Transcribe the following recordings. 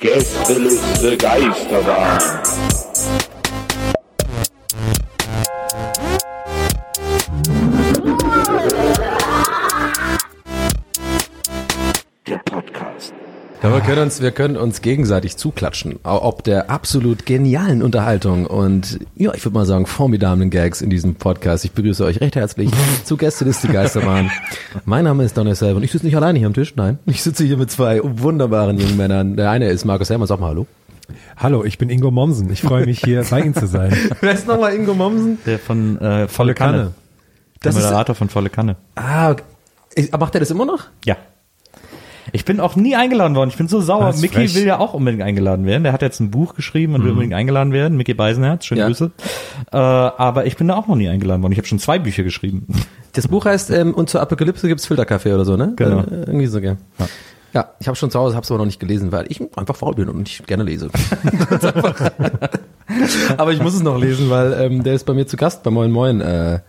Gästeliste Geisterbahn. Ja, wir können uns, wir können uns gegenseitig zuklatschen, ob der absolut genialen Unterhaltung und ja, ich würde mal sagen formidablen Gags in diesem Podcast. Ich begrüße euch recht herzlich zu Gästeliste Geisterbahn. mein Name ist Donny Selber und ich sitze nicht alleine hier am Tisch, nein, ich sitze hier mit zwei wunderbaren jungen Männern. Der eine ist Markus Hermann, sag mal Hallo. Hallo, ich bin Ingo Mommsen. Ich freue mich hier bei Ihnen zu sein. Wer ist nochmal Ingo Mommsen? Der von äh, Volle Kanne. Der Das ist, Moderator von Volle Kanne. ah, okay. Macht er das immer noch? Ja. Ich bin auch nie eingeladen worden. Ich bin so sauer. Das Mickey frech. will ja auch unbedingt eingeladen werden. Der hat jetzt ein Buch geschrieben und will unbedingt eingeladen werden. Mickey Beisenherz, schöne Ja. Grüße. Äh, aber ich bin da auch noch nie eingeladen worden. Ich habe schon zwei Bücher geschrieben. Das Buch heißt ähm, Und zur Apokalypse gibt's Filterkaffee oder so, ne? Genau. Äh, irgendwie so, gell. Ja. Ja, ich habe schon zu Hause, habe es aber noch nicht gelesen, weil ich einfach faul bin und nicht gerne lese. Aber ich muss es noch lesen, weil ähm, der ist bei mir zu Gast bei Moin Moin äh,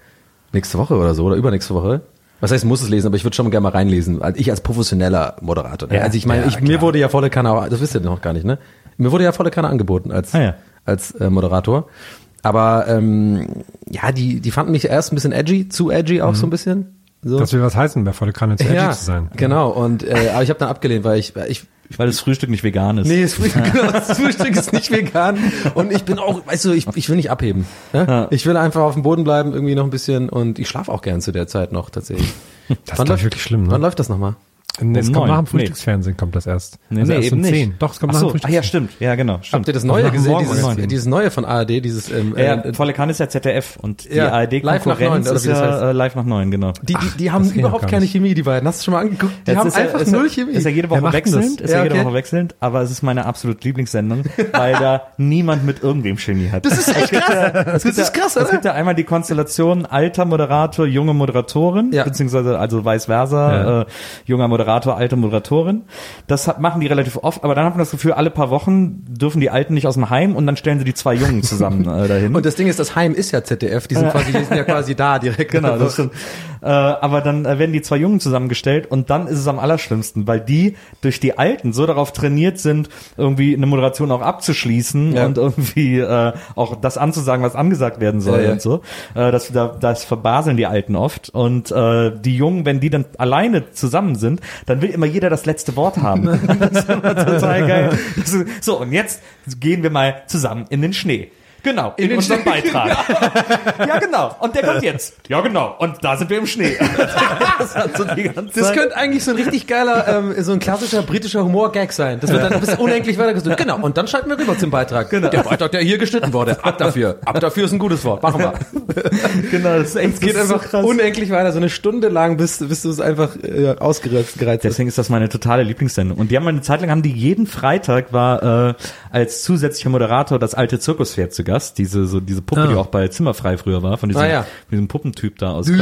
nächste Woche oder so oder übernächste Woche. Was heißt, muss es lesen, aber ich würde schon gerne mal reinlesen. Also ich als professioneller Moderator. Ne? Ja, also ich meine, ja, ich, mir wurde ja volle Kanne, das wisst ihr noch gar nicht, ne? Mir wurde ja volle Kanne angeboten als Ah, ja. als äh, Moderator. Aber ähm, ja, die die fanden mich erst ein bisschen edgy, zu edgy auch so ein bisschen. So. Das will was heißen, bei volle Kanne zu edgy zu sein. Genau, und äh, aber ich habe dann abgelehnt, weil ich ich Weil das Frühstück nicht vegan ist. Nee, das Frühstück, genau, das Frühstück ist nicht vegan und ich bin auch, weißt du, ich, ich will nicht abheben. Ne? Ja. Ich will einfach auf dem Boden bleiben, irgendwie noch ein bisschen und ich schlafe auch gern zu der Zeit noch tatsächlich. Das ist wirklich schlimm, ne? Wann läuft das nochmal? Nee, es Um kommt nach dem Nee. Frühstücksfernsehen, kommt das erst. Nee, also nee, erst eben um nicht. 10. Doch, es kommt Ach nach so, dem ah, ja, Frühstücksfernsehen. stimmt. Ja, genau, stimmt. Habt ihr das neue gesehen? Dieses, dieses neue von ARD, dieses ähm, Ja, äh, Volle Kanne ist ja ZDF und die Ja, live nach neun, ARD-Konkurrenz oder ist wie das heißt. ja äh, live nach neun, genau. die, die, die haben überhaupt keine nicht. Chemie, die beiden. Hast du schon mal angeguckt? Die Jetzt haben ist ja- einfach null ja, Chemie. Ist ja jede Woche wechselnd, ist Ja, ja jede okay. Woche wechselnd, aber es ist meine absolute Lieblingssendung, weil da niemand mit irgendwem Chemie hat. Das ist echt krass. Das ist krass, Es oder? gibt ja einmal die Konstellation alter Moderator, junge Moderatorin, Ja. beziehungsweise also vice versa, Ja. junger Moderator, alte Moderatorin. Das hat, machen die relativ oft, aber dann hat man das Gefühl, alle paar Wochen dürfen die Alten nicht aus dem Heim und dann stellen sie die zwei Jungen zusammen äh, dahin. Und das Ding ist, das Heim ist ja ZDF. Die sind quasi, die sind ja quasi da direkt. Genau, das stimmt. Äh, aber dann äh, werden die zwei Jungen zusammengestellt und dann ist es am allerschlimmsten, weil die durch die Alten so darauf trainiert sind, irgendwie eine Moderation auch abzuschließen Ja. und irgendwie äh, auch das anzusagen, was angesagt werden soll Ja, ja. und so. Äh, das, da, das verbaseln die Alten oft. Und äh, die Jungen, wenn die dann alleine zusammen sind, dann will immer jeder das letzte Wort haben. das ist immer total geil. Ist, so, und jetzt gehen wir mal zusammen in den Schnee. Genau, in, den unserem Schnee, Beitrag. Ja, genau. Und der kommt jetzt. Ja, genau. Und da sind wir im Schnee. das hat so die ganze Das Zeit- könnte eigentlich so ein richtig geiler, ähm, so ein klassischer britischer Humor-Gag sein. Das wird dann bis unendlich weitergesucht. Genau, und dann schalten wir rüber zum Beitrag. Genau. Der Beitrag, der hier geschnitten wurde. Ab dafür. Ab dafür ist ein gutes Wort. Machen wir. genau, das ist echt Es geht das ist so einfach unendlich weiter, so eine Stunde lang, bis, bis du es einfach äh, ausgereizt gereizt hast. Deswegen ist das meine totale Lieblingssendung. Und die haben mal eine Zeit lang haben die jeden Freitag war äh, als zusätzlicher Moderator das alte Zirkuspferd zu Gast. Diese so diese Puppe, Ah. die auch bei Zimmerfrei früher war, von diesem, Ah, ja. von diesem Puppentyp da aus.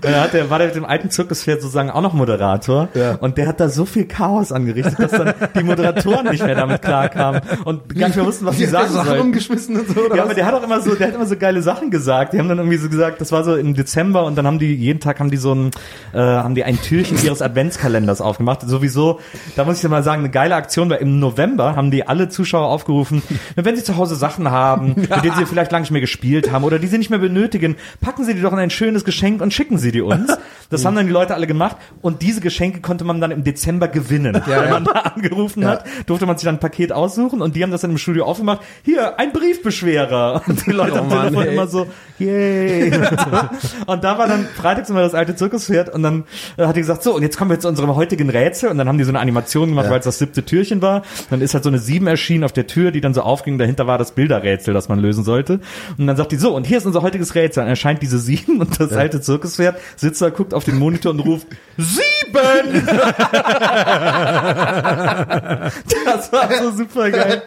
Da hat der, war der mit dem alten Zirkuspferd sozusagen auch noch Moderator. Ja. Und der hat da so viel Chaos angerichtet, dass dann die Moderatoren nicht mehr damit klarkamen und gar nicht mehr wussten, was sie sagen sollen. rumgeschmissen und so, Ja, was? aber der hat auch immer so, der hat immer so geile Sachen gesagt. Die haben dann irgendwie so gesagt, das war so im Dezember und dann haben die jeden Tag haben die so ein, äh, haben die ein Türchen ihres Adventskalenders aufgemacht. Sowieso, da muss ich mal sagen, eine geile Aktion, weil im November haben haben die alle Zuschauer aufgerufen, wenn sie zu Hause Sachen haben, mit denen sie vielleicht lange nicht mehr gespielt haben oder die sie nicht mehr benötigen, packen sie die doch in ein schönes Geschenk und schicken sie die uns. Das haben dann die Leute alle gemacht und diese Geschenke konnte man dann im Dezember gewinnen. Wenn man da angerufen hat, durfte man sich dann ein Paket aussuchen und die haben das dann im Studio aufgemacht. Hier, ein Briefbeschwerer. Und die Leute am Mann, Telefon ey. immer so, yay. und da war dann freitags immer das alte Zirkuspferd und dann äh, hat die gesagt, so, und jetzt kommen wir zu unserem heutigen Rätsel und dann haben die so eine Animation gemacht, weil es das siebte Türchen war. Dann ist halt so eine sieben erschienen auf der Tür, die dann so aufging, dahinter war das Bilderrätsel, das man lösen sollte. Und dann sagt die, so, und hier ist unser heutiges Rätsel. Dann erscheint diese sieben und das alte Zirkuspferd sitzt da, guckt auf den Monitor und ruft, sieben! das war so super geil.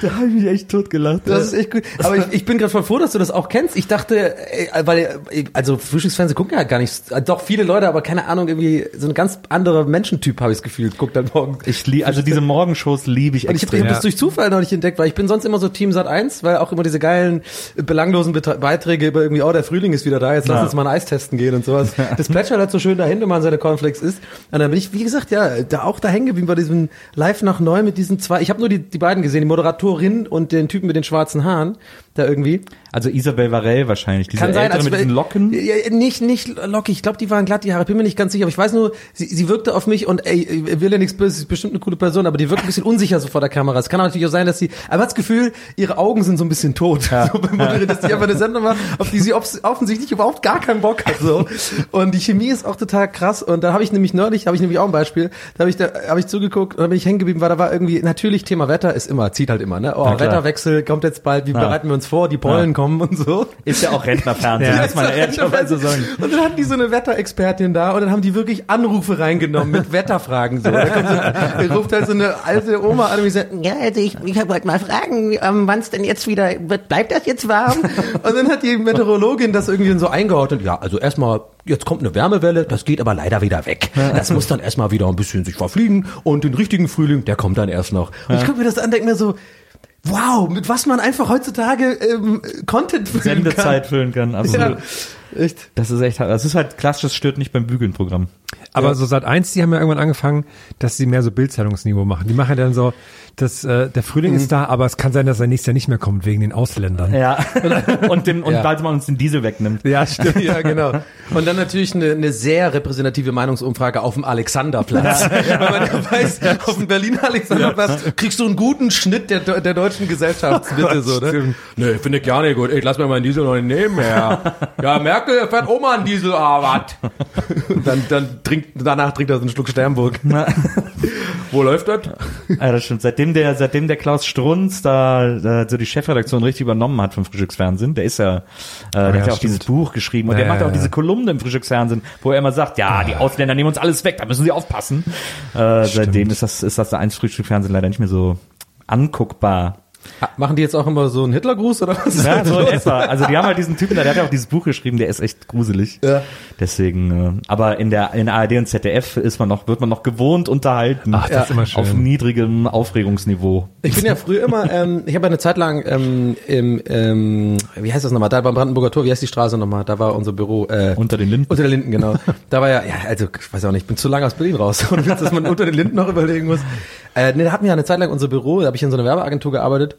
Da habe ich mich echt totgelacht. Das ist echt gut. Aber ich, ich bin gerade voll froh, dass du das auch kennst. Ich dachte, äh, weil, äh, also Frühstücksfernsehen gucken ja gar nicht, doch viele Leute, aber keine Ahnung, irgendwie so ein ganz anderer Menschentyp habe ich das Gefühl, guckt dann morgen. Ich lieb, also diese Morgenshows liebe ich Und ich habe das durch Zufall noch nicht entdeckt, weil ich bin sonst immer so Team Sat 1, weil auch immer diese geilen, äh, belanglosen Beiträge über irgendwie, oh, der Frühling ist wieder da, jetzt lass Ja. uns mal ein Eis testen gehen und sowas. Das plätschert halt so schön dahin, wenn man seine Cornflakes isst. Und dann bin ich, wie gesagt, ja, da auch da hängen geblieben bei diesem Live nach neu mit diesen zwei. Ich habe nur die, die beiden gesehen, die Moderatorin und den Typen mit den schwarzen Haaren, da irgendwie. Also Isabel Varell wahrscheinlich, diese Kann sein, ältere also mit diesen Locken. Ja, ja, nicht, nicht lockig. Ich glaube, die waren glatt, die Haare. Bin mir nicht ganz sicher. Aber ich weiß nur, sie, sie wirkte auf mich und ey, ich will ja nichts Böses, sie ist bestimmt eine coole Person, aber die wirkt ein bisschen unsicher so vor der Kamera. Es kann natürlich auch sein, dass sie, aber hat das Gefühl, ihre Augen sind so ein bisschen tot. So beim Moderieren, dass die einfach eine Sendung macht, auf die sie offensichtlich überhaupt gar keinen Bock hat. So. Und die Chemie ist auch total krass. Und da habe ich nämlich neulich, habe ich nämlich auch ein Beispiel, da habe ich, da habe ich zugeguckt und da bin ich hängen geblieben, weil da war irgendwie, natürlich Thema Wetter ist immer, zieht halt immer, ne? Oh. Wetterwechsel kommt jetzt bald, wie bereiten wir uns vor, die Pollen kommen und so. Ist ja auch Rentnerfernsehen, muss man ehrlicherweise sagen. Und dann hatten die so eine Wetterexpertin da und dann haben die wirklich Anrufe reingenommen mit Wetterfragen. So. Da so, ruft halt so eine alte Oma an und die sagt, Ja, also ich, ich wollte mal fragen, ähm, wann es denn jetzt wieder wird. Bleibt das jetzt warm? und dann hat die Meteorologin das irgendwie so eingeordnet. Ja, also erstmal, jetzt kommt eine Wärmewelle, das geht aber leider wieder weg. Das muss dann erstmal wieder ein bisschen sich verfliegen und den richtigen Frühling, der kommt dann erst noch. Und ich gucke mir das an, denke mir so, wow, mit was man einfach heutzutage ähm, Content füllen Sendezeit füllen kann, kann. absolut. Ja, echt. Das ist echt. Das ist halt klassisches stört nicht beim Bügeln Programm. Aber so seit eins, die haben ja irgendwann angefangen, dass sie mehr so Bildzeitungsniveau machen. Die machen dann so, dass äh, der Frühling ist da, aber es kann sein, dass er nächstes Jahr nicht mehr kommt wegen den Ausländern. Ja. und den, und Ja. bald man uns den Diesel wegnimmt. Ja, stimmt. Ja, genau. Und dann natürlich eine, eine sehr repräsentative Meinungsumfrage auf dem Alexanderplatz. Weil man ja weiß, auf dem Berliner Alexanderplatz kriegst du einen guten Schnitt der, der deutschen Gesellschaftsmitte. so, ne? Nee, finde ich gar nicht gut. Ich lass mir meinen Diesel noch nicht nehmen, ja. Ja, Merkel fährt Oma einen Diesel, ah, was? dann, dann trinkt, danach trinkt er so einen Schluck Sternburg. Wo läuft das? Ja, das stimmt. Seitdem der, seitdem der Klaus Strunz da, da so die Chefredaktion richtig übernommen hat vom Frühstücksfernsehen, der ist ja, äh, der hat ja auch stimmt. dieses Buch geschrieben und Ja, der macht ja, auch ja. diese Kolumne im Frühstücksfernsehen, wo er immer sagt, ja, die Ausländer nehmen uns alles weg, da müssen sie aufpassen. Äh, seitdem ist das, ist das der eins Frühstücksfernsehen leider nicht mehr so anguckbar. Machen die jetzt auch immer so einen Hitlergruß oder was? Ja, so in etwa. Also die haben halt diesen Typen da, der hat ja auch dieses Buch geschrieben, der ist echt gruselig. Ja. Deswegen, äh, aber in der in ARD und ZDF ist man noch, wird man noch gewohnt unterhalten. Ach, das ist immer schön. Auf niedrigem Aufregungsniveau. Ich bin ja früher immer, ähm, ich habe eine Zeit lang ähm, im, ähm, wie heißt das nochmal, da beim Brandenburger Tor, wie heißt die Straße nochmal, da war unser Büro. Äh, Unter den Linden. Unter den Linden, genau. Da war ja, ja, also ich weiß auch nicht, ich bin zu lange aus Berlin raus, und dass man unter den Linden noch überlegen muss. Äh, nee, da hatten wir ja eine Zeit lang unser Büro, da habe ich in so einer Werbeagentur gearbeitet.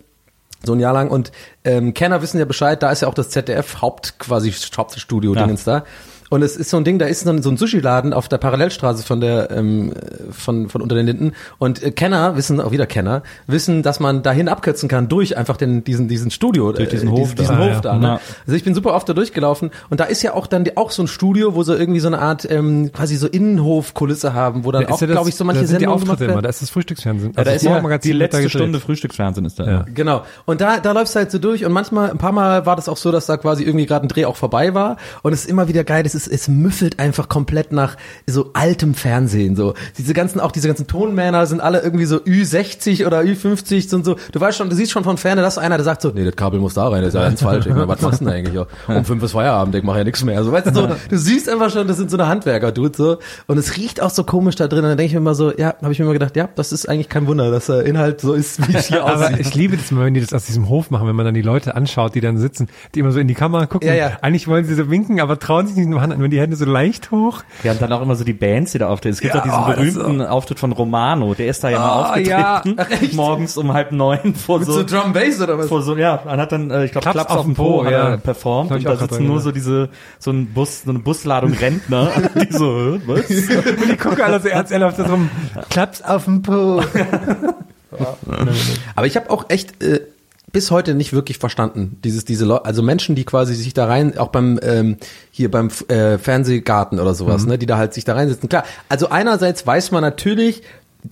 So ein Jahr lang und ähm, Kenner wissen ja Bescheid, da ist ja auch das ZDF Haupt quasi Hauptstudio Ja. Dingens da. Und es ist so ein Ding, da ist so ein, so ein Sushi-Laden auf der Parallelstraße von der ähm, von von unter den Linden und äh, Kenner wissen auch wieder Kenner wissen, dass man dahin abkürzen kann durch einfach den diesen diesen Studio Durch diesen äh, Hof diesen, diesen da. Hof Ah, da. ja. Ne? Ja. Also ich bin super oft da durchgelaufen und da ist ja auch dann die, auch so ein Studio, wo sie irgendwie so eine Art ähm, quasi so Innenhofkulisse haben, wo dann Da auch ja das- glaube ich so manche die Sendungen gemacht Auftritte immer, werden. da ist das Frühstücksfernsehen. Ja, da Also ist ja die letzte. Stunde Frühstücksfernsehen ist da. Ja. Genau. Und da, da läufst du halt so durch und manchmal, ein paar Mal war das auch so, dass da quasi irgendwie gerade ein Dreh auch vorbei war und es ist immer wieder geil, es ist, es müffelt einfach komplett nach so altem Fernsehen, so. Diese ganzen, auch diese ganzen Tonmänner sind alle irgendwie so Ü60 oder Ü50 sind so, du weißt schon, du siehst schon von Ferne, dass einer, der sagt so, nee, das Kabel muss da rein, das ist ja ganz falsch, ich meine, was machst du denn eigentlich? Um fünf ist Feierabend, ich mache ja nichts mehr, so, weißt du, so, du siehst einfach schon, das sind so eine Handwerker, Dude, so, und es riecht auch so komisch da drin, und dann denke ich mir immer so, ja, habe ich mir immer gedacht, ja, das ist eigentlich kein Wunder, dass der Inhalt so ist, wie es hier Aber aussieht. ich liebe das mal, wenn die das aus diesem Hof machen, wenn man dann die Leute anschaut, die dann sitzen, die immer so in die Kamera gucken. Ja, ja. Eigentlich wollen sie so winken, aber trauen sich nicht, machen Jahren, nur die Hände so leicht hoch. Ja, und dann auch immer so die Bands, die da auftreten. Es gibt Ja, auch diesen oh, berühmten Auftritt von Romano, der ist da ja mal Ah, ja. aufgetreten, echt? morgens um halb neun vor so, Drum Bass oder was? vor so, ja, man hat dann, äh, ich glaube, Klaps Klaps, auf dem Po, hat ja. er performt und da sitzen nur so diese, so ein Bus, so eine Busladung Rentner, die so, was? Und die gucken alle so ernst, er läuft da rum. Klaps auf dem Po. Aber ich habe auch echt äh, bis heute nicht wirklich verstanden, dieses diese Leute, also Menschen, die quasi sich da rein, auch beim ähm, hier beim äh, Fernsehgarten oder sowas, ne, die da halt sich da reinsitzen. Klar, also einerseits weiß man natürlich,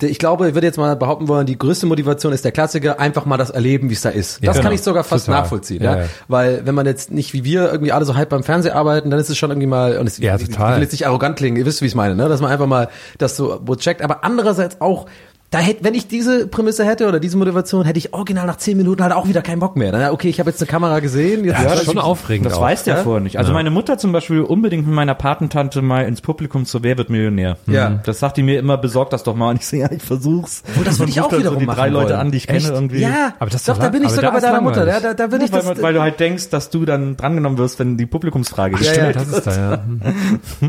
ich glaube, ich würde jetzt mal behaupten wollen, die größte Motivation ist der Klassiker, einfach mal das erleben, wie es da ist. Ja, das kann genau. ich sogar fast Total. nachvollziehen, Ja, ja. Weil wenn man jetzt nicht wie wir irgendwie alle so halb beim Fernsehen arbeiten, dann ist es schon irgendwie mal, und es, Ja, total. will jetzt nicht arrogant klingen, ihr wisst, wie ich meine, ne? dass man einfach mal das so checkt, aber andererseits auch, da hätte, wenn ich diese Prämisse hätte oder diese Motivation, hätte ich original nach zehn Minuten halt auch wieder keinen Bock mehr. Dann, okay, ich habe jetzt eine Kamera gesehen. Jetzt Ja, das ist schon aufregend. Das auch. weiß der ja? vorher nicht. Also meine Mutter zum Beispiel unbedingt mit meiner Patentante mal ins Publikum zu Wer wird Millionär. Ja. Mhm. Das sagt die mir immer, besorgt das doch mal. Und ich so, ja, ich versuch's. Obwohl, das würde ich auch wiederum so die drei Leute wollen. an, die ich Echt? kenne irgendwie. Ja, Aber das ist doch, doch da bin ich sogar bei deiner Mutter. Ja, da, da würde ich weil, das, weil du halt denkst, dass du dann drangenommen wirst, wenn die Publikumsfrage Ja, ja, gestellt Das ist da, ja.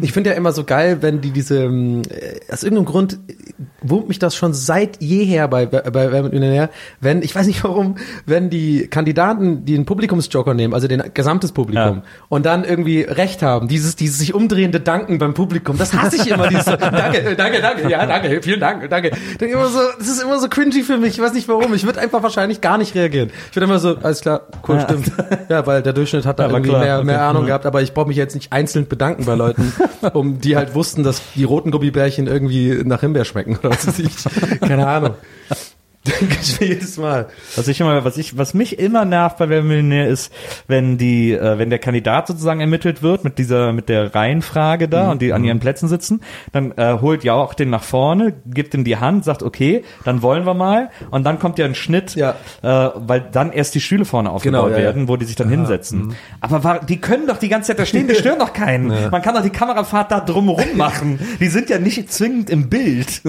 Ich finde ja immer so geil, wenn die diese, ähm, äh, aus irgendeinem Grund äh, wurmt mich das schon seit jeher bei, bei, bei Wer wird Millionär, wenn, ich weiß nicht warum, wenn die Kandidaten, die einen Publikumsjoker nehmen, also den gesamtes Publikum, Ja. und dann irgendwie Recht haben, dieses, dieses sich umdrehende Danken beim Publikum, das hasse ich immer, dieses danke, danke, danke, ja, danke, vielen Dank, danke. Immer so, das ist immer so cringy für mich, ich weiß nicht warum, ich würde einfach wahrscheinlich gar nicht reagieren. Ich würde immer so, alles klar, cool, Ja. stimmt. Ja, weil der Durchschnitt hat da Ja, irgendwie klar, mehr, mehr okay. Ahnung Ja. gehabt, aber ich brauche mich jetzt nicht einzeln bedanken bei Leuten, um die halt wussten, dass die roten Gummibärchen irgendwie nach Himbeer schmecken oder was weiß ich. Keine Ahnung. Denke ich mir jedes Mal. Was ich immer, was ich, was mich immer nervt bei Wer Millionär ist, wenn die, äh, wenn der Kandidat sozusagen ermittelt wird mit dieser, mit der Reihenfrage da Mhm. und die an ihren Plätzen sitzen, dann äh, holt ja auch den nach vorne, gibt ihm die Hand, sagt okay, dann wollen wir mal und dann kommt ja ein Schnitt, Ja. äh, weil dann erst die Stühle vorne aufgebaut Genau, ja, ja. werden, wo die sich dann hinsetzen. Aber war, die können doch die ganze Zeit da stehen, die stören doch keinen. Man kann doch die Kamerafahrt da drumherum machen. Die sind ja nicht zwingend im Bild.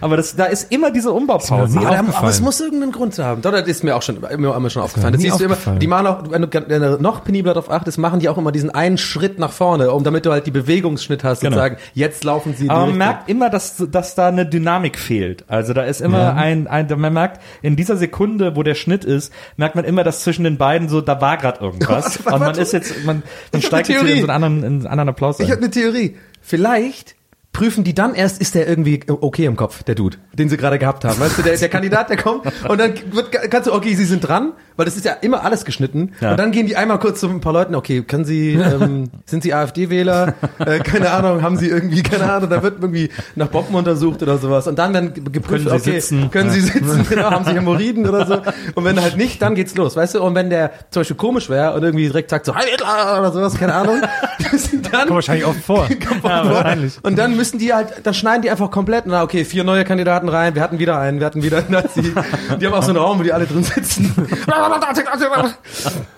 Aber das, da ist immer diese Umbaupause. Aufgefallen. aber es muss irgendeinen Grund haben. Doch, das ist mir auch schon, mir auch immer schon aufgefallen. Das nie siehst du immer, aufgefallen. die machen auch, wenn du, wenn du noch penibler darauf achtest, machen die auch immer diesen einen Schritt nach vorne, um damit du halt die Bewegungsschnitt hast und Genau. sagen, jetzt laufen sie in Aber man Richtung. merkt immer, dass, dass da eine Dynamik fehlt. Also da ist immer ein, ein, man merkt, in dieser Sekunde, wo der Schnitt ist, merkt man immer, dass zwischen den beiden so, da war gerade irgendwas. Und man ist jetzt, man, man steigt jetzt wieder in so einen anderen, in einen anderen Applaus Ich habe eine Theorie. Vielleicht prüfen die dann erst, ist der irgendwie okay im Kopf, der Dude, den sie gerade gehabt haben. Weißt du, der, der Kandidat, der kommt und dann wird, kannst du, okay, sie sind dran, weil das ist ja immer alles geschnitten. Ja. Und dann gehen die einmal kurz zu ein paar Leuten, okay, können sie, ähm, sind sie AfD-Wähler? Äh, keine Ahnung, haben sie irgendwie, keine Ahnung, da wird irgendwie nach Bomben untersucht oder sowas. Und dann dann geprüft, Können sie okay, sitzen? können sie sitzen, genau, haben sie Hämorrhoiden oder so. Und wenn halt nicht, dann geht's los, weißt du? Und wenn der zum Beispiel komisch wäre und irgendwie direkt sagt so, Heil Hitler oder sowas, keine Ahnung, dann Kommt wahrscheinlich oft vor. Ja, wahrscheinlich. und dann müssen die halt, dann schneiden die einfach komplett, na okay, vier neue Kandidaten rein, wir hatten wieder einen, wir hatten wieder einen Nazi. Die haben auch so einen Raum, wo die alle drin sitzen.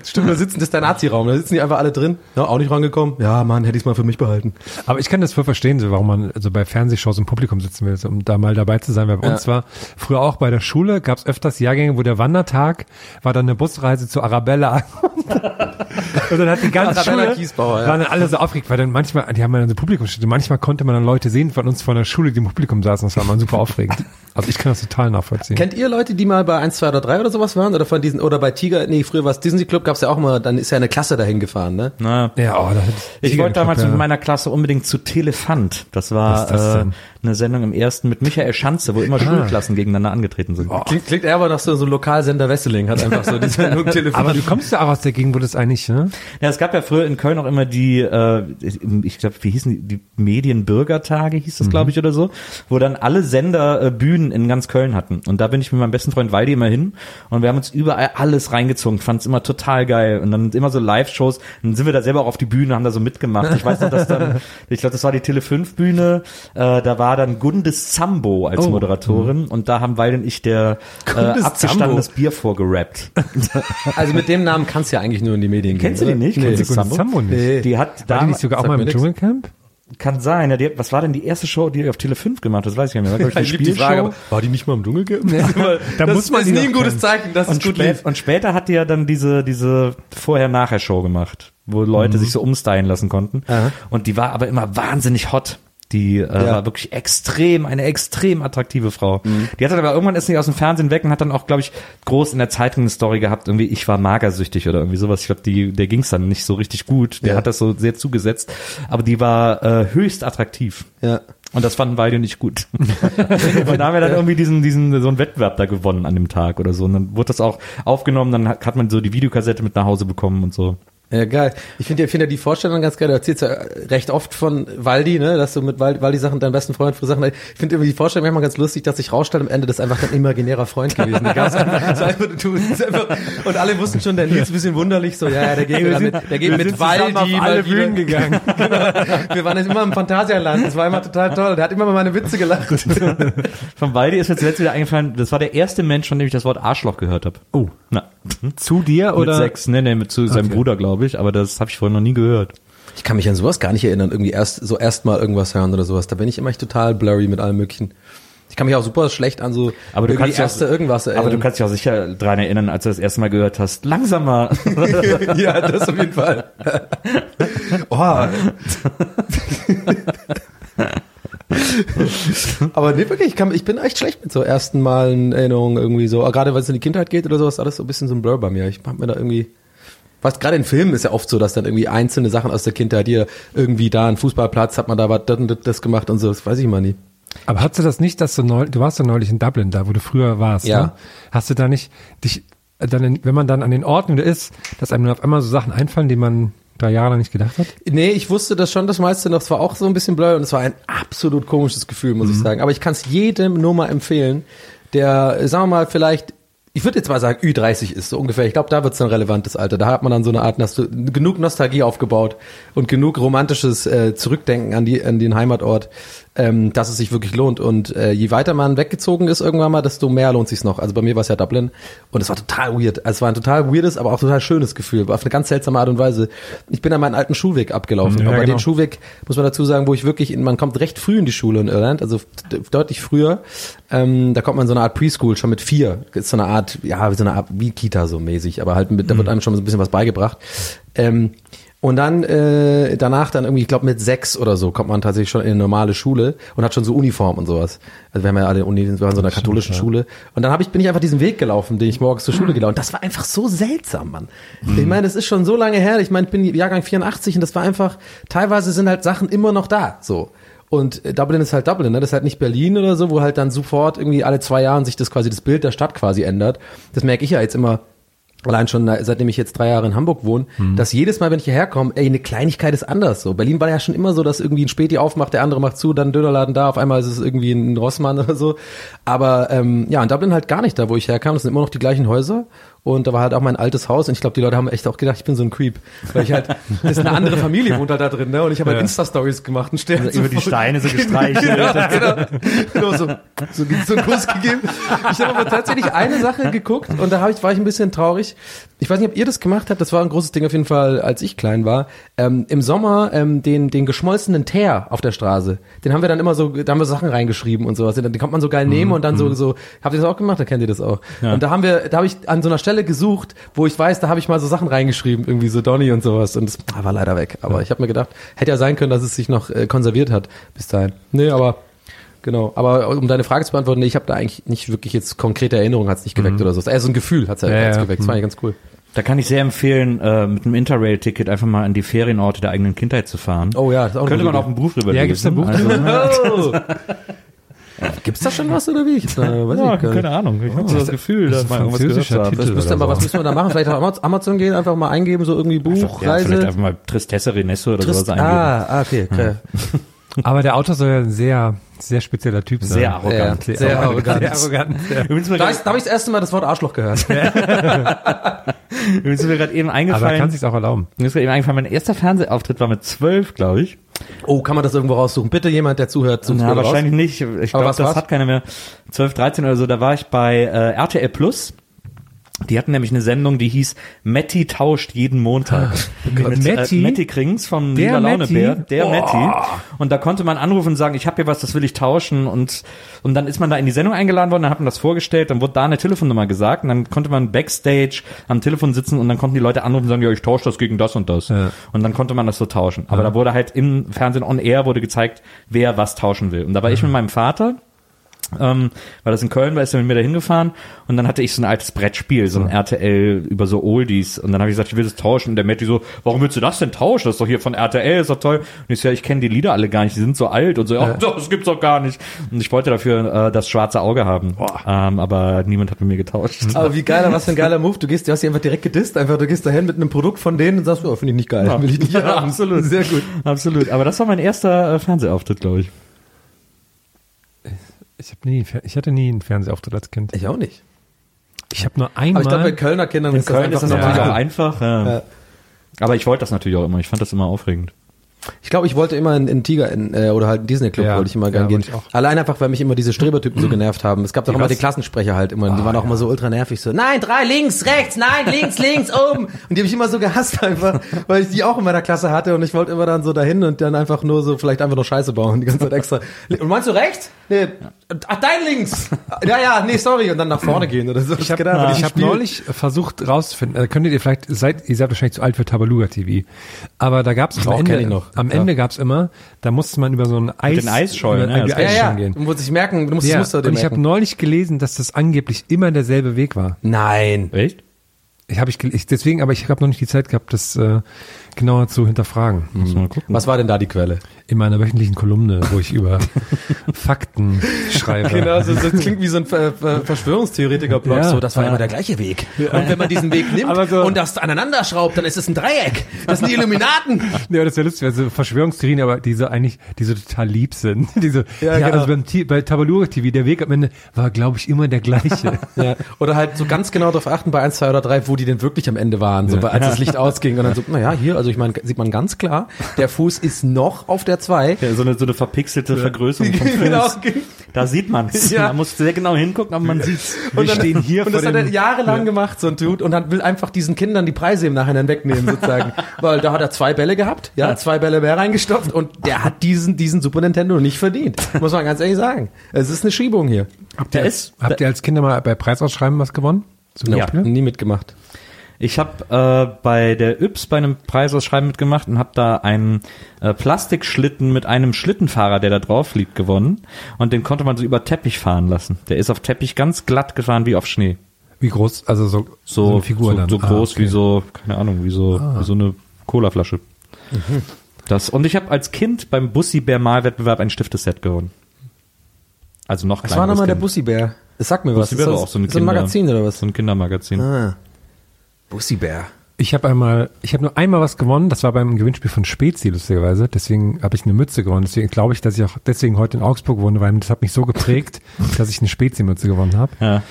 Stimmt, da sitzen, das ist der Nazi-Raum, da sitzen die einfach alle drin. Ja, auch nicht rangekommen. Ja, Mann, hätte ich mal für mich behalten. Aber ich kann das voll verstehen, so, warum man so bei Fernsehshows im Publikum sitzen will, um da mal dabei zu sein. Weil bei uns war früher auch bei der Schule, gab es öfters Jahrgänge, wo der Wandertag war dann eine Busreise zu Arabella. Und dann hat die ganze Schule, Kiesbauer, ja. waren dann alle so aufgeregt, weil dann manchmal, die haben dann so Publikumsstücke, manchmal konnte man dann Leute sehen von uns von der Schule, die im Publikum saßen, das war mal super aufregend. Also ich kann das total nachvollziehen. Kennt ihr Leute, die mal bei 1, 2 oder 3 oder sowas waren? Oder von diesen, oder bei Tiger, nee, früher war es Disney Club, gab's ja auch mal, dann ist ja eine Klasse dahin gefahren, ne? Na, ja, oh, Ich Tiger wollte damals geklappt, mit ja. meiner Klasse unbedingt zu Telefant. Das war Was ist das äh? Eine Sendung im ersten mit Michael Schanze, wo immer Schulklassen gegeneinander angetreten sind. Klingt, klingt eher aber nach so, so einem Lokalsender Wesseling, hat einfach so die Sendung. Aber du kommst ja auch aus der Gegend, wo das eigentlich, ne? Ja, es gab ja früher in Köln auch immer die, äh, ich glaube, wie hießen die, die Medienbürgertage hieß das, glaube ich, oder so, wo dann alle Sender äh, Bühnen in ganz Köln hatten. Und da bin ich mit meinem besten Freund Waldi immer hin und wir haben uns überall alles reingezogen, fand es immer total geil. Und dann immer so Live-Shows, dann sind wir da selber auch auf die Bühne, haben da so mitgemacht. Ich weiß noch, dass dann, ich glaube, das war die Tele 5 Bühne, äh, da war dann Gundes Zambo als Oh. Moderatorin und da haben Waldi und ich der äh, Gundes abgestandenes Bier vorgerappt. Also mit dem Namen kannst du ja eigentlich nur in die Medien gehen. Kennst du den nicht? Nee. Kennst du Gunnar Sambo nicht. Nee. Die hat War da die nicht sogar auch mal im. Dschungelcamp? kann sein. Ja, die, was war denn die erste Show, die die auf Tele 5 gemacht hat? Das weiß ich nicht mehr. War, ich, eine Spielshow. war die nicht mal im Dunkeln gegeben? Da das muss man ist die nie ein gutes. Zeichen, dass Und, es gut spät, lief. und später hat die ja dann diese, diese Vorher-Nachher-Show gemacht, wo Leute sich so umstylen lassen konnten. Aha. Und die war aber immer wahnsinnig hot. Die äh, Ja. war wirklich extrem, eine extrem attraktive Frau. Die hat dann aber irgendwann ist sie aus dem Fernsehen weg und hat dann auch, glaube ich, groß in der Zeitung eine Story gehabt, irgendwie, ich war magersüchtig oder irgendwie sowas. Ich glaube, die, der ging's dann nicht so richtig gut. Der Ja. hat das so sehr zugesetzt. Aber die war äh, höchst attraktiv. Ja. Und das fanden beide nicht gut. und da haben wir dann irgendwie diesen, diesen, so einen Wettbewerb da gewonnen an dem Tag oder so. Und dann wurde das auch aufgenommen, dann hat man so die Videokassette mit nach Hause bekommen und so. Ja, geil. Ich finde ja, finde ja die Vorstellung ganz geil. Du erzählst ja recht oft von Waldi, ne, dass du mit Waldi, Waldi Sachen deinen besten Freund für Sachen. Ich finde irgendwie die Vorstellung manchmal ganz lustig, dass sich rausstellt am Ende, das ist einfach dein imaginärer Freund gewesen. Einfach, du, und alle wussten schon, der Nils ist ein bisschen wunderlich, so, ja, ja, der geht, mit, der geht mit Waldi, auf alle Bühnen gegangen. genau. Wir waren jetzt immer im Phantasialand. Das war immer total toll. Der hat immer mal meine Witze gelacht. Von Waldi ist mir zuletzt wieder eingefallen, das war der erste Mensch, von dem ich das Wort Arschloch gehört habe. Oh. Na, Zu dir oder? mit sechs, nee, nee, mit zu seinem Okay. Bruder, glaube ich, aber das habe ich vorher noch nie gehört. Ich kann mich an sowas gar nicht erinnern. Irgendwie erst, so erst mal irgendwas hören oder sowas. Da bin ich immer total blurry mit allem möglichen. Ich kann mich auch super schlecht an so Aber du kannst ja- erste irgendwas erinnern. Aber du kannst dich auch sicher dran erinnern, als du das erste Mal gehört hast, langsamer. ja, das auf jeden Fall. oh. Aber nee, wirklich, ich, kann, ich bin echt schlecht mit so ersten Malen Erinnerungen irgendwie so. Gerade wenn es in die Kindheit geht oder sowas, alles so ein bisschen so ein Blur bei mir. Ich hab mir da irgendwie. Was gerade in Filmen ist ja oft so, dass dann irgendwie einzelne Sachen aus der Kindheit hier irgendwie da ein Fußballplatz hat man da was das das, gemacht und so, das weiß ich mal nie. Aber hast du das nicht, dass du neu, du warst ja neulich in Dublin, da wo du früher warst, Ja. ne? Hast du da nicht dich dann, in, wenn man dann an den Orten wieder ist, dass einem auf einmal so Sachen einfallen, die man drei Jahre lang nicht gedacht hat? Nee, ich wusste das schon das meiste noch. Es war auch so ein bisschen blur und es war ein absolut komisches Gefühl, muss ich sagen. Aber ich kann es jedem nur mal empfehlen, der, äh, sagen wir mal, vielleicht, ich würde jetzt mal sagen, Ü30 ist so ungefähr. Ich glaube, da wird es ein relevantes Alter. Da hat man dann so eine Art, genug Nostalgie aufgebaut und genug romantisches äh, Zurückdenken an, die, an den Heimatort, ähm, dass es sich wirklich lohnt. Und äh, je weiter man weggezogen ist irgendwann mal, desto mehr lohnt sich's noch. Also bei mir war es ja Dublin und es war total weird. Also es war ein total weirdes, aber auch total schönes Gefühl. War auf eine ganz seltsame Art und Weise. Ich bin an meinen alten Schulweg abgelaufen. Ja, aber genau. den Schulweg, muss man dazu sagen, wo ich wirklich, in, man kommt recht früh in die Schule in Irland, also deutlich früher. Ähm, da kommt man in so eine Art Preschool schon mit vier. Ist so eine Art, ja, wie so eine Art, wie Kita so mäßig, aber halt mit, da wird einem schon so ein bisschen was beigebracht. Ähm, und dann äh, danach dann irgendwie, ich glaube mit sechs oder so, kommt man tatsächlich schon in eine normale Schule und hat schon so Uniform und sowas. Also wir haben ja alle Uni, wir waren in so einer katholischen Schule. Und dann hab ich, bin ich einfach diesen Weg gelaufen, den ich morgens zur Schule gelaufen. Und das war einfach so seltsam, Mann. Ich meine, das ist schon so lange her. Ich meine, ich bin Jahrgang 84 und das war einfach, teilweise sind halt Sachen immer noch da. So. Und äh, Dublin ist halt Dublin, ne? Das ist halt nicht Berlin oder so, wo halt dann sofort irgendwie alle zwei Jahren sich das quasi das Bild der Stadt quasi ändert. Das merke ich ja jetzt immer allein schon seitdem ich jetzt drei Jahre in Hamburg wohne, dass jedes Mal, wenn ich hierher komme, ey, eine Kleinigkeit ist anders. So Berlin war ja schon immer so, dass irgendwie ein Späti aufmacht, der andere macht zu, dann ein Dönerladen da, auf einmal ist es irgendwie ein Rossmann oder so. Aber ähm, ja, in Dublin halt gar nicht da, wo ich herkam. Das sind immer noch die gleichen Häuser. Und da war halt auch mein altes Haus und ich glaube, die Leute haben echt auch gedacht, ich bin so ein Creep. Weil ich halt, das ist eine andere Familie, wohnt halt da drin, ne? Und ich habe halt Insta-Stories gemacht und stehe halt so über die Steine so gestreichelt. genau, genau. genau so, so, so einen Kuss gegeben. Ich habe aber tatsächlich eine Sache geguckt und da hab ich, war ich ein bisschen traurig. Ich weiß nicht, ob ihr das gemacht habt, das war ein großes Ding auf jeden Fall, als ich klein war. Ähm, Im Sommer ähm, den, den geschmolzenen Teer auf der Straße, den haben wir dann immer so, da haben wir Sachen reingeschrieben und sowas. Den konnte man so geil nehmen und dann so, so, habt ihr das auch gemacht? Da kennt ihr das auch. Und da haben wir, da habe ich an so einer Stelle gesucht, wo ich weiß, da habe ich mal so Sachen reingeschrieben, irgendwie so Donny und sowas und das war leider weg. Aber ich habe mir gedacht, hätte ja sein können, dass es sich noch äh, konserviert hat bis dahin. Nee, aber Genau, aber um deine Frage zu beantworten, nee, ich habe da eigentlich nicht wirklich jetzt konkrete Erinnerungen, hat's nicht geweckt oder so. Eher so ein Gefühl hat's halt Ja, hat's ja. geweckt. Das fand ich ganz cool. Da kann ich sehr empfehlen, äh, mit einem Interrail-Ticket einfach mal an die Ferienorte der eigenen Kindheit zu fahren. Oh ja, das ist auch Könnte man auch ein Buch drüber Ja, lesen. gibt's da ein Buch also, Oh. Gibt's da schon was oder wie? Ich, äh, weiß Ja, ich keine Ahnung. Ich habe so das Gefühl, das dass ein man irgendwas gehört. Titel. Das müsste aber, was müssen wir da machen? Vielleicht auf Amaz- Amazon gehen, einfach mal eingeben, so irgendwie Buch, Ja, vielleicht einfach mal Tristesse Renesse oder Trist- sowas eingeben. ah, ah, okay, okay. Aber der Autor soll ja ein sehr, sehr spezieller Typ sein. Sehr arrogant. Ja, sehr arrogant. Sehr arrogant. Ja. Übrigens ist mir Da, ist, da habe ich das erste Mal das Wort Arschloch gehört. übrigens ist mir gerade eben Aber er eingefallen, kann sich's auch erlauben. mir ist gerade eben eingefallen, mein erster Fernsehauftritt war mit zwölf, glaube ich. Oh, kann man das irgendwo raussuchen? Bitte jemand, der zuhört, sucht Na, mir wahrscheinlich nicht. Ich Aber glaube, das war's? hat keiner mehr. 12, 13 oder so, da war ich bei äh, RTL Plus Die hatten nämlich eine Sendung, die hieß Metti tauscht jeden Montag. Mit, Matti? Äh, Krings vom Der Lieber Laune Matti? Bär, der Oh. Metti. Und da konnte man anrufen und sagen, ich habe hier was, das will ich tauschen. Und, und dann ist man da in die Sendung eingeladen worden, dann hat man das vorgestellt, dann wurde da eine Telefonnummer gesagt und dann konnte man backstage am Telefon sitzen und dann konnten die Leute anrufen und sagen, ja, ich tausche das gegen das und das. Ja. Und dann konnte man das so tauschen. Aber da wurde halt im Fernsehen on air wurde gezeigt, wer was tauschen will. Und da war ich mit meinem Vater ähm, weil das in Köln war, ist er mit mir da hingefahren und dann hatte ich so ein altes Brettspiel, so ein RTL über so Oldies und dann habe ich gesagt, ich will das tauschen und der Matti so, warum willst du das denn tauschen? Das ist doch hier von RTL, ist doch toll. Und ich so, ja, ich kenne die Lieder alle gar nicht, die sind so alt und so, ja, das gibt's doch gar nicht. Und ich wollte dafür äh, das schwarze Auge haben, ähm, aber niemand hat mit mir getauscht. Aber wie geiler, was für ein geiler Move. Du gehst, du hast die einfach direkt gedisst, einfach, du gehst dahin mit einem Produkt von denen und sagst, oh, finde ich nicht geil, will ich nicht Ja, haben. absolut. Sehr gut. Absolut, aber das war mein erster äh, Fernsehauftritt, glaube ich. Ich, hab nie, ich hatte nie einen Fernsehauftritt als Kind. Ich auch nicht. Ich habe nur Aber ich glaube, bei einmal. Kölner Kindern In ist das Köln einfach ist das natürlich normal. auch einfach. Ja. Ja. Aber ich wollte das natürlich auch immer. Ich fand das immer aufregend. Ich glaube, ich wollte immer in, in Tiger in, äh, oder halt in Disney Club Ja, wollte ich immer ja, gern gehen. Allein einfach, weil mich immer diese Strebertypen so genervt haben. Es gab doch immer die Klassensprecher halt immer. die waren auch immer so ultra nervig so. Nein, drei links, rechts, nein, links, links, oben. Und die habe ich immer so gehasst einfach, weil ich die auch in meiner Klasse hatte und ich wollte immer dann so dahin und dann einfach nur so vielleicht einfach nur Scheiße bauen die ganze Zeit extra. Und meinst du rechts? Nee. Ach, dein links. Ja, ja, nee, sorry und dann nach vorne gehen oder so. Ich habe ich hab Spiel. neulich versucht rauszufinden, äh, könntet ihr vielleicht, seid, ihr seid wahrscheinlich zu alt für Tabaluga TV, aber da gab es am Ende, ich noch. Am Ja. Ende gab's immer, da musste man über so ein Eis, den Eisschollen, über, ne? über ja, Eisschollen ja. gehen. Du musst dich merken, du musst Ja, das Muster und ich habe neulich gelesen, dass das angeblich immer derselbe Weg war. Nein. Echt? Ich habe ich, ich deswegen, aber ich habe noch nicht die Zeit gehabt, das äh, genauer zu hinterfragen. Muss mal gucken. Was war denn da die Quelle? In meiner wöchentlichen Kolumne, wo ich über Fakten schreibe. Genau, so, das klingt wie so ein Ver Ver Verschwörungstheoretiker-Blog. Ja. so, das war immer der gleiche Weg. Und wenn man diesen Weg nimmt so- und das aneinander schraubt, dann ist es ein Dreieck. Das sind die Illuminaten. Ja, das wäre lustig, also Verschwörungstheorien, aber die so eigentlich, die so total lieb sind. Diese, Ja, ja, genau. also beim, bei Tabalura TV, der Weg am Ende war, glaube ich, immer der gleiche. Ja. Oder halt so ganz genau darauf achten bei 1, 2 oder 3, wo die denn wirklich am Ende waren, so, als das Licht ausging. Und dann so, naja, hier, also ich meine, sieht man ganz klar, der Fuß ist noch auf der 2. Ja, so eine, so eine verpixelte Vergrößerung vom Genau. Fuß. Da sieht man's. Ja. Man muss sehr genau hingucken, aber man sieht's. Und dann, stehen hier und vor das hat er jahrelang gemacht, so ein Dude, und dann will einfach diesen Kindern die Preise im Nachhinein wegnehmen, sozusagen. Weil da hat er zwei Bälle gehabt, ja, zwei Bälle mehr reingestopft und der hat diesen, diesen Super Nintendo nicht verdient. Muss man ganz ehrlich sagen. Es ist eine Schiebung hier. Habt ihr, ist- habt ihr als Kinder mal bei Preisausschreiben was gewonnen? Zum Ja. Beispiel? Nie mitgemacht. Ich habe äh, bei der Yps bei einem Preisausschreiben mitgemacht und habe da einen äh, Plastikschlitten mit einem Schlittenfahrer, der da drauf liegt, gewonnen. Und den konnte man so über Teppich fahren lassen. Der ist auf Teppich ganz glatt gefahren wie auf Schnee. Wie groß, also so, So, eine Figur so, dann. so Ah, groß okay. wie so, keine Ahnung, wie so, wie so eine Colaflasche. Das, und ich habe als Kind beim Bussi-Bär-Malwettbewerb ein Stifteset gewonnen. Also noch Was war nochmal der Bussi Bussibär? Das sagt mir was. Bussi-Bär Ist das auch so ein, so ein Kinder- Magazin oder was? So ein Kindermagazin. Ah. Bussibär. Ich habe einmal, ich habe nur einmal was gewonnen, das war beim Gewinnspiel von Spezi, lustigerweise. Deswegen habe ich eine Mütze gewonnen. Deswegen glaube ich, dass ich auch deswegen heute in Augsburg wohne, weil das hat mich so geprägt, dass ich eine Spezi-Mütze gewonnen habe. Ja.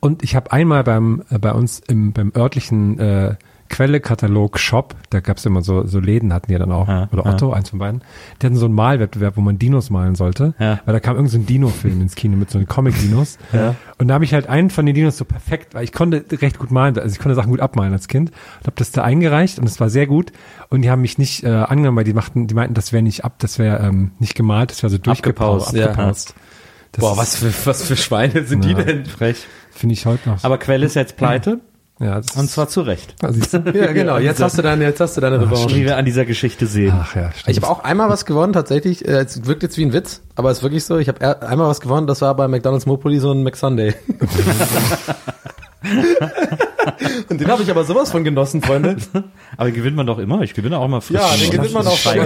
Und ich habe einmal beim äh, bei uns im beim örtlichen äh, Quelle-Katalog-Shop, da gab's immer so so Läden hatten die dann auch Ja, oder ja. Otto, eins von beiden. Die hatten so einen Malwettbewerb, wo man Dinos malen sollte, Ja. weil da kam irgend so ein Dino-Film ins Kino mit so einem Comic-Dinos. Ja. Und da habe ich halt einen von den Dinos so perfekt, weil ich konnte recht gut malen, also ich konnte Sachen gut abmalen als Kind. Und habe das da eingereicht und es war sehr gut. Und die haben mich nicht äh, angenommen, weil die machten, die meinten, das wäre nicht ab, das wäre ähm, nicht gemalt, das wäre so durchgepaust, Abgepaust, ja. Boah, was für, was für Schweine sind die Ja. denn? Frech. finde ich heute noch. so. Aber Quelle ist jetzt pleite. Ja, das Und zwar zu Recht. Ich- Ja, genau. Jetzt hast du deine, jetzt hast du deine Revanche. Wie wir an dieser Geschichte sehen. Ach ja, stimmt. Ich habe auch einmal was gewonnen, tatsächlich. Äh, Es wirkt jetzt wie ein Witz, aber es ist wirklich so. Ich habe einmal was gewonnen, das war bei McDonald's Mopoli so ein McSunday. Und den habe ich aber sowas von genossen, Freunde. Aber gewinnt man doch immer. Ich gewinne auch mal frisch. Ja, den gewinnt man auch schon.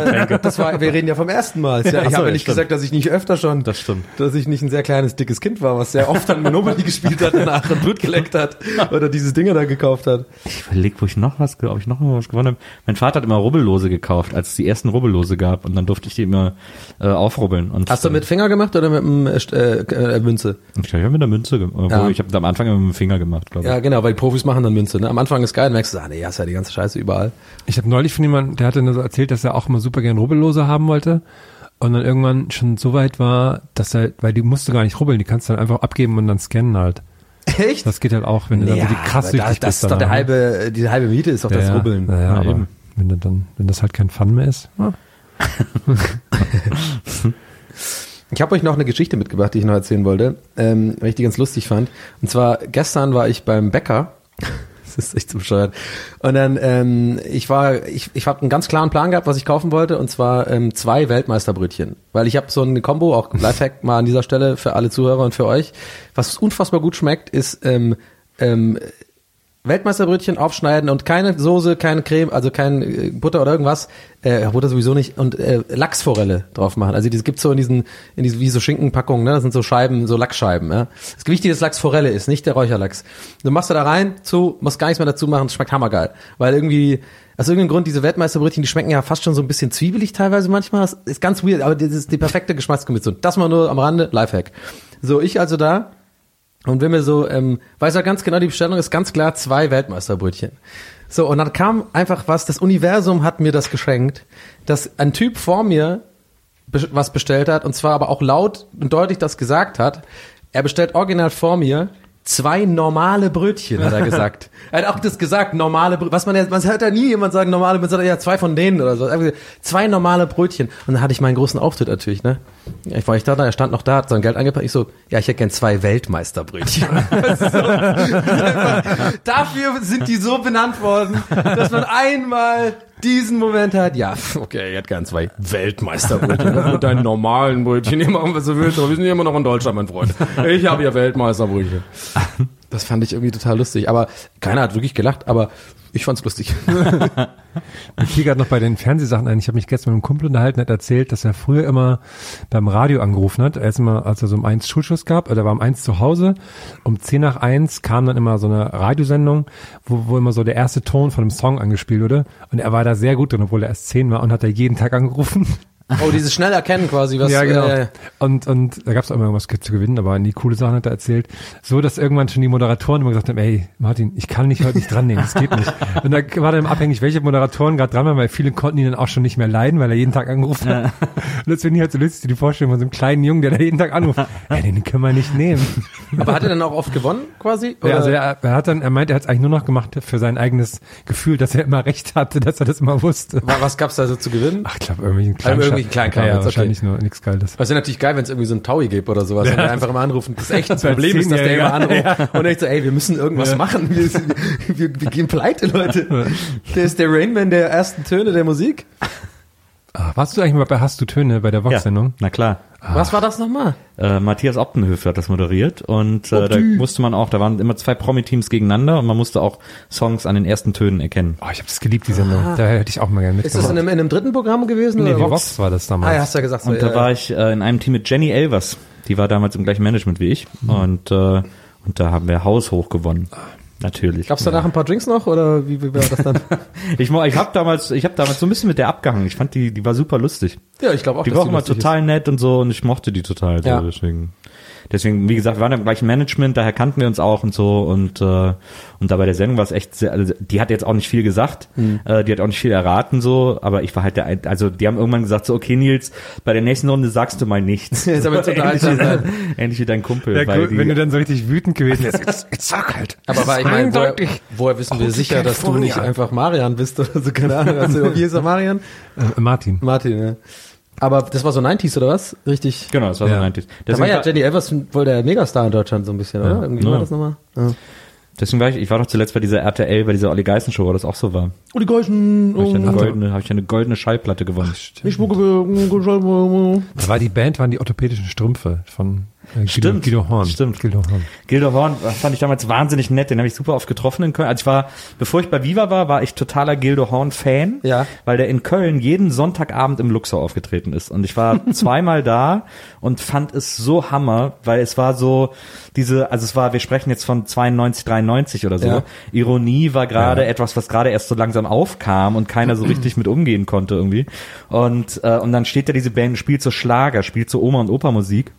Das war, wir reden ja vom ersten Mal. Ja, ich ach so, habe ja nicht stimmt. gesagt, dass ich nicht öfter schon, Das stimmt. dass ich nicht ein sehr kleines, dickes Kind war, was sehr oft dann Monopoly gespielt hat danach und Blut geleckt hat oder diese Dinger da gekauft hat. Ich überlege, wo ich noch was, ob ich noch mal was gewonnen habe. Mein Vater hat immer Rubbellose gekauft, als es die ersten Rubbellose gab. Und dann durfte ich die immer äh, aufrubbeln. Und, Hast du mit Finger gemacht oder mit dem äh, äh, äh, Münze? Ich glaube, ich habe mit der Münze gemacht. Ja. Ich habe am Anfang immer mit dem Finger gemacht, glaube ich. Ja, genau, weil Profis machen dann Münze. Ne? Am Anfang ist geil, dann merkst du, ah, nee, hast ja die ganze Scheiße überall. Ich habe neulich von jemandem, der hatte so erzählt, dass er auch immer super gern Rubbellose haben wollte und dann irgendwann schon so weit war, dass er, weil die musst du gar nicht rubbeln, die kannst du dann einfach abgeben und dann scannen halt. Echt? Das geht halt auch, wenn du dann so die krass aber da, das ist doch der danach. halbe, die halbe Miete ist doch Ja, das. Rubbeln. Ja, ja, Ja, aber wenn du dann, wenn das halt kein Fun mehr ist. Ja. Ich habe euch noch eine Geschichte mitgebracht, die ich noch erzählen wollte, ähm, weil ich die ganz lustig fand. Und zwar gestern war ich beim Bäcker. Das ist echt so bescheuert. Und dann, ähm, ich war, ich, ich habe einen ganz klaren Plan gehabt, was ich kaufen wollte, und zwar ähm, zwei Weltmeisterbrötchen. Weil ich habe so eine Kombo, auch Lifehack mal an dieser Stelle für alle Zuhörer und für euch. Was unfassbar gut schmeckt, ist ähm, ähm, Weltmeisterbrötchen aufschneiden und keine Soße, keine Creme, also kein äh, Butter oder irgendwas, äh, Butter sowieso nicht und äh, Lachsforelle drauf machen. Also das gibt's so in diesen, in diesen wie so Schinkenpackungen, ne? Das sind so Scheiben, so Lachsscheiben. Ja? Das Wichtige ist Lachsforelle ist, nicht der Räucherlachs. Du machst da da rein, zu, musst gar nichts mehr dazu machen, schmeckt hammergeil, weil irgendwie aus irgendeinem Grund diese Weltmeisterbrötchen, die schmecken ja fast schon so ein bisschen zwiebelig teilweise manchmal. Das ist ganz weird, aber das ist die perfekte Geschmackskombination. Das mal nur am Rande, Lifehack. So ich also da und wenn wir so, ähm, weiß er ganz genau, die Bestellung ist ganz klar zwei Weltmeisterbrötchen. So, und dann kam einfach was, das Universum hat mir das geschenkt, dass ein Typ vor mir was bestellt hat, und zwar aber auch laut und deutlich das gesagt hat. Er bestellt original vor mir zwei normale Brötchen, hat er gesagt. er hat auch das gesagt, normale Brötchen. Was man ja, man hört ja nie jemand sagen, normale, man sagt ja zwei von denen oder so. Zwei normale Brötchen. Und dann hatte ich meinen großen Auftritt natürlich, ne? Ich war ich da, er stand noch da, hat sein Geld angepackt. Ich so, ja, ich hätte gern zwei Weltmeisterbrötchen. So, dafür sind die so benannt worden, dass man einmal diesen Moment hat, ja, okay, ich hätte gern zwei Weltmeisterbrötchen. Mit deinen normalen Brötchen, die machen, was du willst, aber wir sind immer noch in Deutschland, mein Freund. Ich habe ja Weltmeisterbrötchen. Das fand ich irgendwie total lustig, aber keiner hat wirklich gelacht, aber ich fand's lustig. Ich fiel gerade noch bei den Fernsehsachen ein. Ich habe mich gestern mit einem Kumpel unterhalten, hat erzählt, dass er früher immer beim Radio angerufen hat. Erstmal, als er so um eins Schulschuss gab, oder er war um eins zu Hause. Um zehn nach eins kam dann immer so eine Radiosendung, wo, wo immer so der erste Ton von einem Song angespielt wurde. Und er war da sehr gut drin, obwohl er erst zehn war und hat da jeden Tag angerufen. Oh, dieses schnell erkennen quasi, was ja, genau. äh, und, und da gab es auch immer irgendwas zu gewinnen, aber die coole Sachen hat er erzählt. So, dass irgendwann schon die Moderatoren immer gesagt haben, ey, Martin, ich kann dich heute nicht dran nehmen, das geht nicht. Und da war dann abhängig, welche Moderatoren gerade dran waren, weil viele konnten ihn dann auch schon nicht mehr leiden, weil er jeden Tag angerufen hat. Und das finde ich halt so lustig, die Vorstellung von so einem kleinen Jungen, der da jeden Tag anruft. Ey, den können wir nicht nehmen. aber hat er dann auch oft gewonnen quasi? Ja, also er, er hat dann, er meint, er hat es eigentlich nur noch gemacht für sein eigenes Gefühl, dass er immer recht hatte, dass er das immer wusste. Wa- was gab's da so zu gewinnen? Ach, ich glaube, irgendwie ein Also irgendwie ein Kleinkram Ja, ja, okay. wahrscheinlich nur nichts Geiles. Das wäre natürlich geil, wenn es irgendwie so ein Taui gibt oder sowas und der einfach immer anrufen. Das echt das Als Problem ist, dass der immer anruft und echt so, ey, wir müssen irgendwas machen. Wir, wir, wir gehen pleite, Leute. Der ist der Rainman der ersten Töne der Musik. Ah, warst du eigentlich mal bei Hast du Töne bei der Ja, Vox-Sendung? na klar. Was war das nochmal? Äh, Matthias Optenhöfer hat das moderiert und äh, da musste man auch, da waren immer zwei Promi-Teams gegeneinander und man musste auch Songs an den ersten Tönen erkennen. Oh, ich habe das geliebt, die Sendung. Da hätte ich auch mal gerne Ist das mitgemacht. in einem, in einem dritten Programm gewesen? nee, oder? die Vox war das damals. Ah, ja, hast du ja gesagt. So, Und da ja, war ich äh, in einem Team mit Jenny Elvers. Die war damals im gleichen Management wie ich und äh, und da haben wir haushoch gewonnen. Natürlich. Gab's danach ein paar Drinks noch oder wie, wie war das dann? Ich, mo- ich habe damals, ich habe damals so ein bisschen mit der abgehangen. Ich fand die, die war super lustig. ja, ich glaube auch, Die war auch immer lustig ist. total nett und so und ich mochte die total. Ja. So, deswegen, deswegen, wie gesagt, wir waren im gleichen Management, daher kannten wir uns auch und so und äh, und da bei der Sendung war es echt sehr, also die hat jetzt auch nicht viel gesagt, Mhm. äh, die hat auch nicht viel erraten so, aber ich war halt der, ein- also die haben irgendwann gesagt so, okay Nils, bei der nächsten Runde sagst du mal nichts. Jetzt aber zu ähnlich, wie ähnlich wie dein Kumpel. Ja, weil cool, die, wenn du dann so richtig wütend gewesen wärst. Jetzt, jetzt sag halt. Aber war ich meine, woher, woher wissen wir sicher, dass du nicht einfach Marian bist oder so, keine Ahnung. Also, wie ist er Marian? Äh, Martin. Martin, ja. Aber das war so 90s oder was? Richtig. genau, das war Ja. so 90s. Da war Deswegen, ja Jenny Elvers wohl der Megastar in Deutschland so ein bisschen, oder? Irgendwie Ja. war das nochmal? Ja. deswegen war ich, ich war doch zuletzt bei dieser RTL, bei dieser Olli Geißen Show, wo das auch so war. Oh, die Geißen. Habe ich, eine Oh, goldene, hab ich eine goldene Schallplatte gewonnen. ich spucke für- Da war die Band, waren die orthopädischen Strümpfe von äh, Guido, Stimmt. Guido Horn. Stimmt. Guido Horn. Gildo Horn das fand ich damals wahnsinnig nett, den habe ich super oft getroffen in Köln. Also ich war, bevor ich bei Viva war, war ich totaler Gildo Horn Fan, Ja. weil der in Köln jeden Sonntagabend im Luxor aufgetreten ist und ich war zweimal da und fand es so hammer, weil es war so diese, also es war, wir sprechen jetzt von 92, 93 oder so. Ja. Ironie war gerade etwas, was gerade erst so langsam aufkam und keiner so richtig mit umgehen konnte irgendwie. Und äh, und dann steht da diese Band, spielt so Schlager, spielt so Oma und Opa Musik.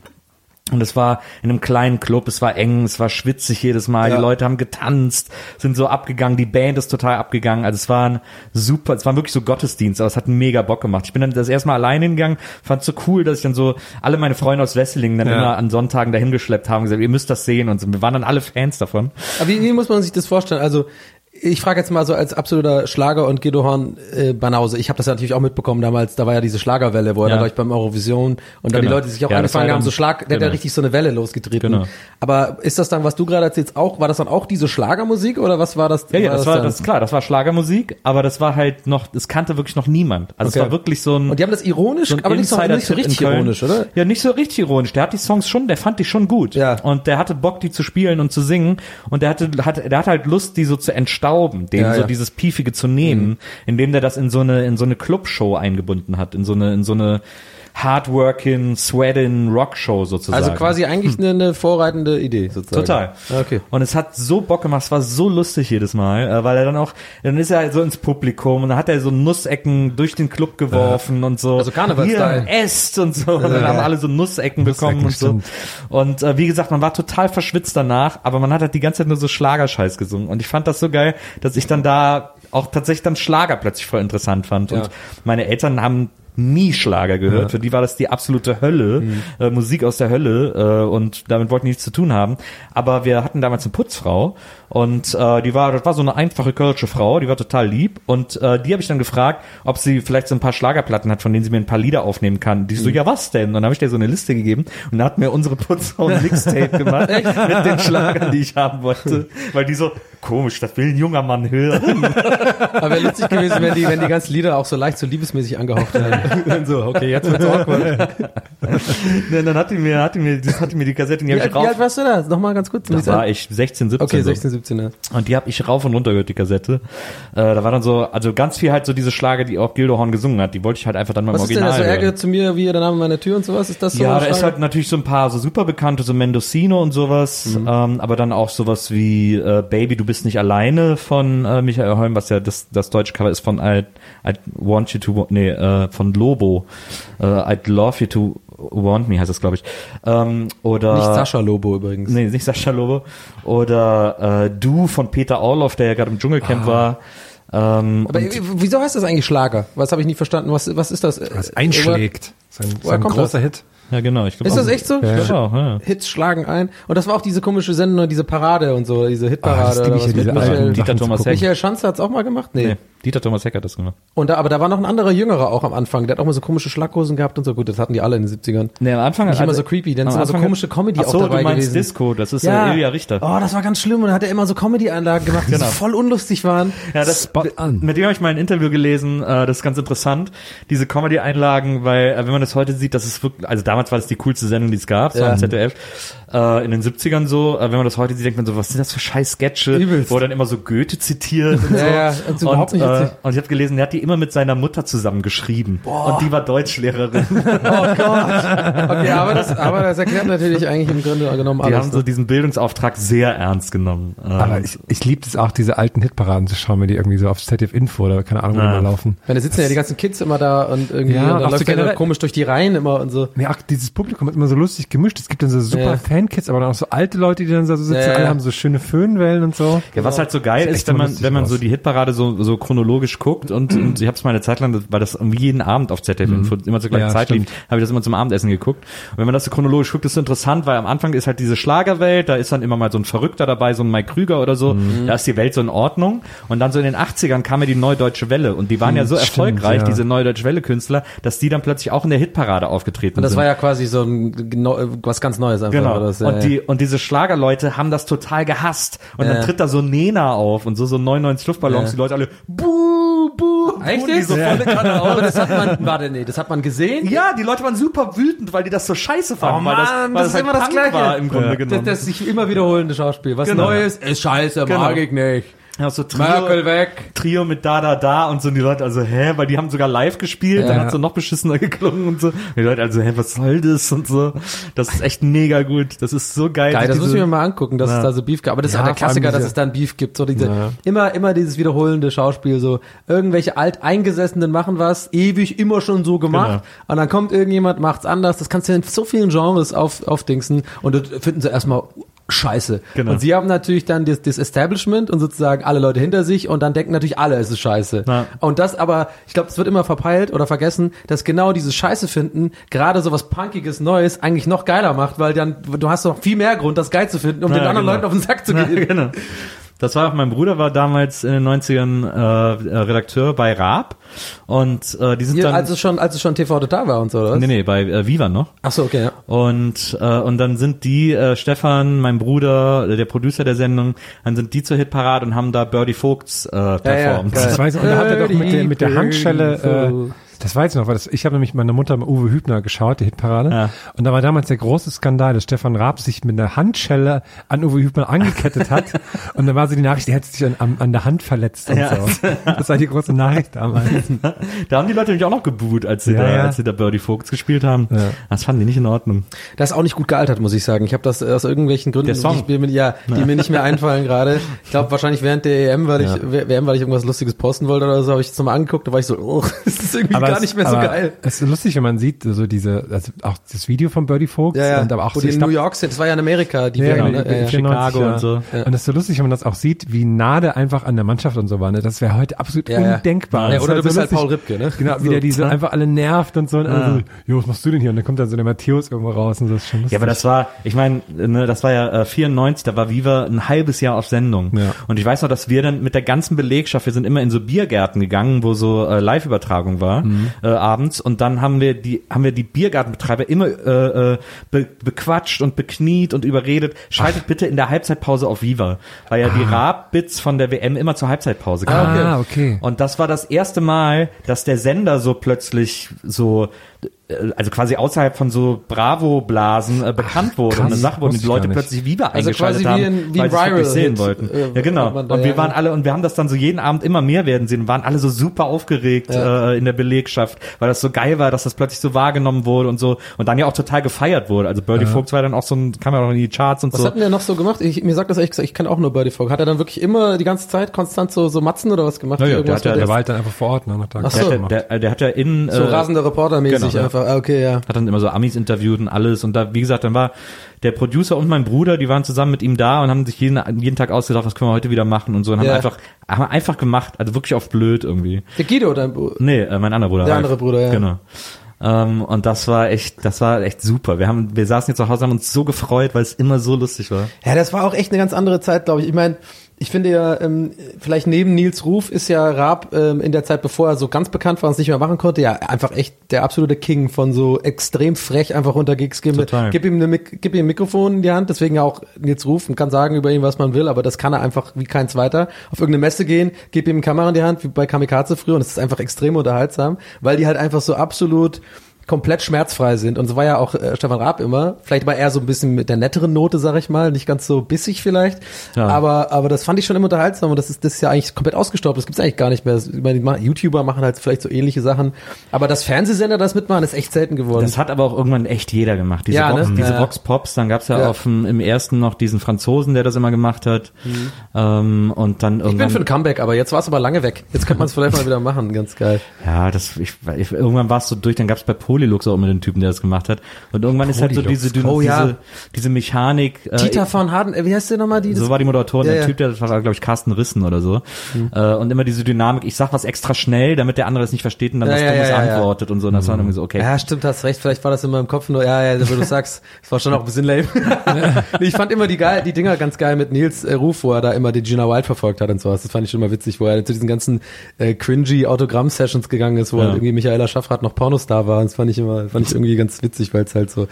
Und es war in einem kleinen Club, es war eng, es war schwitzig jedes Mal, Ja. die Leute haben getanzt, sind so abgegangen, die Band ist total abgegangen. Also es war ein super, es war wirklich so Gottesdienst, aber es hat mega Bock gemacht. Ich bin dann das erste Mal alleine hingegangen, fand so cool, dass ich dann so alle meine Freunde aus Wesseling dann Ja. immer an Sonntagen dahin geschleppt haben und gesagt, ihr müsst das sehen und so. Wir waren dann alle Fans davon. Aber wie, wie muss man sich das vorstellen? Also ich frage jetzt mal so als absoluter Schlager und Guido Horn äh, Banause. Ich habe das ja natürlich auch mitbekommen damals. Da war ja diese Schlagerwelle, wo er Ja. dann gleich beim Eurovision und dann die Genau. Leute sich auch Ja, angefangen war haben, dann- so Schlag, der hat ja genau. richtig so eine Welle losgetreten. Genau. Aber ist das dann, was du gerade erzählst, auch? War das dann auch diese Schlagermusik oder was war das? Ja, ja, das war, dann? das ist klar, das war Schlagermusik, aber das war halt noch, das kannte wirklich noch niemand. Also Okay. es war wirklich so ein Und die haben das ironisch, so aber nicht so, nicht so richtig ironisch, oder? Ja, nicht so richtig ironisch. Der hat die Songs schon, der fand die schon gut. Ja. Und der hatte Bock, die zu spielen und zu singen. Und der hatte, hat, der hat halt Lust, die so zu entstauben, denen Ja, so ja. dieses Piefige zu nehmen, indem der das in so eine, in so eine Clubshow eingebunden hat, in so eine, in so eine hardworking, sweating Rockshow sozusagen. Also quasi eigentlich eine, eine vorreitende Idee sozusagen. Total. Ja, Okay. Und es hat so Bock gemacht, es war so lustig jedes Mal, äh, weil er dann auch, dann ist er halt so ins Publikum und dann hat er so Nussecken durch den Club geworfen und so. Also Karnevalstyle. Hier, esst und so. Und dann haben alle so Nussecken bekommen und so. stimmt. Und äh, wie gesagt, man war total verschwitzt danach, aber man hat halt die ganze Zeit nur so Schlagerscheiß gesungen. Und ich fand das so geil, dass ich dann da auch tatsächlich dann Schlager plötzlich voll interessant fand. Ja. Und meine Eltern haben nie Schlager gehört. Für die war das die absolute Hölle, äh, Musik aus der Hölle äh, und damit wollten die nichts zu tun haben. Aber wir hatten damals eine Putzfrau und äh, die war, das war so eine einfache kölsche Frau, die war total lieb und äh, die habe ich dann gefragt, ob sie vielleicht so ein paar Schlagerplatten hat, von denen sie mir ein paar Lieder aufnehmen kann. Die so, ja was denn? Und dann habe ich dir so eine Liste gegeben und da hat mir unsere Putzfrau ein Mixtape gemacht mit den Schlagern, die ich haben wollte, weil die so komisch, das will ein junger Mann hören. Aber wäre lustig gewesen, wenn die, wenn die ganzen Lieder auch so leicht so liebesmäßig angehaucht wären. Dann so, okay, jetzt wird's awkward. Und dann hat die mir, hat die mir, das hat die mir die Kassette, die Wie hab ich wie rauf. alt warst du da? Nochmal ganz kurz. Da war ich 16, 17. Okay, so. 16, 17, ja. Und die habe ich rauf und runter gehört, die Kassette. Äh, da war dann so, also ganz viel halt so diese Schlage, die auch Gildehorn gesungen hat. Die wollte ich halt einfach dann mal Was im ist denn Original das so. Ärger zu mir, wie der Name meiner Tür und sowas? Ist das so? Ja, da ist halt natürlich so ein paar so super bekannte, so Mendocino und sowas, ähm, aber dann auch sowas wie äh, Baby, du bist nicht alleine von äh, Michael Holm, was ja das, das deutsche Cover ist von I, I Want You to, nee, äh, von Lobo, äh, I'd Love You to Want Me heißt das, glaube ich. Ähm, oder Nicht Sascha Lobo übrigens. Nee, nicht Sascha Lobo. Oder äh, Du von Peter Orloff, der ja gerade im Dschungelcamp war. Ähm, Aber und- wieso heißt das eigentlich Schlager? Was habe ich nicht verstanden? Was, was ist das? Was einschlägt. Sein, sein großer Hit. ja, genau. Ich glaub Ist das echt so? Ja, ja. ja. Hits schlagen ein. Und das war auch diese komische Sendung, diese Parade und so, diese Ah, Hitparade. das lieb oder ich was ja, mit Michael. Michael Schanze hat's auch mal gemacht? Nee. Nee, Dieter Thomas Heck hat das gemacht. Und da, aber da war noch ein anderer Jüngerer auch am Anfang. Der hat auch mal so komische Schlaghosen gehabt und so. Gut, das hatten die alle in den 70ern. Nee, am Anfang Nicht immer so creepy, denn es am ist immer so komische Comedy Ach so, auch dabei du meinst gewesen. Disco, das ist ja. Ilja Richter. Oh, das war ganz schlimm. Und da hat er immer so Comedy-Einlagen gemacht, die Genau. so voll unlustig waren. Ja, das, Spot on. Mit dem habe ich mal ein Interview gelesen, äh, das ist ganz interessant, diese Comedy-Einlagen, weil äh, wenn man das heute sieht, das ist wirklich, also damals war das die coolste Sendung, die es gab, so Ja. am ZDF, äh, in den 70ern so, äh, wenn man das heute sieht, denkt man so, was sind das für scheiß Sketche, Übelst. wo er dann immer so Goethe zitiert und so. Ja, ja, und so überhaupt nicht äh, witzig. und ich habe gelesen, er hat die immer mit seiner Mutter zusammen geschrieben und die war Deutschlehrerin. Okay, aber das, aber das erklärt natürlich eigentlich im Grunde genommen Die alles. haben so diesen Bildungsauftrag sehr ernst genommen. Äh, Aber ich, ich liebe es auch, diese alten Hitparaden zu schauen, wenn die irgendwie so auf ZDF Info oder keine Ahnung, wo die Ja. laufen. Wenn da sitzen ja die ganzen Kids immer da und irgendwie Ja, und dann so läuft generell- komisch durch die Reihen immer und so. Nee, ach, dieses Publikum ist immer so lustig gemischt. Es gibt dann so super Ja. Fankids, aber dann auch so alte Leute, die dann so sitzen. Ja, ja. Alle haben so schöne Föhnwellen und so. Ja, was halt so geil ist, echt wenn man, wenn man so die Hitparade so, so chronologisch guckt und, und ich habe es mal eine Zeit lang, weil das irgendwie jeden Abend auf ZDF Info immer zur gleichen Ja, Zeit lief, habe ich das immer zum Abendessen geguckt. Und wenn man das so chronologisch guckt, ist es interessant, weil am Anfang ist halt diese Schlagerwelt, da ist dann immer mal so ein Verrückter dabei, so ein Mike Krüger oder so, da ist die Welt so in Ordnung. Und dann so in den 80ern kam ja die Neue Deutsche Welle und die waren ja so Stimmt, erfolgreich, ja. diese Neue Deutsche Welle Künstler, dass die dann plötzlich auch in der Hitparade aufgetreten Und das sind. war ja quasi so ein, was ganz Neues einfach. Genau. Das, ja, und die und diese Schlagerleute haben das total gehasst. Und dann tritt da so Nena auf und so so 99 Luftballons, die Leute alle buh buh. Echt buh, die jetzt? so volle Kanne. Aber das hat man, warte, nee, das hat man gesehen? Ja, die Leute waren super wütend, weil die das so scheiße fanden, Oh weil das, Mann, weil das ist halt immer das Punk Gleiche. war im Grunde Ja. genommen. Das, das sich immer wiederholende Schauspiel. Was Genau. Neues ist scheiße, Genau. mag ich nicht. Ja, so Trio, Merkel weg. Trio mit da, da, da und so und die Leute also, hä, weil die haben sogar live gespielt, dann Ja. hat so noch beschissener geklungen und so. Und die Leute also, hä, was soll das und so. Das ist echt mega gut. Das ist so geil. Geil, das diese- muss ich mir mal angucken, dass Ja. es da so Beef gab. Aber das ist Ja, auch der Klassiker, dass es dann Beef gibt. So diese, Ja. immer, immer dieses wiederholende Schauspiel, so irgendwelche Alteingesessenen machen was, ewig immer schon so gemacht. Genau. Und dann kommt irgendjemand, macht's anders. Das kannst du in so vielen Genres auf, aufdingsen. Und das finden sie erstmal scheiße. Genau. Und sie haben natürlich dann das, das Establishment und sozusagen alle Leute hinter sich und dann denken natürlich alle, es ist scheiße. Ja. Und das aber, ich glaube, es wird immer verpeilt oder vergessen, dass genau dieses Scheiße finden, gerade so was Punkiges, Neues eigentlich noch geiler macht, weil dann, du hast noch viel mehr Grund, das geil zu finden, um Ja, den anderen genau. Leuten auf den Sack zu Ja, gehen. genau. Das war auch, mein Bruder war damals in den 90ern äh, äh, Redakteur bei Raab und äh, die sind Hier, dann als es schon, als es schon TV total war und so, oder? was? nee, nee, bei äh, Viva noch. Ach so, okay, ja. Und äh, und dann sind die äh, Stefan, mein Bruder, äh, der Producer der Sendung, dann sind die zur Hitparade und haben da Birdie Vogts äh, performt. geil. Das weiß ich, und da hat er doch mit der, mit der Handschelle, äh, das weiß ich noch, weil das, ich habe nämlich meiner Mutter mal Uwe Hübner geschaut, die Hitparade. Ja. Und da war damals der große Skandal, dass Stefan Raab sich mit einer Handschelle an Uwe Hübner angekettet hat. und dann war so die Nachricht, er hätte sich an, an, an der Hand verletzt und Ja. so. Das war die große Nachricht damals. Da haben die Leute nämlich auch noch geboot, als sie Ja, da, ja. als sie da Birdie Vogts gespielt haben. Ja. Das fanden die nicht in Ordnung. Das ist auch nicht gut gealtert, muss ich sagen. Ich habe das aus irgendwelchen Gründen, Der Song. Die, mir, ja, die mir nicht mehr einfallen gerade. Ich glaube wahrscheinlich während der EM, weil ich WM, weil ich irgendwas Lustiges posten wollte oder so, habe ich es nochmal angeguckt, da war ich so, oh, das ist irgendwie gar nicht mehr so geil. Es ist lustig, wenn man sieht, so diese, also auch das Video von Birdie Vogts Ja, ja. und aber auch Wo so, die in New York sind, das war ja in Amerika, die Ja, WM, genau, ne? ja. 94, Chicago und so. Und es ist so lustig, wenn man das auch sieht, wie nah der einfach an der Mannschaft und so war. Ne? Das wäre heute absolut undenkbar. Oder ist du bist so halt. Paul Ripke, ne? Genau, wie So. der diese einfach alle nervt und so. Und alle so, jo, was machst du denn hier? Und dann kommt dann so der Matthäus irgendwo raus und das ist schon lustig. Ja, aber das war, ich meine, ne, das war ja äh, 94, da war Viva ein halbes Jahr auf Sendung. Ja. Und ich weiß noch, dass wir dann mit der ganzen Belegschaft, wir sind immer in so Biergärten gegangen, wo so äh, Live-Übertragung war äh, abends. Und dann haben wir die, haben wir die Biergartenbetreiber immer äh, äh, be bequatscht und bekniet und überredet. Schaltet bitte in der Halbzeitpause auf Viva, weil ja die Rap-Bits von der WM immer zur Halbzeitpause kamen. Ah, okay. Und das war das erste Mal, dass der Sender so plötzlich so, also quasi außerhalb von so Bravo-Blasen äh, bekannt wurde. krass. und eine Sache, wo die Leute plötzlich Viva Also eingeschaltet quasi wie haben, ein- wie weil sie es wirklich sehen wollten. äh, ja, genau. Und wir ja. waren alle, und wir haben das dann so jeden Abend immer mehr werden sehen, waren alle so super aufgeregt äh, in der Belegschaft, weil das so geil war, dass das plötzlich so wahrgenommen wurde und so. Und dann ja auch total gefeiert wurde. Also Birdie Vogts war dann auch so ein, kam ja auch in die Charts und Was so. hat denn der noch so gemacht? Ich, mir sagt das ehrlich gesagt, ich kann auch nur Birdie Fogg. Hat er dann wirklich immer die ganze Zeit konstant so, so Matzen oder was gemacht? Ja, ja, Irgendwas der hat mit der war halt dann einfach vor Ort. Ne, und hat Ach so. der, der, der, der hat ja in so äh, rasender Reporter-mäßig genau, ja. einfach. Ah, okay, ja. hat dann immer so Amis interviewt und alles und da, wie gesagt, dann war der Producer und mein Bruder, die waren zusammen mit ihm da und haben sich jeden, jeden Tag ausgedacht, was können wir heute wieder machen und so und haben Ja. einfach, haben einfach gemacht, also wirklich auf blöd irgendwie. Der Guido, dein Bruder. Nee, äh, mein anderer Bruder. Der Ralf. andere Bruder, ja. Genau. Ähm, und das war echt, das war echt super. Wir haben, wir saßen jetzt zu Hause, haben uns so gefreut, weil es immer so lustig war. Ja, das war auch echt eine ganz andere Zeit, glaube ich. Ich meine, ich finde ja, ähm, vielleicht neben Nils Ruf ist ja Raab ähm, in der Zeit, bevor er so ganz bekannt war und es nicht mehr machen konnte, ja einfach echt der absolute King von so extrem frech einfach unter Gigs geben. Total. Gib ihm, eine, Mik- gib ihm ein Mikrofon in die Hand, deswegen auch Nils Ruf und kann sagen über ihn, was man will, aber das kann er einfach wie keins weiter. Auf irgendeine Messe gehen, gib ihm eine Kamera in die Hand, wie bei Kamikaze früher und es ist einfach extrem unterhaltsam, weil die halt einfach so absolut komplett schmerzfrei sind. Und so war ja auch äh, Stefan Raab immer. Vielleicht war er so ein bisschen mit der netteren Note, sag ich mal, nicht ganz so bissig vielleicht. Ja. Aber, aber das fand ich schon immer unterhaltsam und das ist, das ist ja eigentlich komplett ausgestorben. Das gibt's eigentlich gar nicht mehr. Das- Ich meine, die YouTuber machen halt vielleicht so ähnliche Sachen. Aber das Fernsehsender das mitmachen, ist echt selten geworden. Das hat aber auch irgendwann echt jeder gemacht. Diese, Ja, Vox, ne? diese Ja. Vox Pops, dann gab's ja, Ja. auf dem, im ersten noch diesen Franzosen, der das immer gemacht hat. Ähm, und dann ich bin irgendwann. für ein Comeback, aber jetzt war es aber lange weg. Jetzt könnte man es vielleicht mal wieder machen. Ganz geil. Ja, das, ich, ich irgendwann war es so durch, dann gab es bei Polylux auch immer den Typen, der das gemacht hat. Und irgendwann ist halt so diese, Dyn- Oh, ja. diese, diese Mechanik. äh, Dieter von Harden, äh, wie heißt der nochmal? Die, so war die Moderatorin, Ja, der ja. Typ, der war, glaube ich, Carsten Rissen oder so. Äh, und immer diese Dynamik, ich sag was extra schnell, damit der andere es nicht versteht und dann was Dummes antwortet und so. Und das war dann irgendwie so, okay. Ja, stimmt, hast recht. Vielleicht war das in meinem Kopf nur, ja, ja, wo du sagst, es war schon auch ein bisschen lame. Ich fand immer die geil, die Dinger ganz geil mit Nils äh, Ruf, wo er da immer die Gina Wild verfolgt hat und sowas. Das fand ich schon mal witzig, wo er zu diesen ganzen äh, cringy Autogramm-Sessions gegangen ist, wo Ja. halt irgendwie Michaela Schaffrath noch Pornostar war. Und das fand ich immer, fand ich irgendwie ganz witzig, weil es halt so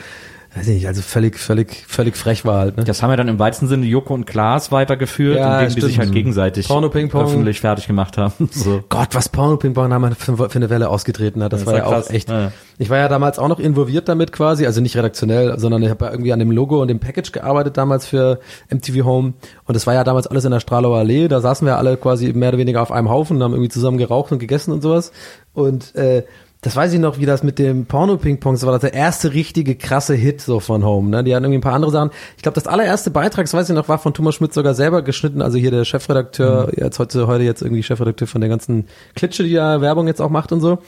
weiß ich nicht, also völlig, völlig, völlig frech war halt. Ne? Das haben ja dann im weitesten Sinne Joko und Klaas weitergeführt, Ja, indem die sich stimmt. halt gegenseitig öffentlich fertig gemacht haben. So. Gott, was Porno-Ping-Pong damals für, für eine Welle ausgetreten hat, das, Das war war ja auch krass. echt. Ja, ja. Ich war ja damals auch noch involviert damit quasi, also nicht redaktionell, sondern ich habe ja irgendwie an dem Logo und dem Package gearbeitet damals für MTV Home und das war ja damals alles in der Stralauer Allee, da saßen wir alle quasi mehr oder weniger auf einem Haufen und haben irgendwie zusammen geraucht und gegessen und sowas und äh, das weiß ich noch, wie das mit dem Porno-Ping-Pong, das war das der erste richtige krasse Hit so von Home. Ne? Die hatten irgendwie ein paar andere Sachen. Ich glaube, das allererste Beitrag, das weiß ich noch, war von Thomas Schmidt sogar selber geschnitten. Also hier der Chefredakteur, jetzt heute, heute jetzt irgendwie Chefredakteur von der ganzen Klitsche, die da Werbung jetzt auch macht und so.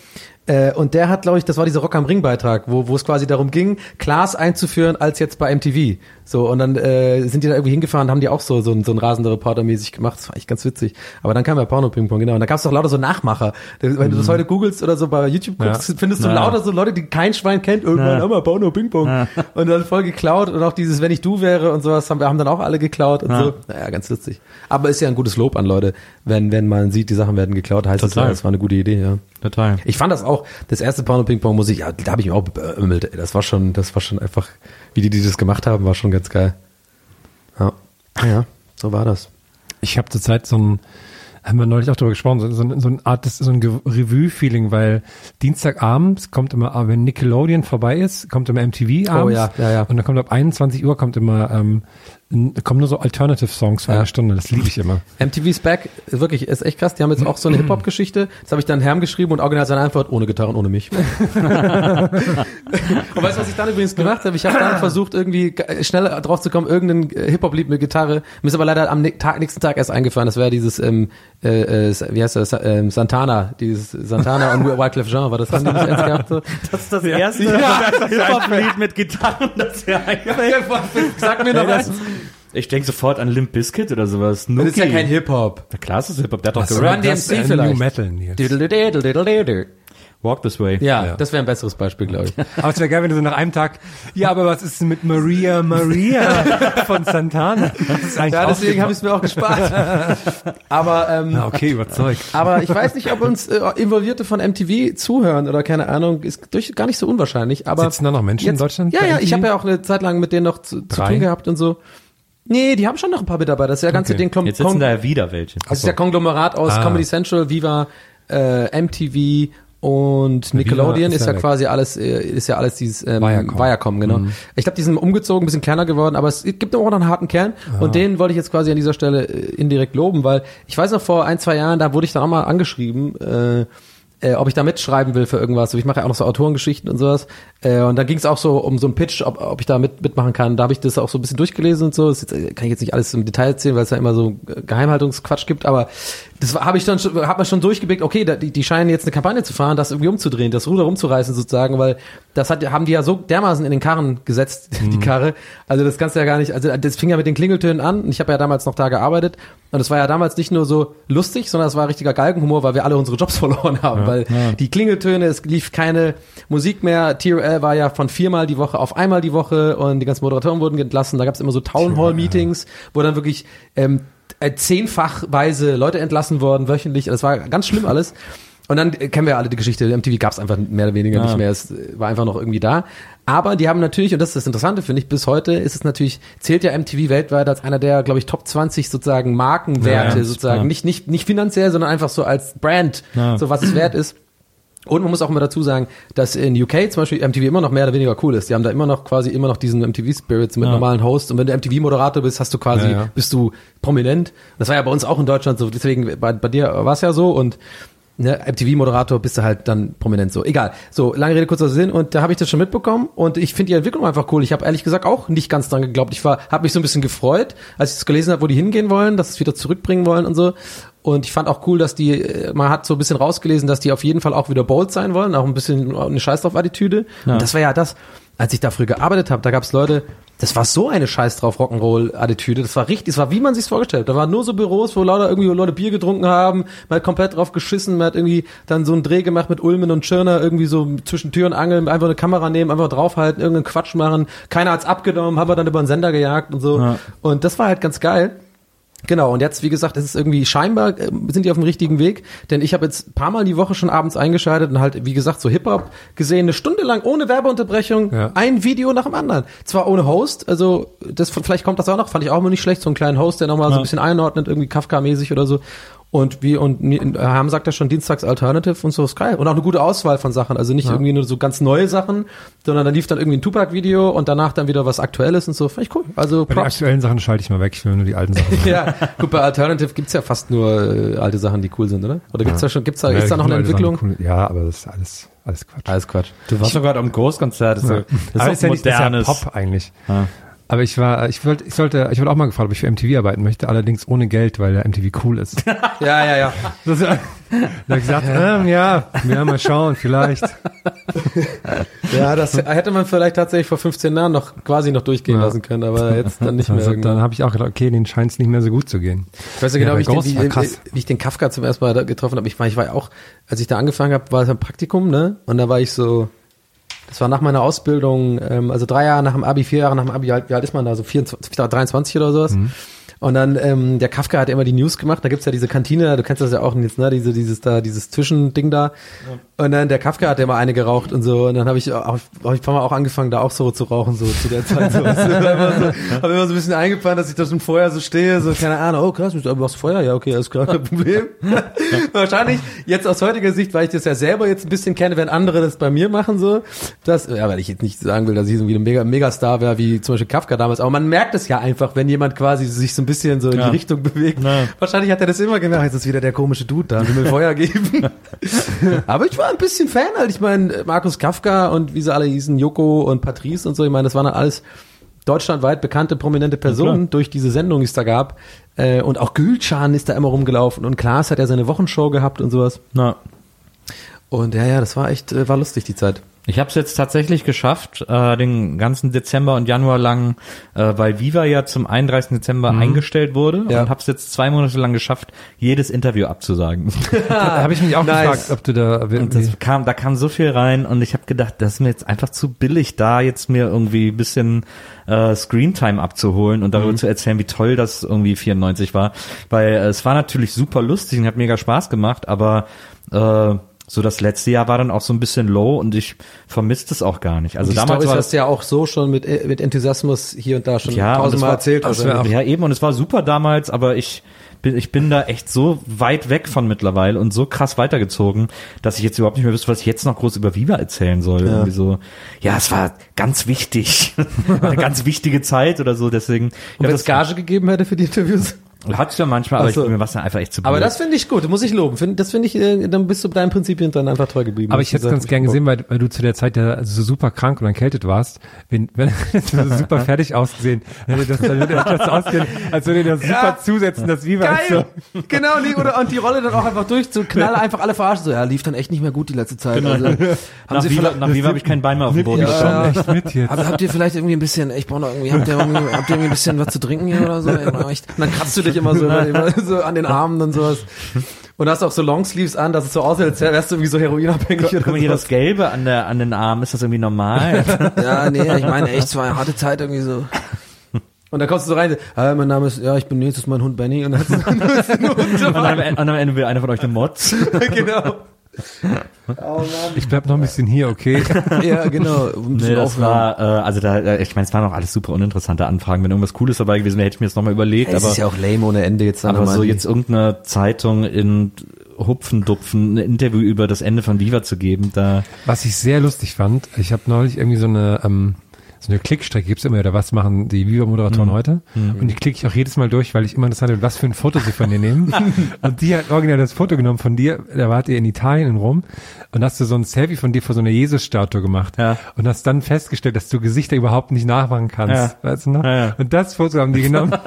Äh, und der hat, glaube ich, das war dieser Rock am Ring Beitrag, wo, wo es quasi darum ging, Klaas einzuführen als jetzt bei MTV. So, und dann äh, sind die da irgendwie hingefahren, haben die auch so, so, ein- so ein rasender Reporter mäßig gemacht. Das war echt ganz witzig. Aber dann kam ja Porno Ping Pong, genau. Und da gab es doch lauter so Nachmacher. Wenn du das heute googelst oder so bei YouTube guckst, Ja. findest du Ja. lauter so Leute, die kein Schwein kennt. Irgendwann haben wir Porno Ping Pong. Und dann voll geklaut. Und auch dieses, wenn ich du wäre und sowas, haben wir haben dann auch alle geklaut und Ja. so. Naja, ganz witzig. Aber ist ja ein gutes Lob an Leute, wenn, wenn man sieht, die Sachen werden geklaut, heißt es ja, Total. das war eine gute Idee, ja. Total. Ich fand das auch, das erste Porno Ping Pong muss ich, ja, da habe ich mich auch beömmelt. Das war schon, das war schon einfach, wie die, die das gemacht haben, war schon ganz geil. Ja, ja, so war das. Ich habe zurzeit so ein, haben wir neulich auch darüber gesprochen, so, so, so eine Art, das ist so ein Revue-Feeling, weil Dienstagabends kommt immer, ah, wenn Nickelodeon vorbei ist, kommt immer MTV abends. Oh ja, ja, ja. Und dann kommt ab 21 Uhr kommt immer, ähm, n- kommen nur so Alternative-Songs für Ja. eine Stunde. Das liebe ich immer. MTV's Back, wirklich, ist echt krass. Die haben jetzt auch so eine Hip-Hop-Geschichte. Das habe ich dann Herm geschrieben und original seine Antwort, ohne Gitarren, ohne mich. und weißt du, was ich dann übrigens gemacht habe? Ich habe dann versucht, irgendwie ge- schnell drauf zu kommen, irgendein äh, Hip-Hop-Lied mit Gitarre. Mir ist aber leider am Tag, nächsten Tag erst eingefallen. Das wäre dieses, ähm, äh, äh, wie heißt das, ähm, Santana. Dieses Santana und Wyclef Jean. War das? Nicht eins gehabt? So? Das ist das erste Hip-Hop-Lied mit Gitarren, das wir Sag mir noch was. Ich denke sofort an Limp Bizkit oder sowas. Das ist ja kein Hip-Hop. Na klar, ist das Hip-Hop. Der hat doch Run gerappt. Das DMC ist, äh, vielleicht. New Metal. Walk This Way. Ja, Ja. das wäre ein besseres Beispiel, glaube ich. Aber es wäre geil, wenn du so nach einem Tag, ja, aber was ist denn mit Maria Maria von Santana? Das ist eigentlich Ja, deswegen habe ich es mir auch gespart. Aber ähm, Ja, okay, überzeugt. aber ich weiß nicht, ob uns äh, Involvierte von MTV zuhören oder keine Ahnung, ist durch, gar nicht so unwahrscheinlich. Aber Sitzen da noch Menschen in Deutschland Ja, ja, MTV? ich habe ja auch eine Zeit lang mit denen noch zu, zu tun gehabt und so. Nee, die haben schon noch ein paar Mitarbeiter. Das ist ja ganze Okay. Ding. Kom Jetzt sitzen da ja wieder welche. das ist ja Konglomerat aus Ah. Comedy Central, Viva, äh, MTV und Nickelodeon ist ist ja ja quasi alles, äh, ist ja alles dieses ähm, Viacom. Viacom, genau. Ich glaube, die sind umgezogen, ein bisschen kleiner geworden, aber es gibt auch noch einen harten Kern und den wollte ich jetzt quasi an dieser Stelle äh, indirekt loben, weil ich weiß noch vor ein, zwei Jahren, da wurde ich dann auch mal angeschrieben, äh, äh, ob ich da mitschreiben will für irgendwas. Ich mache ja auch noch so Autorengeschichten und sowas. Äh, und da ging es auch so um so einen Pitch, ob, ob ich da mit, mitmachen kann. Da habe ich das auch so ein bisschen durchgelesen und so. Das jetzt, äh, kann ich jetzt nicht alles im Detail erzählen, weil es ja immer so Geheimhaltungsquatsch gibt. Aber das habe ich dann schon, hat man schon durchgeblickt. Okay, da, die, die scheinen jetzt eine Kampagne zu fahren, das irgendwie umzudrehen, das Ruder rumzureißen sozusagen, weil das hat, haben die ja so dermaßen in den Karren gesetzt, die Karre. Also das kannst du ja gar nicht. Also das fing ja mit den Klingeltönen an. Und ich habe ja damals noch da gearbeitet. Und es war ja damals nicht nur so lustig, sondern es war richtiger Galgenhumor, weil wir alle unsere Jobs verloren haben. Weil die Klingeltöne, es lief keine Musik mehr. TRL war ja von viermal die Woche auf einmal die Woche und die ganzen Moderatoren wurden entlassen. Da gab es immer so Town Hall Meetings, wo dann wirklich ähm, äh, zehnfachweise Leute entlassen wurden wöchentlich. Das war ganz schlimm alles. Und dann äh, kennen wir ja alle die Geschichte, MTV gab es einfach mehr oder weniger nicht mehr, es äh, war einfach noch irgendwie da. Aber die haben natürlich, und das ist das Interessante, finde ich, bis heute ist es natürlich, zählt ja MTV weltweit als einer der, glaube ich, Top 20 sozusagen Markenwerte, Ja, sozusagen. ja. Nicht, nicht, nicht finanziell, sondern einfach so als Brand, Ja. so was es wert ist. Und man muss auch immer dazu sagen, dass in UK zum Beispiel MTV immer noch mehr oder weniger cool ist. Die haben da immer noch quasi immer noch diesen MTV-Spirits mit Ja. normalen Hosts. Und wenn du MTV-Moderator bist, hast du quasi, Ja, ja. bist du prominent. Das war ja bei uns auch in Deutschland so. Deswegen, bei, bei dir war es ja so. Und ne, MTV-Moderator bist du halt dann prominent so. Egal. So, lange Rede, kurzer Sinn. Und da habe ich das schon mitbekommen. Und ich finde die Entwicklung einfach cool. Ich habe ehrlich gesagt auch nicht ganz dran geglaubt. Ich war, habe mich so ein bisschen gefreut, als ich es gelesen habe, wo die hingehen wollen, dass sie es wieder zurückbringen wollen und so. Und ich fand auch cool, dass die, äh, man hat so ein bisschen rausgelesen, dass die auf jeden Fall auch wieder bold sein wollen, auch ein bisschen eine Scheiß drauf Attitüde. Und das war ja das, als ich da früher gearbeitet habe, da gab es Leute, das war so eine Scheiß drauf Rock'n'Roll Attitüde, das war richtig, das war wie man sich's vorgestellt. hat. Da waren nur so Büros, wo lauter irgendwie Leute Bier getrunken haben, man hat komplett drauf geschissen, man hat irgendwie dann so einen Dreh gemacht mit Ulmen und Schirner, irgendwie so zwischen Tür und Angeln, einfach eine Kamera nehmen, einfach draufhalten, irgendeinen Quatsch machen. Keiner hat's abgenommen, haben wir dann über den Sender gejagt und so. Ja. Und das war halt ganz geil. Genau, und jetzt, wie gesagt, es ist irgendwie scheinbar, äh, sind die auf dem richtigen Weg, denn ich habe jetzt ein paar Mal die Woche schon abends eingeschaltet und halt, wie gesagt, so Hip-Hop gesehen, eine Stunde lang ohne Werbeunterbrechung, Ja. ein Video nach dem anderen. Zwar ohne Host, also das vielleicht kommt das auch noch, fand ich auch immer nicht schlecht, so einen kleinen Host, der nochmal so ein bisschen einordnet, irgendwie Kafka-mäßig oder so. Und wie, und äh, Ham sagt ja schon Dienstags Alternative und so ist geil. Und auch eine gute Auswahl von Sachen. Also nicht irgendwie nur so ganz neue Sachen, sondern dann lief dann irgendwie ein Tupac-Video und danach dann wieder was Aktuelles und so. Fand ich cool. Also Bei den aktuellen Sachen schalte ich mal weg, ich will nur die alten Sachen. Ja, gut, bei Alternative gibt's ja fast nur äh, alte Sachen, die cool sind, oder? Oder gibt's da schon, gibt's da, ist da noch eine Entwicklung? Sachen, cool. Ja, aber das ist alles, alles Quatsch. Alles Quatsch. Du warst doch gerade am Ghost-Konzert. Das ist, Ja. so- das ist ist ja auch nicht, das ist ja modernes. Pop eigentlich. Ja. Aber ich war, ich wollte, ich sollte, ich wurde auch mal gefragt, ob ich für MTV arbeiten möchte, allerdings ohne Geld, weil der MTV cool ist. Ja, ja, ja. Das, da hab ich gesagt, ähm, ja, ja, mal schauen, vielleicht. Ja, das hätte man vielleicht tatsächlich vor 15 Jahren noch quasi noch durchgehen Ja. lassen können, aber jetzt dann nicht mehr. Also, dann habe ich auch gedacht, okay, den scheint es nicht mehr so gut zu gehen. Ich weiß ja Ja, genau, bei wie, ich den, wie, krass. wie ich den Kafka zum ersten Mal da getroffen habe. Ich war, ich war ja auch, als ich da angefangen habe, war es ein Praktikum, ne? Und da war ich so, das war nach meiner Ausbildung, ähm, also drei Jahre nach dem Abi, vier Jahre nach dem Abi, wie alt, wie alt ist man da? So 24, 23 oder sowas. Mhm. Und dann, ähm, der Kafka hat ja immer die News gemacht, da gibt's ja diese Kantine, du kennst das ja auch jetzt, ne, diese, dieses da, dieses Zwischending da. Und dann der Kafka hat ja immer eine geraucht und so. Und dann habe ich auch, hab ich paar Mal auch angefangen, da auch so zu rauchen, so zu der Zeit. So. Du, immer so, hab immer so ein bisschen eingeplant, dass ich da schon vorher so stehe, so, keine Ahnung, oh krass, du machst Feuer, ja, okay, alles klar, kein Problem. Wahrscheinlich jetzt aus heutiger Sicht, weil ich das ja selber jetzt ein bisschen kenne, wenn andere das bei mir machen, so, das, ja, weil ich jetzt nicht sagen will, dass ich so ein Mega, Megastar wäre, wie zum Beispiel Kafka damals, aber man merkt es ja einfach, wenn jemand quasi sich so ein bisschen so in Ja. die Richtung bewegt. Ja. Wahrscheinlich hat er das immer gemerkt, jetzt ist wieder der komische Dude da, will mir Feuer geben. aber ich war ein bisschen Fan halt, ich meine, Markus Kafka und wie sie alle hießen, Joko und Patrice und so, ich meine, das waren dann alles deutschlandweit bekannte, prominente Personen durch diese Sendung, die es da gab. Äh, und auch Gülcan ist da immer rumgelaufen und Klaas hat ja seine Wochenshow gehabt und sowas. Na, Und ja, ja, das war echt, äh, war lustig die Zeit. Ich habe es jetzt tatsächlich geschafft, äh, den ganzen Dezember und Januar lang, äh, weil Viva ja zum 31. Dezember eingestellt wurde Ja. und habe es jetzt zwei Monate lang geschafft, jedes Interview abzusagen. Da habe ich mich auch Nice. gefragt, ob du da Und das kam, da kam so viel rein und ich habe gedacht, das ist mir jetzt einfach zu billig, da jetzt mir irgendwie ein bisschen äh, Screentime abzuholen und darüber zu erzählen, wie toll das irgendwie 94 war. Weil äh, es war natürlich super lustig und hat mega Spaß gemacht, aber äh, so das letzte Jahr war dann auch so ein bisschen low und ich vermisst es auch gar nicht. Also die damals Storys war hast ja auch so schon mit, äh, mit Enthusiasmus hier und da schon Ja, und tausendmal war- erzählt. wär Ja, eben, und es war super damals, aber ich bin, ich bin da echt so weit weg von mittlerweile und so krass weitergezogen, dass ich jetzt überhaupt nicht mehr wüsste, was ich jetzt noch groß über Viva erzählen soll. Irgendwie so, ja, es war ganz wichtig. Eine ganz wichtige Zeit oder so, deswegen. Und ja, wenn es Gage gegeben hätte für die Interviews? Hat's ja manchmal, aber Ach so. ich, mir war es dann einfach echt zu Aber blöd. das finde ich gut, muss ich loben. Find, das finde ich, äh, dann bist du deinen Prinzipien dann einfach treu geblieben. Aber ich hätte es ganz gern gesehen, weil, weil du zu der Zeit ja also so super krank und erkältet warst. Wenn, wenn du so super fertig ausgesehen, dann hätte das, dann würde das so ausgehen, als würde dir das super Ja. zusetzen, das Viva ist Geil! so. genau, nee, oder, und die Rolle dann auch einfach durch, so knall einfach alle verarschen, so, ja, lief dann echt nicht mehr gut die letzte Zeit. Also, haben nach Sie Viva, nach Viva habe ich kein Bein mehr auf dem Boden Ja. Echt mit jetzt. aber habt ihr vielleicht irgendwie ein bisschen, ich brauche noch irgendwie, habt ihr irgendwie, habt ihr irgendwie ein bisschen was zu trinken hier oder so? Ja, echt. Und dann kratzt du dich immer so, immer, immer so an den Armen und sowas. Und hast auch so Longsleeves an, dass es so aussieht, als wärst du irgendwie so heroinabhängig oder Guck mal hier das Gelbe an der an den Armen, ist das irgendwie normal? Ja, nee, ich meine echt, es war eine harte Zeit irgendwie so. Und dann kommst du so rein, ah, mein Name ist, ja, ich bin nächstes mein Hund Benny und dann und, am, und am Ende will einer von euch eine Mods. genau. Ich bleib noch ein bisschen hier, okay? Ja, genau. Ein Nee, das aufhören. war, äh, also da, äh, ich meine, es waren auch alles super uninteressante Anfragen. Wenn irgendwas Cooles dabei gewesen wäre, hätte ich mir das nochmal überlegt. es aber ist ja auch lame ohne Ende jetzt. aber nochmal so jetzt irgendeine Zeitung in Hupfendupfen ein Interview über das Ende von Viva zu geben, da Was ich sehr lustig fand, ich habe neulich irgendwie so eine, ähm, so eine Klickstrecke gibt's immer wieder, was machen die Viva-Moderatoren heute? Und die klicke ich auch jedes Mal durch, weil ich immer interessant bin, was für ein Foto sie von dir nehmen. und die hat original das Foto genommen von dir, da wart ihr in Italien, in Rom, und hast du so ein Selfie von dir vor so einer Jesus-Statue gemacht. Ja. Und hast dann festgestellt, dass du Gesichter überhaupt nicht nachmachen kannst. Ja. Weißt du noch? Ja, ja. Und das Foto haben die genommen.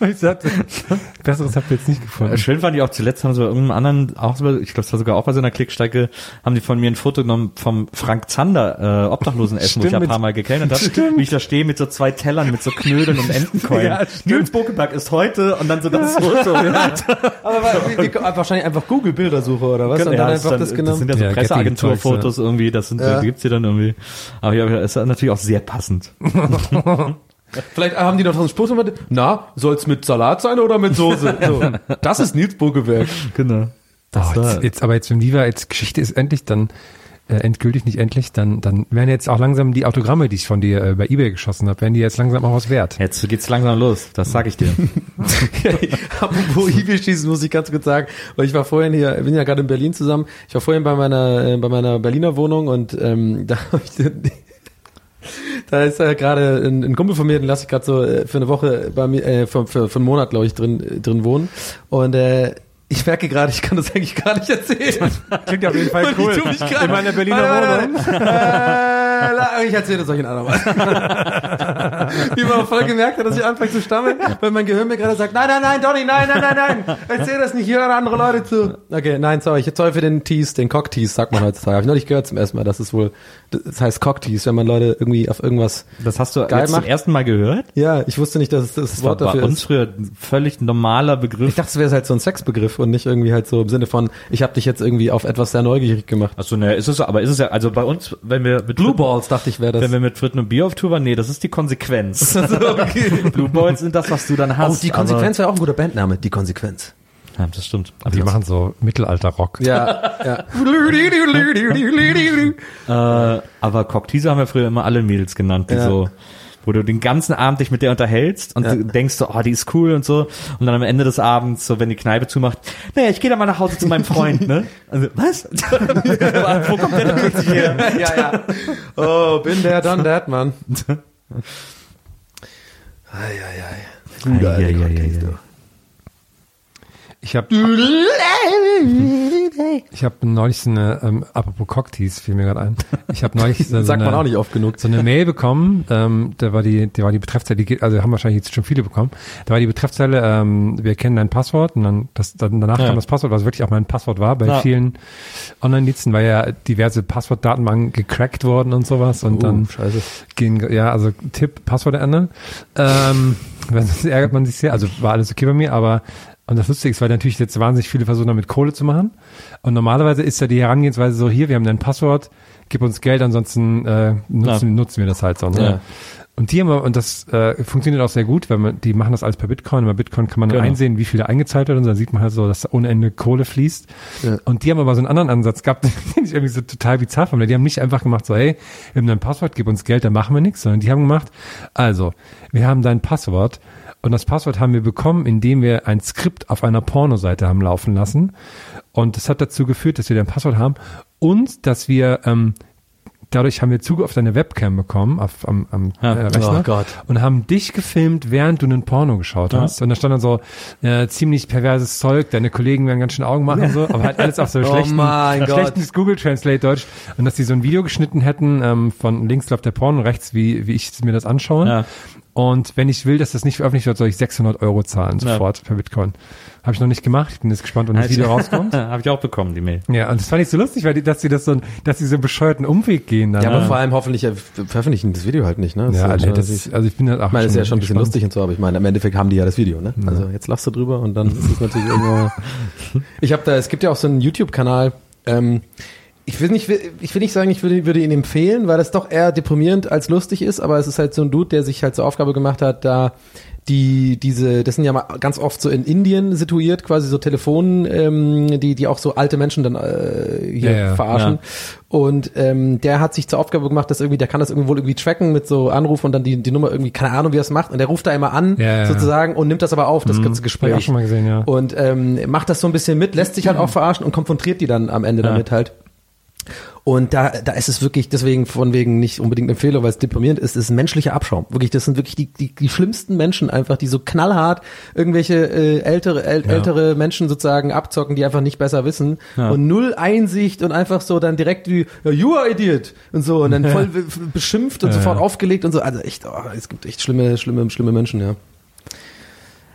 Und ich sagte, besseres habt ihr jetzt nicht gefunden. Schön fand ich auch zuletzt haben sie bei irgendeinem anderen, auch so, ich glaube, es war sogar auch bei so einer Klickstrecke, haben die von mir ein Foto genommen vom Frank Zander äh, Obdachlosenessen, wo ich ein paar Mal gekellnert habe, wie ich da stehe mit so zwei Tellern, mit so Knödeln und Entenkeulen. Ja. Nils Bokeberg ist heute und dann so das Foto. Aber wie, wie, wahrscheinlich einfach Google-Bildersuche oder was? Und Ja, dann einfach ist das dann, genommen. das sind ja so Ja, Presseagenturfotos irgendwie, das sind, Ja. die gibt's hier dann irgendwie. Aber ja, ist natürlich auch sehr passend. Vielleicht haben die noch so einen Spruch gemacht, na, soll's mit Salat sein oder mit Soße? So, das ist Nils Buckeberg. Genau. Oh, jetzt, jetzt, aber jetzt, wenn Viva jetzt Geschichte ist endlich, dann äh, endgültig, nicht endlich, dann, dann werden jetzt auch langsam die Autogramme, die ich von dir äh, bei Ebay geschossen habe, werden die jetzt langsam auch was wert. Jetzt geht's langsam los, das sag ich dir. Apropos Ebay schießen, muss ich ganz kurz sagen, weil ich war vorhin hier, bin ja gerade in Berlin zusammen, ich war vorhin bei meiner, äh, bei meiner Berliner Wohnung und ähm, da habe ich den, da ist äh, gerade ein, ein Kumpel von mir, den lasse ich gerade so äh, für eine Woche bei mir, äh, für, für, für einen Monat, glaube ich, drin, äh, drin wohnen. Und äh, ich merke gerade, ich kann das eigentlich gar nicht erzählen. Klingt auf jeden Fall Und ich tu mich grad- In meiner Berliner warte, Wohnung. Äh, ich erzähle das euch in einer Mal. Wie man voll gemerkt hat, dass ich anfange zu stammeln, weil mein Gehirn mir gerade sagt, nein, nein, nein, Donny, nein, nein, nein, nein, erzähl das nicht, hier hören andere Leute zu. Okay, nein, sorry, ich sorry für den Tease, den Cock-Tease, sagt man heutzutage. Habe ich noch nicht gehört zum ersten Mal, das ist wohl, das heißt Cock-Tease, wenn man Leute irgendwie auf irgendwas, Das hast du Geil jetzt zum ersten Mal gehört? ja, ich wusste nicht, dass es das Das war Wort bei dafür uns ist. früher ein völlig normaler Begriff. Ich dachte, es wäre halt so ein Sexbegriff und nicht irgendwie halt so im Sinne von, ich habe dich jetzt irgendwie auf etwas sehr neugierig gemacht. Achso, ne, ist es so, aber ist es ja, also bei uns, wenn wir mit Blue Balls dachte ich, wäre das. wenn wir mit Fritten und Bier auf Tour waren, nee, das ist die Konsequenz. Blue Balls sind das, was du dann Oh, hast. die Konsequenz wäre auch ein guter Bandname, die Konsequenz. Aber, ja, das stimmt. Die machen so Mittelalter-Rock. Ja, ja. Äh, aber Cockteaser haben wir früher immer alle Mädels genannt, die Ja. so, wo du den ganzen Abend dich mit der unterhältst und Ja. du denkst so, oh, die ist cool und so. Und dann am Ende des Abends, so wenn die Kneipe zumacht, naja, ich gehe dann mal nach Hause zu meinem Freund, ne? Also, was? Wo kommt der denn plötzlich her? ja, ja. Oh, bin der, done that, Mann. Ai, ai, ai. Ai, ai, ai, ai, ai. Ich habe ich hab neulich so eine, ähm, apropos Cocktease, fiel mir gerade ein. Ich habe neulich so, Sagt eine, man auch nicht oft genug. so eine Mail bekommen, ähm, da war die, da war die Betreffzeile, die geht, also haben wahrscheinlich jetzt schon viele bekommen. Da war die Betreffzeile, ähm, wir kennen dein Passwort und dann, das, dann danach Ja. kam das Passwort, was wirklich auch mein Passwort war bei Ja. vielen Online-Diensten, weil ja diverse Passwortdatenbanken gecrackt worden und sowas und Oh, dann scheiße. gehen, ja, also Tipp, Passwort ändern. Ähm, sonst ärgert man sich sehr. Also war alles okay bei mir, aber und das Lustige ist, weil natürlich jetzt wahnsinnig viele versuchen, damit Kohle zu machen. Und normalerweise ist ja die Herangehensweise so, hier, wir haben dein Passwort, gib uns Geld, ansonsten äh, nutzen, nutzen wir das halt so. Ne? Ja. Und die haben, und das äh, funktioniert auch sehr gut, weil man, die machen das alles per Bitcoin. Und bei Bitcoin kann man dann Genau. einsehen, wie viel da eingezahlt wird und dann sieht man halt so, dass da ohne Ende Kohle fließt. Ja. Und die haben aber so einen anderen Ansatz gehabt, den ich irgendwie so total bizarr fand. Die haben nicht einfach gemacht, so, hey, wir haben dein Passwort, gib uns Geld, dann machen wir nichts, sondern die haben gemacht, also, wir haben dein Passwort und das Passwort haben wir bekommen, indem wir ein Skript auf einer Pornoseite haben laufen lassen. Und das hat dazu geführt, dass wir dein Passwort haben und dass wir ähm, dadurch haben wir Zugriff auf deine Webcam bekommen, auf, am, am Ja. äh, Rechner Oh Gott. und haben dich gefilmt, während du einen Porno geschaut hast. Und da stand dann so äh, ziemlich perverses Zeug, deine Kollegen werden ganz schön Augen machen und so, aber halt alles auf so Oh schlechten, mein Gott. schlechten Google Translate Deutsch. Und dass die so ein Video geschnitten hätten, ähm, von links läuft der Porno, rechts, wie, wie ich mir das anschaue. Ja. Und wenn ich will, dass das nicht veröffentlicht wird, soll ich 600 Euro zahlen, sofort per Bitcoin. Habe ich noch nicht gemacht. Ich bin jetzt gespannt, wann das Video rauskommt. Habe ich auch bekommen, die Mail. Ja, und das fand ich so lustig, weil die, dass sie das so, dass sie so einen bescheuerten Umweg gehen. Dann. Ja, aber vor allem hoffentlich veröffentlichen das Video halt nicht, ne? Das ja, ist also, das ist, also ich bin halt auch ich meine, das ist ja schon ein bisschen gespannt. lustig und so, aber ich meine, im Endeffekt haben die ja das Video, ne? Also jetzt lachst du drüber und dann ist es natürlich irgendwo. Ich habe da, es gibt ja auch so einen YouTube-Kanal. Ähm, ich will nicht, ich will nicht sagen, ich würde, würde ihn empfehlen, weil das doch eher deprimierend als lustig ist, aber es ist halt so ein Dude, der sich halt zur Aufgabe gemacht hat, da die diese das sind ja mal ganz oft so in Indien situiert quasi so Telefonen ähm, die die auch so alte Menschen dann äh, hier Ja, ja, verarschen. Und ähm, der hat sich zur Aufgabe gemacht dass irgendwie der kann das irgendwie wohl irgendwie tracken mit so Anruf und dann die die Nummer irgendwie keine Ahnung wie er es macht. Und der ruft da immer an Ja, ja. sozusagen und nimmt das aber auf das ganze Hab ich Gespräch. schon mal gesehen, ja. und ähm, macht das so ein bisschen mit lässt sich halt auch verarschen und konfrontiert die dann am Ende damit halt und da, da ist es wirklich, deswegen von wegen nicht unbedingt Empfehlung, weil es deprimierend ist, ist ein menschlicher Abschaum. Wirklich, das sind wirklich die, die, die schlimmsten Menschen einfach, die so knallhart irgendwelche äh, ältere, äl, ältere Menschen sozusagen abzocken, die einfach nicht besser wissen. Und null Einsicht und einfach so dann direkt wie, ja, you are idiot! und so. Und dann voll be- beschimpft und sofort aufgelegt und so. Also echt, oh, es gibt echt schlimme, schlimme, schlimme Menschen, ja.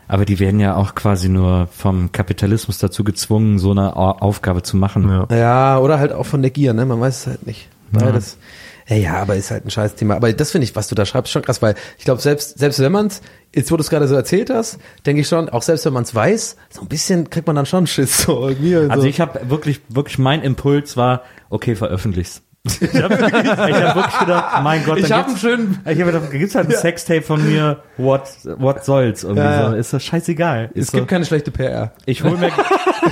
Aber die werden ja auch quasi nur vom Kapitalismus dazu gezwungen, so eine Au- Aufgabe zu machen. Ja. Ja, oder halt auch von der Gier, ne? Man weiß es halt nicht. Ja, das, ja, ja, aber ist halt ein scheiß Thema. Aber das finde ich, was du da schreibst, schon krass, weil ich glaube, selbst, selbst wenn man es, jetzt wo du es gerade so erzählt hast, denke ich schon, auch selbst wenn man es weiß, so ein bisschen kriegt man dann schon Schiss. So, irgendwie, Also so. ich habe wirklich, wirklich mein Impuls war, okay, veröffentlich's. Ich habe hab wirklich gedacht, mein Gott, Ich habe einen schönen. ich habe gedacht, gibt's halt ein Sextape von mir, what, what soll's irgendwie Ja, ja. so. Ist das scheißegal. Es Ist so, gibt keine schlechte PR. ich hol mir,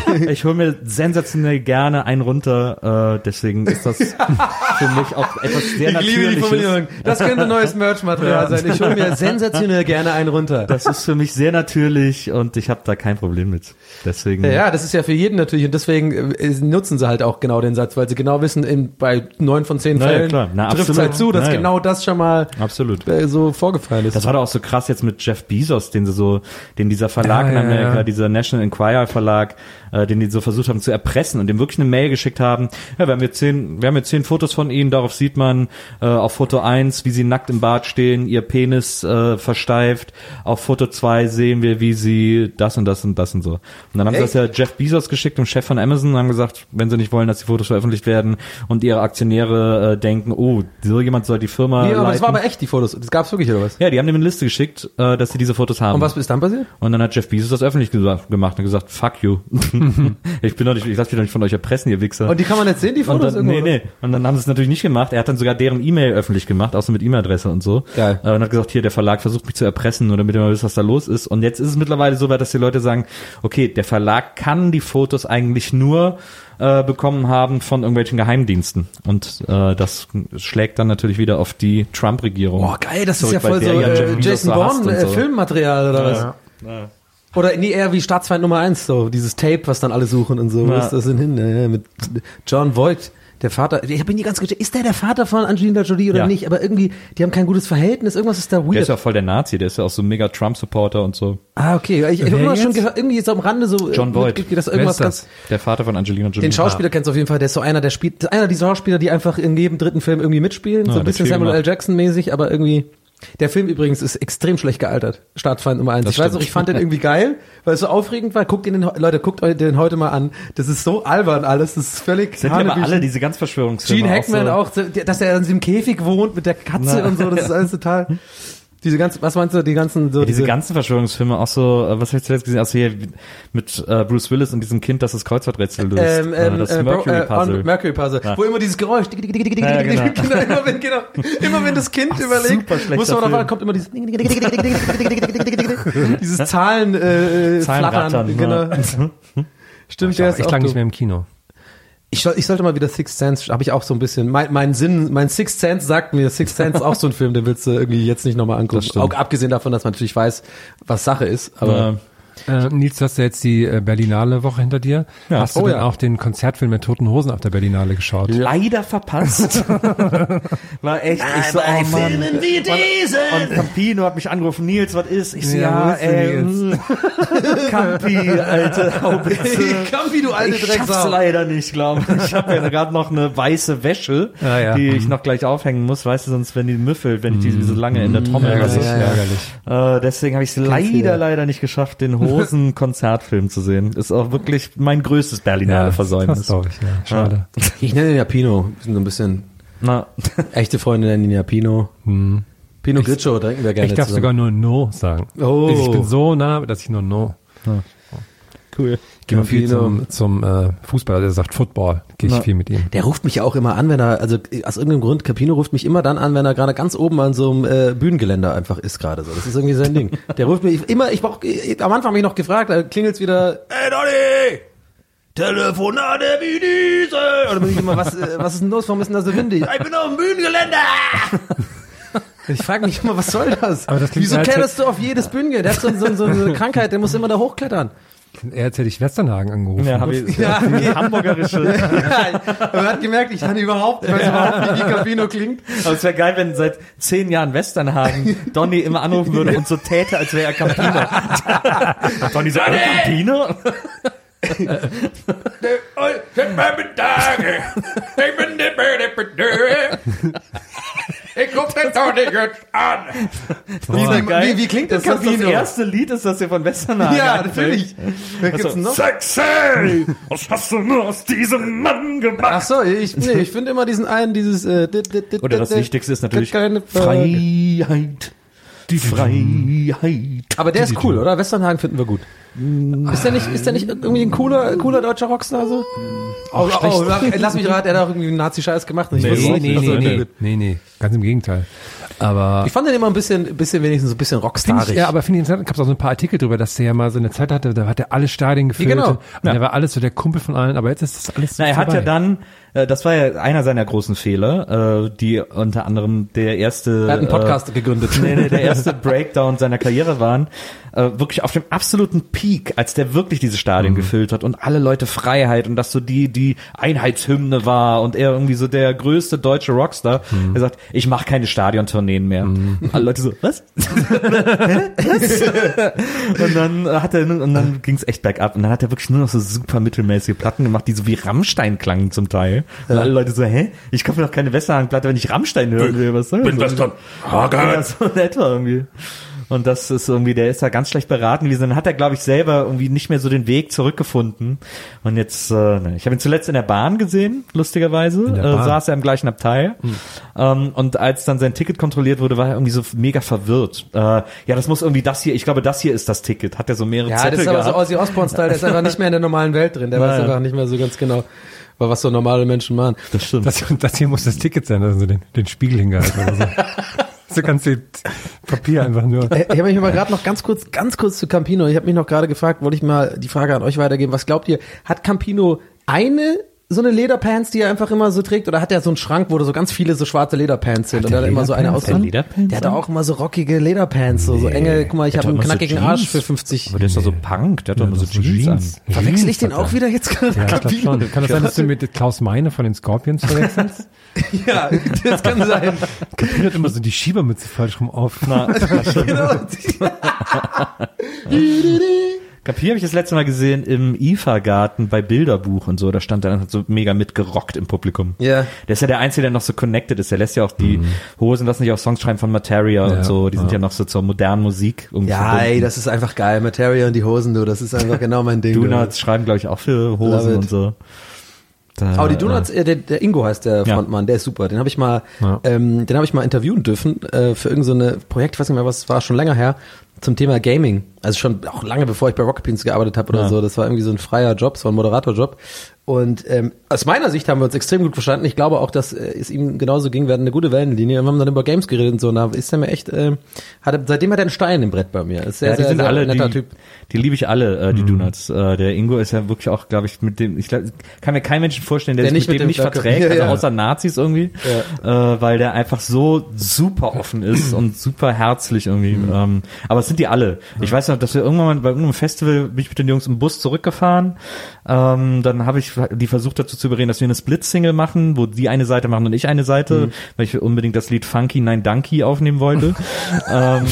ich hol mir sensationell gerne einen runter, äh, deswegen ist das für mich auch etwas sehr Ich liebe die Natürliches. Formulierung. Das könnte neues Merch-Material sein. Ich hole mir sensationell gerne einen runter. Das ist für mich sehr natürlich und ich habe da kein Problem mit. Deswegen. Ja, ja, das ist ja für jeden natürlich und deswegen äh, nutzen sie halt auch genau den Satz, weil sie genau wissen, in, bei neun von zehn ja, Fällen. Na, trifft es halt zu, dass Na ja. genau das schon mal Absolut. äh, so vorgefallen ist. Das war doch auch so krass jetzt mit Jeff Bezos, den sie so, den dieser Verlag Ja, in ja, Amerika, ja. dieser National Enquirer Verlag, äh, den die so versucht haben zu erpressen und dem wirklich eine Mail geschickt haben. Ja, wir haben jetzt zehn, wir haben jetzt zehn Fotos von ihnen, darauf sieht man äh, auf Foto eins, wie sie nackt im Bad stehen, ihr Penis äh, versteift. Auf Foto zwei sehen wir, wie sie das und das und das und so. Und dann haben sie das ja Jeff Bezos geschickt, dem Chef von Amazon, und haben gesagt, wenn sie nicht wollen, dass die Fotos veröffentlicht werden und ihre Aktionäre äh, denken, oh, so jemand soll die Firma nee, aber das war aber echt, die Fotos. Das gab's wirklich oder was? Ja, die haben ihm eine Liste geschickt, äh, dass sie diese Fotos haben. Und was ist dann passiert? Und dann hat Jeff Bezos das öffentlich gesagt, gemacht und gesagt, fuck you. ich bin doch nicht, ich lasse mich doch nicht von euch erpressen, ihr Wichser. Und die kann man jetzt sehen, die Fotos dann, irgendwo? nee, nee. Und dann haben sie es natürlich nicht gemacht. Er hat dann sogar deren E-Mail öffentlich gemacht, außer mit E-Mail-Adresse und so. Geil. Und hat gesagt, hier, der Verlag versucht mich zu erpressen, nur damit ihr mal wisst, was da los ist. Und jetzt ist es mittlerweile so weit, dass die Leute sagen, okay, der Verlag kann die Fotos eigentlich nur äh, bekommen haben von irgendwelchen Geheimdiensten. Und äh, das schlägt dann natürlich wieder auf die Trump-Regierung. Boah, geil, das ist Zurück, ja voll so ja äh, Jason so hasst Bourne und äh, so. Filmmaterial oder was? Oder nee, eher wie Staatsfeind Nummer eins, so dieses Tape, was dann alle suchen und so. Ja. Wo ist das denn hin? Ja, ja, mit John Voight, der Vater. Ich habe ihn nie ganz gecheckt. Ist der der Vater von Angelina Jolie oder Ja. nicht? Aber irgendwie, die haben kein gutes Verhältnis. Irgendwas ist da Der ist weird. ja voll der Nazi, der ist ja auch so mega Trump-Supporter und so. ah, okay. Ich, ich habe Wer immer schon gehört, irgendwie jetzt am Rande so. äh, John Boyd. mitgekriegt, Dass Wer irgendwas ist das? Der Vater von Angelina Jolie. den Schauspieler kennst du auf jeden Fall. Der ist so einer, der spielt, einer dieser Schauspieler, die einfach in jedem dritten Film irgendwie mitspielen. so der ein bisschen Samuel L. Jackson mäßig, aber irgendwie. Der Film übrigens ist extrem schlecht gealtert. Staatsfeind Nummer eins. Das ich weiß noch, stimmt. ich fand den irgendwie geil, weil es so aufregend war. Guckt ihn den, Leute, guckt euch den heute mal an. Das ist so albern alles. Das ist völlig Sind die aber alle diese ganz Verschwörungsfilme Gene Hackman so. auch, so, dass er in diesem Käfig wohnt mit der Katze Na. und so. Das ist alles total. Diese ganzen, was meinst du, die ganzen so Ja, diese ganzen Verschwörungsfilme auch so, äh, was habe ich zuletzt gesehen? Also hier mit äh, Bruce Willis und diesem Kind, das das Kreuzworträtsel löst. ähm, Äh, ähm, das äh, Mercury äh, Puzzle. on- Mercury Puzzle, Ja. wo immer dieses Geräusch, Ja, genau. genau, immer wenn, genau, immer wenn das Kind überlegt, super schlechter muss man drauf kommt immer dieses, dieses Zahlen, äh, Zahlenrattern, flattern, genau. Stimmt, der ist Ich auch klang nicht doof. mehr im Kino. Ich, soll, ich sollte mal wieder Sixth Sense, habe ich auch so ein bisschen, mein, mein Sinn, mein Sixth Sense sagt mir, Sixth Sense ist auch so ein Film, den willst du irgendwie jetzt nicht nochmal angucken. Auch abgesehen davon, dass man natürlich weiß, was Sache ist, aber Äh, Äh, Nils, du hast ja jetzt die äh, Berlinale Woche hinter dir. Ja. Hast du Oh denn ja. auch den Konzertfilm mit Toten Hosen auf der Berlinale geschaut? leider verpasst. War echt, ich so, oh Mann. wie diesen. Und Campino hat mich angerufen, Nils, was ist? Ich so, Ja, ja, ey, mm, Campi, alte Haubitze. Campi, du alte ich schaff's leider nicht, glaube ich. Ich habe ja gerade noch eine weiße Wäsche, Ja, ja. die ich noch gleich aufhängen muss, weißt du, sonst wenn die müffelt, wenn ich die so lange in der Trommel Ärgerlich, lasse. ja, ja. ärgerlich. Äh, deswegen habe ich es leider, leider nicht geschafft, den Hosen-Konzertfilm zu sehen. Ist auch wirklich mein größtes Berlinale das Versäumnis. glaube ich, ja. Schade. ich nenne ihn ja Pino. Wir sind so ein bisschen, Na, echte Freunde nennen ihn ja Pino. Pino Gritschow trinken wir gerne Ich darf zusammen. sogar nur No sagen. Oh. Ich bin so nah, dass ich nur No. cool. Gehe mal viel zum, zum äh, Fußball, also er sagt Football, gehe ich Na. viel mit ihm. Der ruft mich ja auch immer an, wenn er, also aus irgendeinem Grund, Capino ruft mich immer dann an, wenn er gerade ganz oben an so einem äh, Bühnengeländer einfach ist gerade so. Das ist irgendwie sein Ding. Der ruft mich immer, ich brauch, ich, am Anfang habe ich noch gefragt, da klingelt's wieder, hey Donny, Telefonat der Bühne. Oder bin ich immer, was, äh, was ist denn los, warum ist denn das so windig? Ich bin auf dem Bühnengeländer. Ich frage mich immer, was soll das? Aber das Wieso halt- kletterst du auf jedes Bühnengeländer? Der hat so, so, so eine Krankheit, der muss immer da hochklettern. Er hätte ich Westernhagen angerufen. Ja, habe ich Ja, die hamburgerische. Ja, man hat gemerkt, ich kann überhaupt, ich weiß überhaupt nicht, wie Capino klingt. Aber es wäre geil, wenn seit zehn Jahren Westernhagen Donny immer anrufen würde und so täte, als wäre er Campino. Donny so, äh, Campino? Ich guck den Tony jetzt an. Wie, wie, wie klingt das, Das, ist das erste Lied ist, das dir von Westernhagen Ja, natürlich. Gibt's denn noch? Sexy! Was hast du nur aus diesem Mann gemacht? Ach so, ich, nee, ich finde immer diesen einen, dieses, äh, Oder das Wichtigste ist natürlich. Freiheit. Die Freiheit. Aber der ist cool, oder? Westernhagen finden wir gut. Ist der nicht, ist der nicht irgendwie ein cooler, cooler deutscher Rockstar so? Oh, oh, oh, lass mich raten, er hat auch irgendwie einen Nazi-Scheiß gemacht. Ich, wusste es nicht. Also, nee, gut. nee, nee, ganz im Gegenteil. Aber ich fand den immer ein bisschen, ein bisschen wenigstens so ein bisschen Find rockstarig. ich, ja, aber finde ich interessant, gab es auch so ein paar Artikel drüber, dass der ja mal so eine Zeit hatte, da hat er alle Stadien gefüllt. genau. Und der war alles so der Kumpel von allen, aber jetzt ist das alles Na, er hat vorbei. ja dann, äh, das war ja einer seiner großen Fehler, äh, die unter anderem der erste. er hat einen Podcast gegründet. Äh, nee, nee, der erste Breakdown seiner Karriere waren, äh, wirklich auf dem absoluten Peak, als der wirklich diese Stadien Mhm. gefüllt hat und alle Leute Freiheit und das so die die Einheitshymne war und er irgendwie so der größte deutsche Rockstar. Mhm. Er sagt, ich mache keine Stadiontourneen mehr. Alle Leute so, was? und dann äh, hat er und dann ging es echt bergab und dann hat er wirklich nur noch so super mittelmäßige Platten gemacht, die so wie Rammstein klangen zum Teil. Und alle Leute so, hä? Ich kaufe doch keine Westernhagen-Platte, wenn ich Rammstein hören will. Was soll Bin das? Western. Ja, so in etwa irgendwie. Und das ist irgendwie, der ist da ganz schlecht beraten gewesen. Dann hat er, glaube ich, selber irgendwie nicht mehr so den Weg zurückgefunden. Und jetzt, äh, ne, ich habe ihn zuletzt in der Bahn gesehen, lustigerweise. der Äh, Bahn. saß er im gleichen Abteil. Ähm, und als dann sein Ticket kontrolliert wurde, war er irgendwie so mega verwirrt. Äh, ja, das muss irgendwie das hier, ich glaube, das hier ist das Ticket. Hat er so mehrere Ja, Zettel das ist aber so gehabt. Ozzy Osbourne-Style, der ist einfach nicht mehr in der normalen Welt drin. Der weiß Naja. einfach nicht mehr so ganz genau, was so normale Menschen machen. das stimmt. Das, das hier muss das Ticket sein, also den, den Spiegel hingehalten oder so. so ganz viel Papier einfach nur. Äh, Ich habe mich mal gerade noch ganz kurz, ganz kurz zu Campino. Ich habe mich noch gerade gefragt, wollte ich mal die Frage an euch weitergeben. Was glaubt ihr, hat Campino eine so eine Lederpants, die er einfach immer so trägt, oder hat er so einen Schrank, wo da so ganz viele so schwarze Lederpants sind Hat und der er hat immer so eine aus. Hat der Lederpants Der hat auch immer so rockige Lederpants, so, so enge. Guck mal, ich habe einen so knackigen Jeans. Arsch für 50. Aber der ist doch so Punk, der hat doch immer so Jeans, an. Verwechsel ich Jeans den auch wieder jetzt gerade? Ja, ich glaube schon. Kann das sein, dass du mit Klaus Meine von den Scorpions verwechselst? Ja, das kann sein. Kapiert hat immer so die Schiebermütze falsch rum auf. genau. Kapier habe ich das letzte Mal gesehen im IFA-Garten bei Bilderbuch und so. Da stand er dann so mega mitgerockt im Publikum. Ja. Der ist ja der Einzige, der noch so connected ist. Der lässt ja auch die Hosen, lassen sich auch Songs schreiben von Materia Ja, und so. Die sind ja. ja noch so zur modernen Musik. irgendwie Ja, verbunden. ey, das ist einfach geil. Materia und die Hosen, du, das ist einfach genau mein Ding. Donuts schreiben, glaube ich, auch für Hosen und so. Da, Aber die Donuts, äh, der, der Ingo heißt der Ja. Frontmann, der ist super. Den habe ich mal, Ja. ähm, den habe ich mal interviewen dürfen äh, für irgendein so eine Projekt, ich weiß nicht mehr, was es war, schon länger her, zum Thema Gaming. Also schon auch lange bevor ich bei Rocket Beans gearbeitet habe oder Ja. so. Das war irgendwie so ein freier Job, so ein Moderatorjob. Und ähm, aus meiner Sicht haben wir uns extrem gut verstanden. Ich glaube auch, dass äh, es ihm genauso ging. Wir hatten eine gute Wellenlinie. Wir haben dann über Games geredet und so. Und da ist er mir echt, äh, hat, er- seitdem hat er einen Stein im Brett bei mir. Ist sehr, ja, die sehr, sind sehr alle, netter die, Typ. die liebe ich alle, äh, die Donuts. Äh, der Ingo ist ja wirklich auch, glaube ich, mit dem, ich glaub, kann mir keinen Menschen vorstellen, der, Der sich nicht mit mit dem dem nicht verträgt, Ja, also ja. außer Nazis irgendwie, äh, weil der einfach so super offen ist und super herzlich irgendwie. Mhm. Ähm, aber es sind die alle. Ich weiß noch, dass wir irgendwann mal bei irgendeinem Festival bin ich mit den Jungs im Bus zurückgefahren. Ähm, dann habe ich die versucht dazu zu überreden, dass wir eine Split-Single machen, wo die eine Seite machen und ich eine Seite, weil ich unbedingt das Lied Funky Nein Donkey aufnehmen wollte. ähm,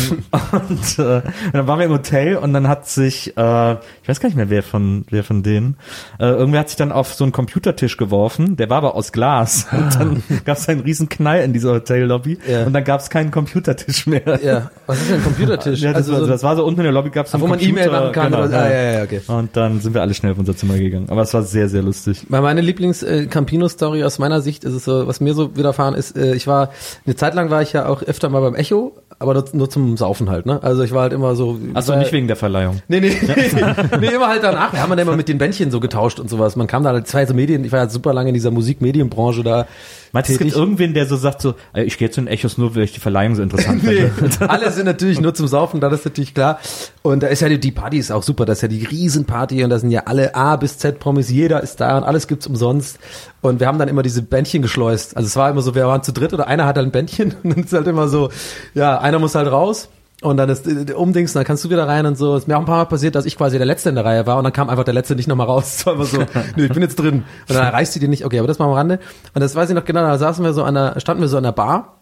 und, äh, und dann waren wir im Hotel und dann hat sich, äh, ich weiß gar nicht mehr, wer von, wer von denen, äh, irgendwer hat sich dann auf so einen Computertisch geworfen, der war aber aus Glas. Und dann gab es einen riesen Knall in dieser Hotellobby Ja. und dann gab es keinen Computertisch mehr. Ja, was ist denn ein Computertisch? Ja, das, also war, so, das war so unten in der Lobby gab es Ah, wo man E-Mail machen kann oder so. Ah, ja, ja, okay. Und dann sind wir alle schnell auf unser Zimmer gegangen. Aber es war sehr, sehr lustig. Weil meine Lieblings-Campino-Story aus meiner Sicht ist es so, was mir so widerfahren ist, äh, ich war, eine Zeit lang war ich ja auch öfter mal beim Echo, aber nur, zum Saufen halt, ne? Also ich war halt immer so. Weil- nicht wegen der Verleihung. Nee, nee, nee, immer halt danach. Wir haben dann immer mit den Bändchen so getauscht und sowas. Man kam da halt zwei so Medien, ich war ja super lange in dieser Musikmedienbranche da. Meinst du, es gibt irgendwen, der so sagt so, ich gehe zu den Echos nur, weil ich die Verleihung so interessant Nee, finde? alle sind natürlich nur zum Saufen, das ist natürlich klar. Und da ist ja die, die Party ist auch super, das ist ja die Riesenparty und da sind ja alle A bis Z Promis, jeder ist da und alles gibt's umsonst. Und wir haben dann immer diese Bändchen geschleust. Also es war immer so, wir waren zu dritt oder einer hat halt ein Bändchen und dann ist halt immer so, ja, einer muss halt raus. Und dann ist äh, Umdings, dann kannst du wieder rein und so. Es ist mir auch ein paar Mal passiert, dass ich quasi der Letzte in der Reihe war und dann kam einfach der Letzte nicht nochmal raus. Es war immer so, nö, ich bin jetzt drin. Und dann erreichst du die nicht. Okay, aber das mal am Rande. Und das weiß ich noch genau, da saßen wir so an der, standen wir so an der Bar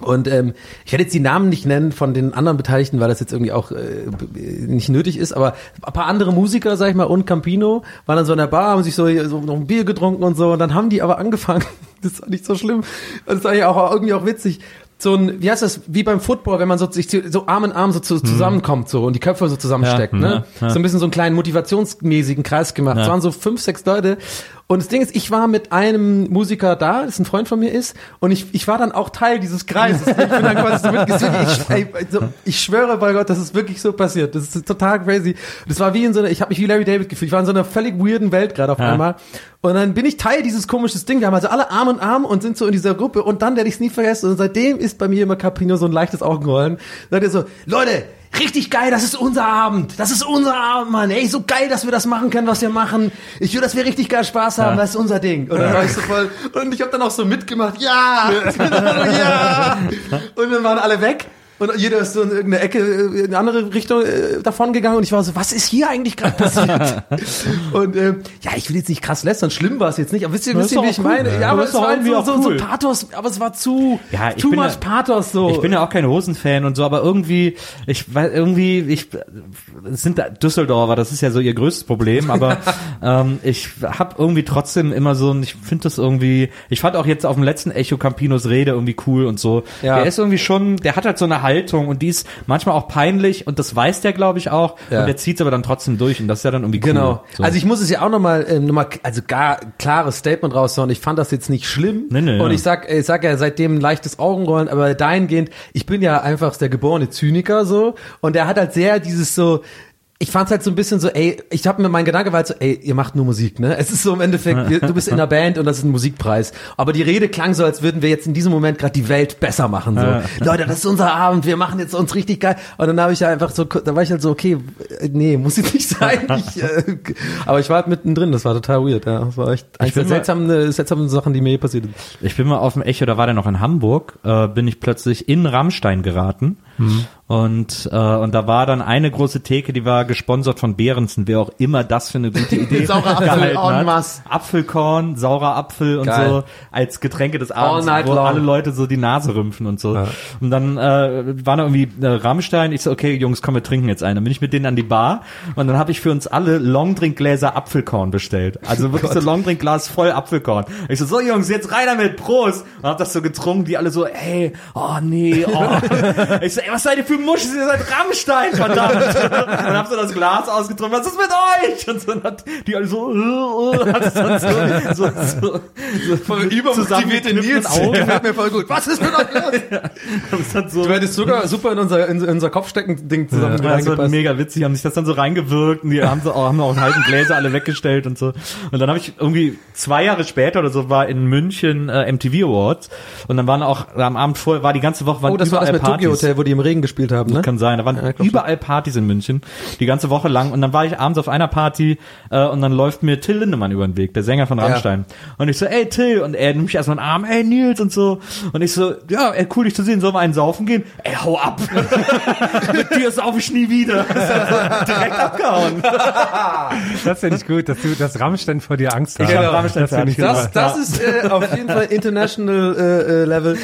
und ähm, ich werde jetzt die Namen nicht nennen von den anderen Beteiligten, weil das jetzt irgendwie auch äh, nicht nötig ist, aber ein paar andere Musiker, sag ich mal, und Campino waren dann so in der Bar, haben sich so, so noch ein Bier getrunken und so und dann haben die aber angefangen, das ist nicht so schlimm, das ist eigentlich auch irgendwie auch witzig, so ein, wie heißt das, wie beim Football, wenn man so, sich so Arm in Arm so zu, zusammenkommt so und die Köpfe so zusammensteckt, Ja, ne? ja, ja. So ein bisschen so einen kleinen motivationsmäßigen Kreis gemacht. Es waren so fünf, sechs Leute Und das Ding ist, ich war mit einem Musiker da, das ein Freund von mir ist, und ich, ich war dann auch Teil dieses Kreises. Ich bin dann quasi so. Ich, ey, also, ich schwöre bei Gott, das ist wirklich so passiert. Das ist total crazy. Das war wie in so einer, ich habe mich wie Larry David gefühlt. Ich war in so einer völlig weirden Welt gerade auf einmal. Und dann bin ich Teil dieses komisches Ding. Wir haben also alle Arm in Arm und sind so in dieser Gruppe. Und dann werde ich es nie vergessen. Und seitdem ist bei mir immer Caprino so ein leichtes Augenrollen. Sagt er so, Leute, richtig geil, das ist unser Abend. Das ist unser Abend, Mann. Ey, so geil, dass wir das machen können, was wir machen. Ich will, dass wir richtig geil Spaß haben. Das ist unser Ding. Und dann war ich so voll, und ich habe dann auch so mitgemacht. Ja, ja. Und dann waren alle weg. Und jeder ist so in irgendeine Ecke, äh, in eine andere Richtung äh, davon gegangen und ich war so, was ist hier eigentlich gerade passiert? und äh, ja, ich will jetzt nicht krass lästern, schlimm war es jetzt nicht, aber wisst ihr, wisst ihr, wie ich cool, meine? ja. Ja, aber es war irgendwie so, so, so cool. Pathos, aber es war zu, Ja, ich too bin much ja- Pathos so. Ich bin ja auch kein Hosen-Fan und so, aber irgendwie, ich weiß irgendwie, ich es sind da Düsseldorfer, das ist ja so ihr größtes Problem, aber ähm, ich habe irgendwie trotzdem immer so, ich finde das irgendwie, ich fand auch jetzt auf dem letzten Echo Campinos Rede irgendwie cool und so. Ja. Der ist irgendwie schon, der hat halt so eine Haltung und die ist manchmal auch peinlich und das weiß der, glaube ich, auch. Ja. Und der zieht aber dann trotzdem durch und das ist ja dann irgendwie cool. Genau. So. Also ich muss es ja auch nochmal, ähm, noch mal, also gar klares Statement raushauen. Ich fand das jetzt nicht schlimm. Nee, nee, und ich sag, ich sag ja seitdem ein leichtes Augenrollen, aber dahingehend, ich bin ja einfach der geborene Zyniker so. Und der hat halt sehr dieses so, ich fand's halt so ein bisschen so, ey, ich habe mir mein Gedanke war halt so, ey, ihr macht nur Musik, ne? Es ist so im Endeffekt, wir- du bist in einer Band und das ist ein Musikpreis. Aber die Rede klang so, als würden wir jetzt in diesem Moment gerade die Welt besser machen. So, Leute, das ist unser Abend, wir machen jetzt uns richtig geil. Und dann habe ich ja einfach so, da war ich halt so, okay, äh, nee, muss jetzt nicht sein. Ich, äh, aber ich war halt mittendrin, das war total weird, ja. Das war echt eines der mal- seltsamen, seltsamen Sachen, die mir je passiert sind. Ich bin mal auf dem Echo, da war der noch in Hamburg, äh, bin ich plötzlich in Rammstein geraten. Und, äh, und da war dann eine große Theke, die war gesponsert von Behrensen, wer auch immer das für eine gute Idee Saurer Apfel hat. Apfelkorn, saurer Apfel und Geil. so als Getränke des Abends, wo long. alle Leute so die Nase rümpfen und so. Und dann äh, war da irgendwie äh, Rammstein, ich so, okay Jungs, komm, wir trinken jetzt einen. Dann bin ich mit denen an die Bar und dann habe ich für uns alle Longdrinkgläser Apfelkorn bestellt. Also wirklich so Longdrinkglas voll Apfelkorn. Ich so, so Jungs, jetzt rein damit, Prost! Und hab das so getrunken, die alle so, ey, oh nee, oh. Ich so, ey, was seid ihr für Muschis? Ihr seid Rammstein, verdammt! Und hab so das Glas ausgetrunken, was ist mit euch? Und so hat die alle so, äh, äh, hat es dann so, so, so, so Voll zusammengekniffenen Augen. mir voll gut. Was ist mit euch los? Das hat so, Du hättest sogar super in unser, in, in unser Kopfstecken-Ding zusammen Ja, das war mega witzig, haben sich das dann so reingewirkt und die haben so auch, haben auch einen halben Gläser alle weggestellt und so. Und dann habe ich irgendwie zwei Jahre später oder so war in München äh, MTV Awards und dann waren auch am Abend vorher war die ganze Woche waren Oh, das war das mit Tokyo Partys. Hotel, wo die im Regen gespielt haben, ne? Kann sein, da waren Ja, überall Partys in München, die ganze Woche lang. Und dann war ich abends auf einer Party äh, und dann läuft mir Till Lindemann über den Weg, der Sänger von Rammstein. Und ich so, ey Till, und er nimmt mich erstmal in den Arm, ey Nils und so. Und ich so, ja, ey, cool dich zu sehen, sollen wir einen saufen gehen? Ey, hau ab. Mit dir sauf ich nie wieder. Direkt abgehauen. Das finde ich gut, dass du, dass Rammstein vor dir Angst hat. Ich hab Rammstein Das. Das, das ist äh, auf jeden Fall international äh, äh, Level.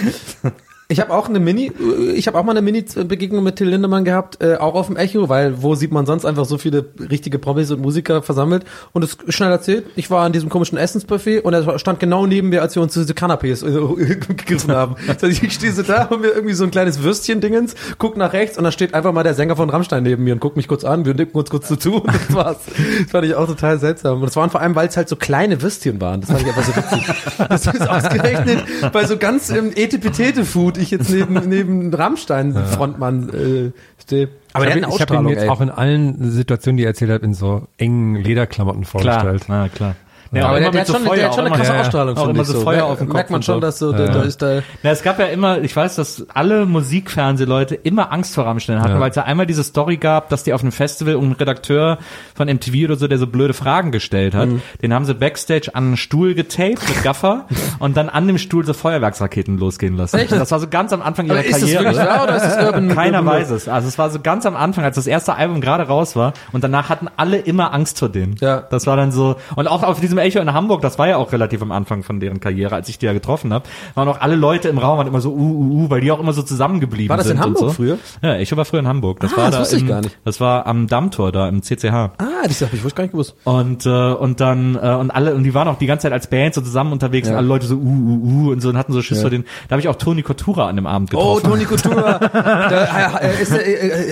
Ich habe auch eine Mini, ich habe auch mal eine Mini-Begegnung mit Till Lindemann gehabt, äh, auch auf dem Echo, weil wo sieht man sonst einfach so viele richtige Promis und Musiker versammelt und es ist schnell erzählt. Ich war an diesem komischen Essensbuffet und er stand genau neben mir, als wir uns diese Canapés äh, gegriffen haben. Das heißt, ich stehe so da und mir irgendwie so ein kleines Würstchen-Dingens, guck nach rechts und da steht einfach mal der Sänger von Rammstein neben mir und guckt mich kurz an, wir nicken uns kurz zu zu und das war's. Das fand ich auch total seltsam. Und das waren vor allem, weil es halt so kleine Würstchen waren. Das fand ich einfach so witzig. Das ist ausgerechnet bei so ganz ähm, Etepetete-Food ich jetzt neben, neben Rammstein-Frontmann äh, stehe. Aber ich habe ihn Ausstrahlung, jetzt ey. auch in allen Situationen, die er erzählt hat, in so engen Lederklamotten vorgestellt. na klar. Ja, aber der, immer der, mit hat so schon, Feuer, der hat schon eine krasse. Ausstrahlung, Auch immer so so. Feuer auf dem Merkt Kopf man und schon, so. dass so, da, da ist da, Na, es gab ja immer, ich weiß, dass alle Musikfernsehleute immer Angst vor Rammstein hatten, Ja. weil es ja einmal diese Story gab, dass die auf einem Festival und ein Redakteur von MTV oder so, der so blöde Fragen gestellt hat, Mhm. den haben sie backstage an einen Stuhl getaped mit Gaffer und dann an dem Stuhl so Feuerwerksraketen losgehen lassen. Echt? Das war so ganz am Anfang ihrer Aber ist das Karriere. wirklich wahr oder ist das Urban- Keiner Urban- weiß es. Also es war so ganz am Anfang, als das erste Album gerade raus war und danach hatten alle immer Angst vor denen. Ja. Das war dann so und auch auf diesem Echo in Hamburg, das war ja auch relativ am Anfang von deren Karriere, als ich die ja getroffen habe, waren auch alle Leute im Raum waren immer so uh, uh, uh, weil die auch immer so zusammengeblieben War das in sind und Hamburg so. früher? Ja, Echo war früher in Hamburg. Das Ah, war das da wusste ich im, gar nicht. Das war am Dammtor da im CCH. Ah, die Sache, ich wusste gar nicht gewusst. Und äh, und dann äh, und alle und die waren auch die ganze Zeit als Band so zusammen unterwegs Ja. und alle Leute so uh uh uh und so und hatten so Schiss vor den. Da habe ich auch Toni Kotura an dem Abend Oh, getroffen. Toni Kultura. da äh, ist äh,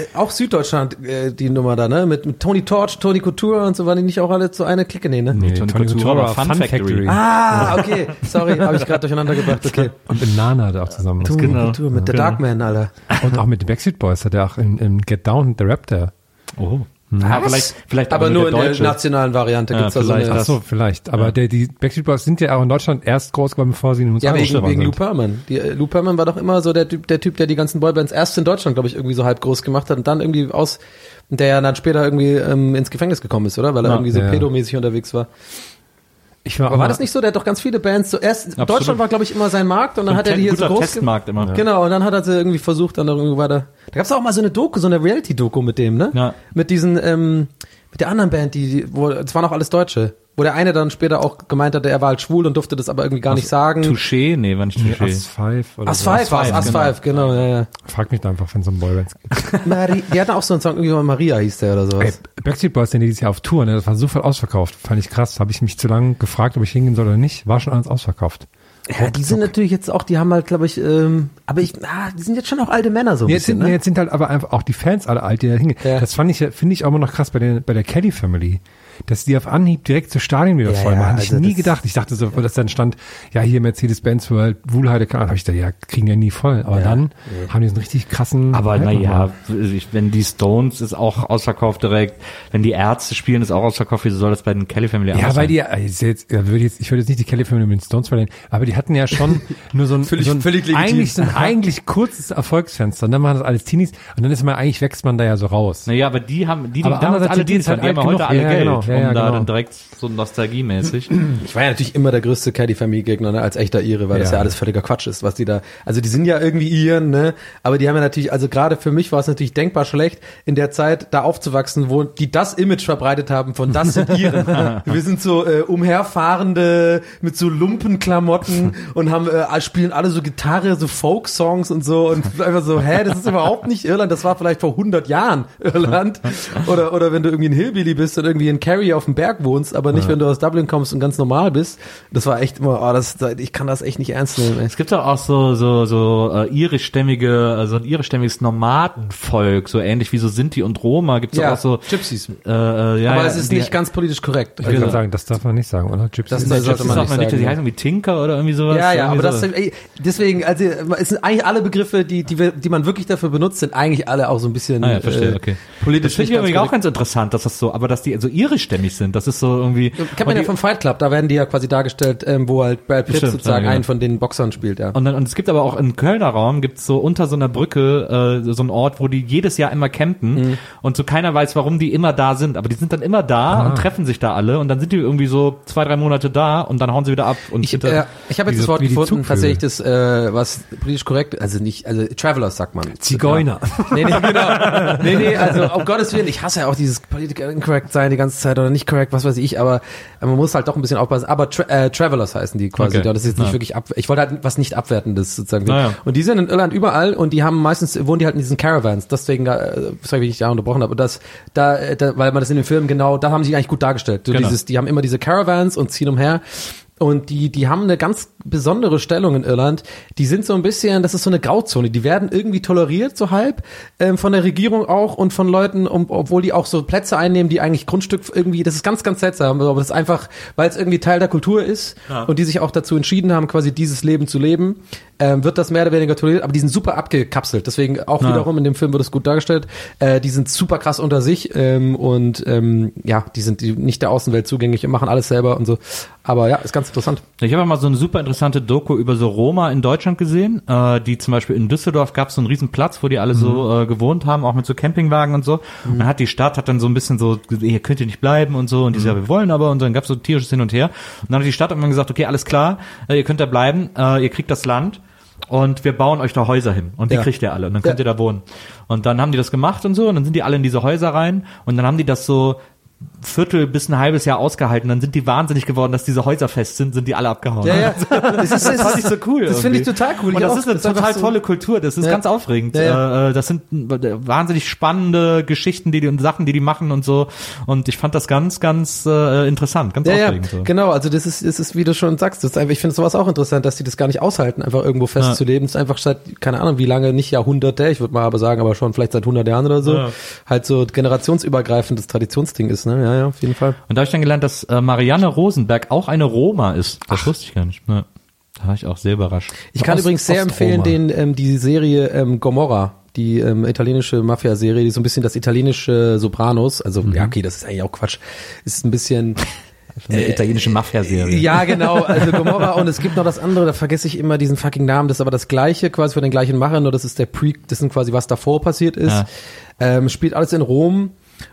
äh, auch Süddeutschland äh, die Nummer da, ne? Mit, mit Toni Torch, Toni Kultura und so waren die nicht auch alle zu einer Clique, nee, ne? Nee, Toni Kultura Futura Fun, Factory. Ah, okay. Sorry, habe ich gerade durcheinander gebracht. Okay. Und in Nana hat er auch zusammen. Du, Genau. du mit The Darkman, Alter. Und auch mit den Backstreet Boys hat er auch in, in Get Down, The Raptor. Oh. Ja, vielleicht, vielleicht Aber nur in der Deutsche. nationalen Variante Ja, gibt's da so vielleicht eine... Ach so, vielleicht. Aber der, die Backstreet Boys sind ja auch in Deutschland erst groß geworden, bevor sie in uns Ja, wegen, wegen Lou sind. Pearlman. Die, äh, Lou Pearlman war doch immer so der Typ, der Typ, der die ganzen Boybands erst in Deutschland, glaube ich, irgendwie so halb groß gemacht hat und dann irgendwie aus, der ja dann später irgendwie ähm, ins Gefängnis gekommen ist, oder? Weil er Ja. irgendwie so Ja. pedomäßig unterwegs war. Ich war, Aber war das nicht so? Der hat doch ganz viele Bands. Zuerst Absolut. Deutschland war, glaube ich, immer sein Markt und dann hat er die hier so groß Testmarkt immer. gemacht. Genau, und dann hat er sie irgendwie versucht, dann noch irgendwie weiter. Da gab's auch mal so eine Doku, so eine Reality-Doku mit dem, ne? Ja. Mit diesen, ähm, mit der anderen Band, die, wo, das waren auch alles Deutsche. Wo der eine dann später auch gemeint hatte, er war halt schwul und durfte das aber irgendwie gar nicht sagen. Touché? Nee, war nicht Touché. As Five oder As so. Five war's, As genau. Five, genau, ja, ja. Frag mich da einfach, wenn es um Boybands geht. Mari die hatten auch so einen Song, irgendwie mal Maria hieß der oder Ey, sowas. Backstreet Boys sind dieses Jahr auf Tour, ne? das war so voll ausverkauft. Fand ich krass. Habe ich mich zu lange gefragt, ob ich hingehen soll oder nicht. War schon alles ausverkauft. Ja, die sind natürlich jetzt auch, die haben halt, glaube ich, ähm, aber ich, ah, die sind jetzt schon auch alte Männer so ein Jetzt bisschen, sind, ne? jetzt sind halt aber einfach auch die Fans alle alt, die da hingehen. Ja. Das fand ich, finde ich auch immer noch krass bei der, bei der Kelly Family. Dass die auf Anhieb direkt zu Stadien wieder Ja, voll ja, machen. Hab ich also nie das- gedacht. Ich dachte so, dass dann stand, ja, hier Mercedes-Benz World, Wuhlheide, keine Ahnung. Hab ich gedacht, ja, kriegen ja nie voll. Aber dann haben die so einen richtig krassen. Aber naja, nochmal. wenn die Stones ist auch ausverkauft direkt, wenn die Ärzte spielen, ist auch ausverkauft, wieso soll das bei den Kelly Family Ja, weil sein? die, ja, ich, seh jetzt, ja, würde jetzt, ich würde jetzt nicht die Kelly Family mit den Stones verlieren, aber die hatten ja schon nur so ein, Völlig- so ein völlig eigentlich so ein eigentlich kurzes Erfolgsfenster. Und dann waren das alles Teenies und dann ist man eigentlich wächst man da ja so raus. Naja, aber die haben, die, die Aber damals andererseits alle die Dienst halt haben, die haben alt heute alle Ja, Geld, genau, ja, um ja, da genau. dann direkt so nostalgiemäßig. Ich war ja natürlich immer der größte Caddy Family Gegner, ne, als echter Ire, weil das Ja. ja alles völliger Quatsch ist, was die da, also die sind ja irgendwie Iren, ne, aber die haben ja natürlich, also gerade für mich war es natürlich denkbar schlecht, in der Zeit da aufzuwachsen, wo die das Image verbreitet haben von das sind Iren. Wir sind so äh, umherfahrende mit so Lumpenklamotten und haben äh, spielen alle so Gitarre, so Folk-Songs und so und einfach so, hä, das ist überhaupt nicht Irland, das war vielleicht vor 100 Jahren Irland oder oder wenn du irgendwie ein Hillbilly bist und irgendwie in Kerry auf dem Berg wohnst, aber nicht, wenn du aus Dublin kommst und ganz normal bist. Das war echt immer, oh, das, ich kann das echt nicht ernst nehmen. Ey. Es gibt doch auch so so so äh, irischstämmige, also ein irischstämmiges Nomadenvolk, so ähnlich wie so Sinti und Roma. Gibt's doch auch so Gypsies. äh, äh, ja, aber ja, es ist die- nicht ganz politisch korrekt. Ich würde Also, sagen, das darf man nicht sagen, oder? Gypsy. Das- ist- das sollte Gypsies man sagt nicht man nicht, sagen, die ja. heißen wie Tinker oder irgendwie sowas. ja, ja, aber Irgendwie das, so. ey, deswegen, also es sind eigentlich alle Begriffe, die, die, die man wirklich dafür benutzt, sind eigentlich alle auch so ein bisschen Ah, ja, verstehe, äh, okay. politisch Das finde ich übrigens auch ganz interessant, dass das so, aber dass die so irischstämmig sind, das ist so irgendwie. Kennt man ja vom Fight Club, da werden die ja quasi dargestellt, ähm, wo halt Brad Pitt Stimmt, sozusagen ja, genau. einen von den Boxern spielt, ja. Und, dann, und es gibt aber auch im Kölner Raum gibt's so unter so einer Brücke äh, so einen Ort, wo die jedes Jahr immer campen Mhm. und so keiner weiß, warum die immer da sind. Aber die sind dann immer da Ah. und treffen sich da alle und dann sind die irgendwie so zwei, drei Monate da und dann hauen sie wieder ab. Und Ich, äh, ich habe jetzt das Wort gefunden, tatsächlich das, äh, was politisch korrekt, also nicht, also Travelers sagt man. Zigeuner. Nee, nee, genau. Nee, nee, also um Gottes Willen, ich hasse ja auch dieses political incorrect sein die ganze Zeit oder nicht correct, was weiß ich, aber äh, man muss halt doch ein bisschen aufpassen. Aber tra äh, Travelers heißen die quasi. Okay. Das ist jetzt nicht Ja. wirklich ab. Ich wollte halt was nicht abwertendes sozusagen. Na ja. Und die sind in Irland überall und die haben meistens wohnen die halt in diesen Caravans. Deswegen, äh, sorry, wie ich da unterbrochen habe. Und das, da, äh, da, weil man das in den Filmen genau, da haben sie eigentlich gut dargestellt. So Genau. dieses, die haben immer diese Caravans und ziehen umher. Und die, die haben eine ganz besondere Stellung in Irland. Die sind so ein bisschen, das ist so eine Grauzone. Die werden irgendwie toleriert, so halb, ähm, von der Regierung auch und von Leuten, um, obwohl die auch so Plätze einnehmen, die eigentlich Grundstück irgendwie, das ist ganz, ganz seltsam, aber das ist einfach, weil es irgendwie Teil der Kultur ist und die sich auch dazu entschieden haben, quasi dieses Leben zu leben, ähm, wird das mehr oder weniger toleriert, aber die sind super abgekapselt. Deswegen auch wiederum in dem Film wird es gut dargestellt. Äh, die sind super krass unter sich ähm, und ähm, ja, die sind nicht der Außenwelt zugänglich und machen alles selber und so. Aber ja, ist ganz interessant. Ich habe mal so eine super interessante Doku über so Roma in Deutschland gesehen, äh, die zum Beispiel in Düsseldorf gab es so einen riesen Platz, wo die alle so äh, gewohnt haben, auch mit so Campingwagen und so. Und dann hat die Stadt hat dann so ein bisschen so, hier könnt ihr nicht bleiben und so. Und die so, ja, wir wollen aber. Und dann gab es so tierisches Hin und her. Und dann hat die Stadt irgendwann gesagt, okay, alles klar, äh, ihr könnt da bleiben, äh, ihr kriegt das Land. Und wir bauen euch da Häuser hin. Und die Ja. kriegt ihr alle. Und dann könnt Ja. ihr da wohnen. Und dann haben die das gemacht und so. Und dann sind die alle in diese Häuser rein. Und dann haben die das so Viertel bis ein halbes Jahr ausgehalten. Dann sind die wahnsinnig geworden, dass diese Häuser fest sind, sind die alle abgehauen. Ja, ja. Das, ist, Das fand ich so cool. Das finde ich total cool. Und das auch. ist eine einfach total so- tolle Kultur. Das ist Ja. ganz aufregend. Ja, ja. Äh, Das sind äh, wahnsinnig spannende Geschichten, die die und Sachen, die die machen und so. Und ich fand das ganz, ganz äh, interessant, ganz aufregend. So. genau. Also das ist, das ist, wie du schon sagst, das ist einfach, ich finde sowas auch interessant, dass die das gar nicht aushalten, einfach irgendwo festzuleben. Es ist einfach seit, keine Ahnung, wie lange, nicht Jahrhunderte, ich würde mal aber sagen, aber schon vielleicht seit 100 Jahren oder so, halt so generationsübergreifendes Traditionsding ist. ne? Ja, ja, auf jeden Fall. Und da habe ich dann gelernt, dass äh, Marianne Rosenberg auch eine Roma ist. Das wusste ich gar nicht. Ja. Da war ich auch sehr überrascht. Ich kann Ost- übrigens sehr empfehlen, den, ähm, die Serie ähm, Gomorra, die ähm, italienische Mafia-Serie, die so ein bisschen das italienische Sopranos, also ja, okay, das ist eigentlich auch Quatsch, ist ein bisschen Eine italienische Mafia-Serie. Ja, genau, also Gomorra und es gibt noch das andere, da vergesse ich immer diesen fucking Namen, das ist aber das gleiche, quasi von den gleichen Machern, nur das ist der Pre, das sind quasi was davor passiert ist. Ja. Ähm, spielt alles in Rom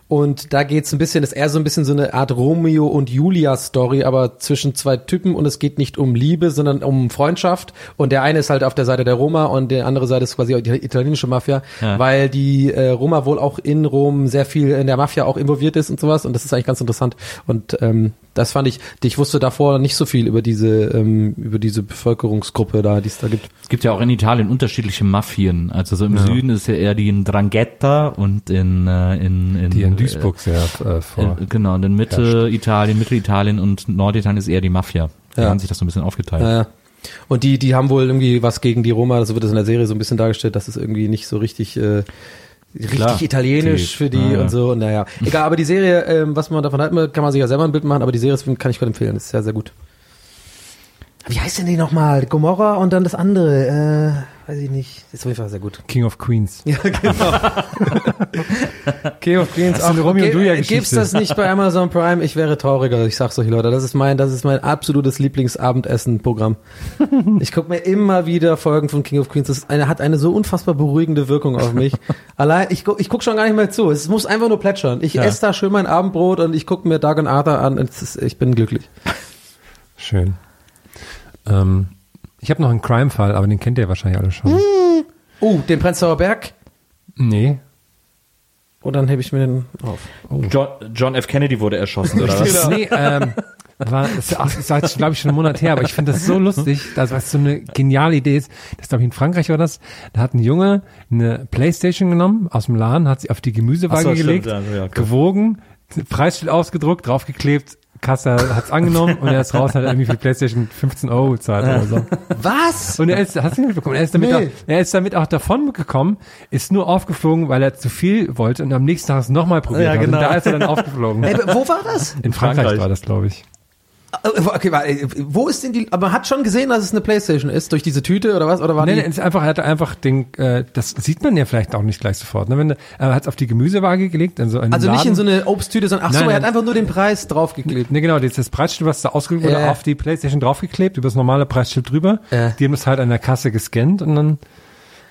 und da geht's ein bisschen, das ist eher so ein bisschen so eine Art Romeo und Julia Story, aber zwischen zwei Typen und es geht nicht um Liebe, sondern um Freundschaft und der eine ist halt auf der Seite der Roma und der andere Seite ist quasi die italienische Mafia, Ja. weil die äh, Roma wohl auch in Rom sehr viel in der Mafia auch involviert ist und sowas und das ist eigentlich ganz interessant und ähm, das fand ich, ich wusste davor nicht so viel über diese ähm, über diese Bevölkerungsgruppe da, die es da gibt. Es gibt ja auch in Italien unterschiedliche Mafien. Also so im Süden ist ja eher die in Drangheta und in, äh, in, in Duisburg sehr äh, vor. In, genau, und in Mitte Italien, Mittelitalien und Norditalien ist eher die Mafia. Da Ja. haben sich das so ein bisschen aufgeteilt. Ja. Und die, die haben wohl irgendwie was gegen die Roma, so wird es in der Serie so ein bisschen dargestellt, dass es irgendwie nicht so richtig, äh, richtig Klar. italienisch Die- für die ja. und so. Und naja, egal, aber die Serie, ähm, was man davon will, kann man sich ja selber ein Bild machen, aber die Serie kann ich gut empfehlen, ist sehr, sehr gut. Wie heißt denn die nochmal? Gomorra und dann das andere, äh, weiß ich nicht. Ist auf jeden Fall sehr gut. King of Queens. Ja, genau. King of Queens. Eine Romeo und Julia Gibt's das nicht bei Amazon Prime? Ich wäre trauriger. Ich sag's euch, Leute. Das ist mein, das ist mein absolutes Lieblingsabendessen-Programm. Ich gucke mir immer wieder Folgen von King of Queens. Das eine, hat eine so unfassbar beruhigende Wirkung auf mich. Allein, ich guck, ich guck schon gar nicht mehr zu. Es muss einfach nur plätschern. Ich esse da schön mein Abendbrot und ich gucke mir Doug und Arthur an. Ist, ich bin glücklich. Schön. Ähm, ich habe noch einen Crime-Fall, aber den kennt ihr wahrscheinlich alle schon. Oh, den Prenzlauer Berg. Nee. Und dann hebe ich mir den auf. John, John F. Kennedy wurde erschossen, oder was? Nee, ähm, war, das ist, ist glaube ich, schon einen Monat her, aber ich finde das so lustig, dass was so eine geniale Idee ist. Das glaube ich in Frankreich war das. Da hat ein Junge eine Playstation genommen aus dem Laden, hat sie auf die Gemüsewaage so, stimmt, gelegt, ja, ja, okay. gewogen, Preisschild ausgedruckt, draufgeklebt, Kasse hat's angenommen und er ist raus und hat irgendwie für die Playstation 15 Euro bezahlt oder so. Was? Und er ist, hast du nicht mitbekommen? Er ist damit, Nee. auch, er ist damit auch davon gekommen, ist nur aufgeflogen, weil er zu viel wollte und am nächsten Tag es nochmal probiert Ja, hat. genau. Und da ist er dann aufgeflogen. Ey, wo war das? In Frankreich, Frankreich. war das, glaube ich. Äh, Okay, warte, äh, wo ist denn die, aber man hat schon gesehen, dass es eine Playstation ist, durch diese Tüte oder was? Oder war Nee, die? nee, es ist einfach, er hat einfach den, äh, das sieht man ja vielleicht auch nicht gleich sofort. Ne? Wenn, er er hat es auf die Gemüsewaage gelegt, in so einen also Laden. nicht in so eine Obsttüte, sondern ach so, Nein, er hat nein. einfach nur den Preis draufgeklebt. Nee, genau, das, das Preisschild, was da ausgedruckt wurde, Ja. auf die Playstation draufgeklebt, über das normale Preisschild drüber. Ja. Die haben das halt an der Kasse gescannt und dann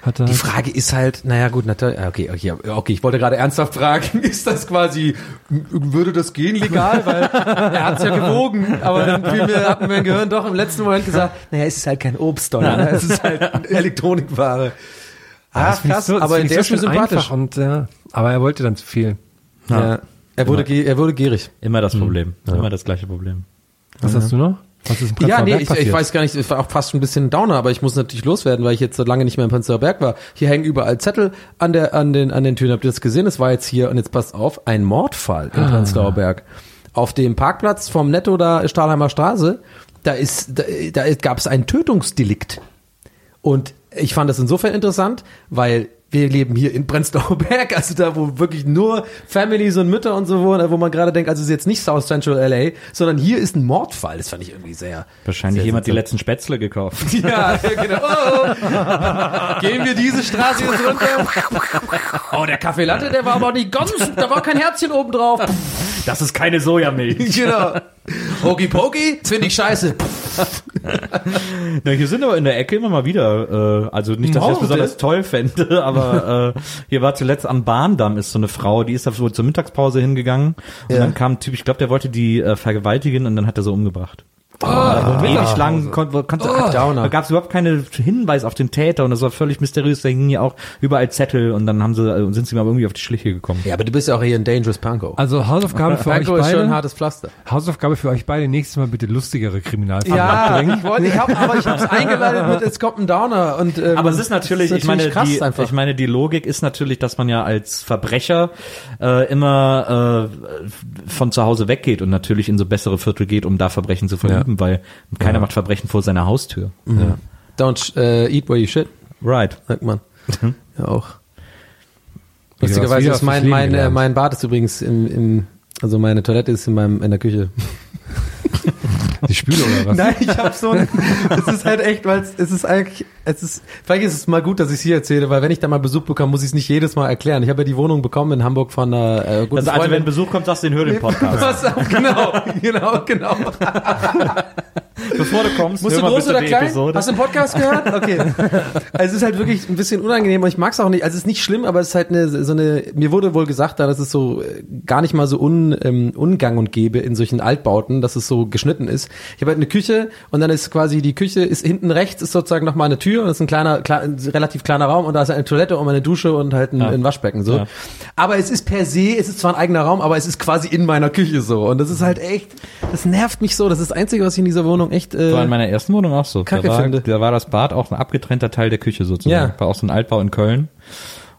hat er... Die Frage ist halt, naja gut, natürlich, ja, okay, okay, okay, ich wollte gerade ernsthaft fragen, ist das quasi, würde das gehen legal? Weil er hat es ja gewogen, aber dann fiel mir, hat mir mein Gehirn doch im letzten Moment gesagt, naja, es ist halt kein Obst, oder? Ne? Es ist halt Elektronikware. Ah, Das krass, so- das aber der so schon schön sympathisch. Und, ja, aber er wollte dann zu viel. Ja. Er wurde, ge- er wurde gierig. Immer das Problem. Immer das gleiche Problem. Was hast du noch? Was ist Ja, nee, Berg ich, passiert? ich weiß gar nicht, es war auch fast schon ein bisschen Downer, aber ich muss natürlich loswerden, weil ich jetzt so lange nicht mehr im Prenzlauer Berg war. Hier hängen überall Zettel an der an den an den Türen. Habt ihr das gesehen? Es war jetzt hier und jetzt passt auf, ein Mordfall im Prenzlauer Berg. Auf dem Parkplatz vom Netto da Stahlheimer Straße, da ist da, da gab es ein Tötungsdelikt. Und ich fand das insofern interessant, weil wir leben hier in Prenzlauer Berg, also da, wo wirklich nur Families und Mütter und so wohnen, wo man gerade denkt, also es ist jetzt nicht South Central LA, sondern hier ist ein Mordfall. Das fand ich irgendwie sehr. Wahrscheinlich sehr jemand die letzten Spätzle gekauft. Ja, genau. Oh, gehen wir diese Straße jetzt runter? Oh, der Kaffee Latte, der war aber nicht ganz, da war kein Herzchen oben drauf. Das ist keine Sojamilch. Genau. Hokey Pokey, das finde ich scheiße. Na, hier sind aber in der Ecke immer mal wieder, äh, also nicht, dass ich das Morde? besonders toll fände, aber äh, hier war zuletzt am Bahndamm ist so eine Frau, die ist da so zur Mittagspause hingegangen und Ja. dann kam ein Typ, ich glaube, der wollte die äh, vergewaltigen und dann hat er so umgebracht. Oh, Also ewig lang kon konnte, Oh. Downer. da gab es überhaupt keine Hinweis auf den Täter und das war völlig mysteriös. Da hingen ja auch überall Zettel und dann haben sie äh, sind sie mal irgendwie auf die Schliche gekommen. Ja, aber du bist ja auch hier ein Dangerous Panko. Also Hausaufgabe für euch Panko ist schon ein beide. hartes Pflaster. Hausaufgabe für euch beide. Nächstes Mal bitte lustigere Kriminalfälle Ja, ich wollte, ich hab, aber ich hab's eingeleitet mit, es kommt ein Downer und, ähm, Aber es ist natürlich, das ich meine, krass die, einfach. ich meine, die Logik ist natürlich, dass man ja als Verbrecher äh, immer äh, von zu Hause weggeht und natürlich in so bessere Viertel geht, um da Verbrechen zu verüben, weil keiner macht Verbrechen vor seiner Haustür. ja. Don't äh, eat where you shit, Right. sagt man. Ja auch. Lustigerweise ist mein, mein, äh, mein Bad ist übrigens im, im Also meine Toilette ist in meinem in der Küche. Die Spüle oder was? Nein, ich habe so ein, es ist halt echt, weil es, es ist eigentlich, es ist, vielleicht ist es mal gut, dass ich es hier erzähle, weil wenn ich da mal Besuch bekomme, muss ich es nicht jedes Mal erklären. Ich habe ja die Wohnung bekommen in Hamburg von einer äh, guten Also, also Freundin. wenn Besuch kommt, sagst du den hör den Podcast. Pass auf, genau, genau, genau. Bevor du kommst, Musst du groß oder klein? Episode. Hast du den Podcast gehört? Okay. Also es ist halt wirklich ein bisschen unangenehm und ich mag es auch nicht. Also es ist nicht schlimm, aber es ist halt eine so eine. Mir wurde wohl gesagt, da dass es so äh, gar nicht mal so un, ähm, Ungang und Gäbe in solchen Altbauten, dass es so geschnitten ist. Ich habe halt eine Küche und dann ist quasi die Küche ist hinten rechts ist sozusagen noch mal eine Tür und das ist ein kleiner, kle ein relativ kleiner Raum und da ist eine Toilette und eine Dusche und halt ein, ein Waschbecken so. Ja. Aber es ist per se, es ist zwar ein eigener Raum, aber es ist quasi in meiner Küche so und das ist halt echt, das nervt mich so. Das ist das Einzige, was ich in dieser Wohnung echt. Äh, war in meiner ersten Wohnung auch so. Kacke da, war, finde. da war das Bad auch ein abgetrennter Teil der Küche sozusagen. Ja. War auch so ein Altbau in Köln.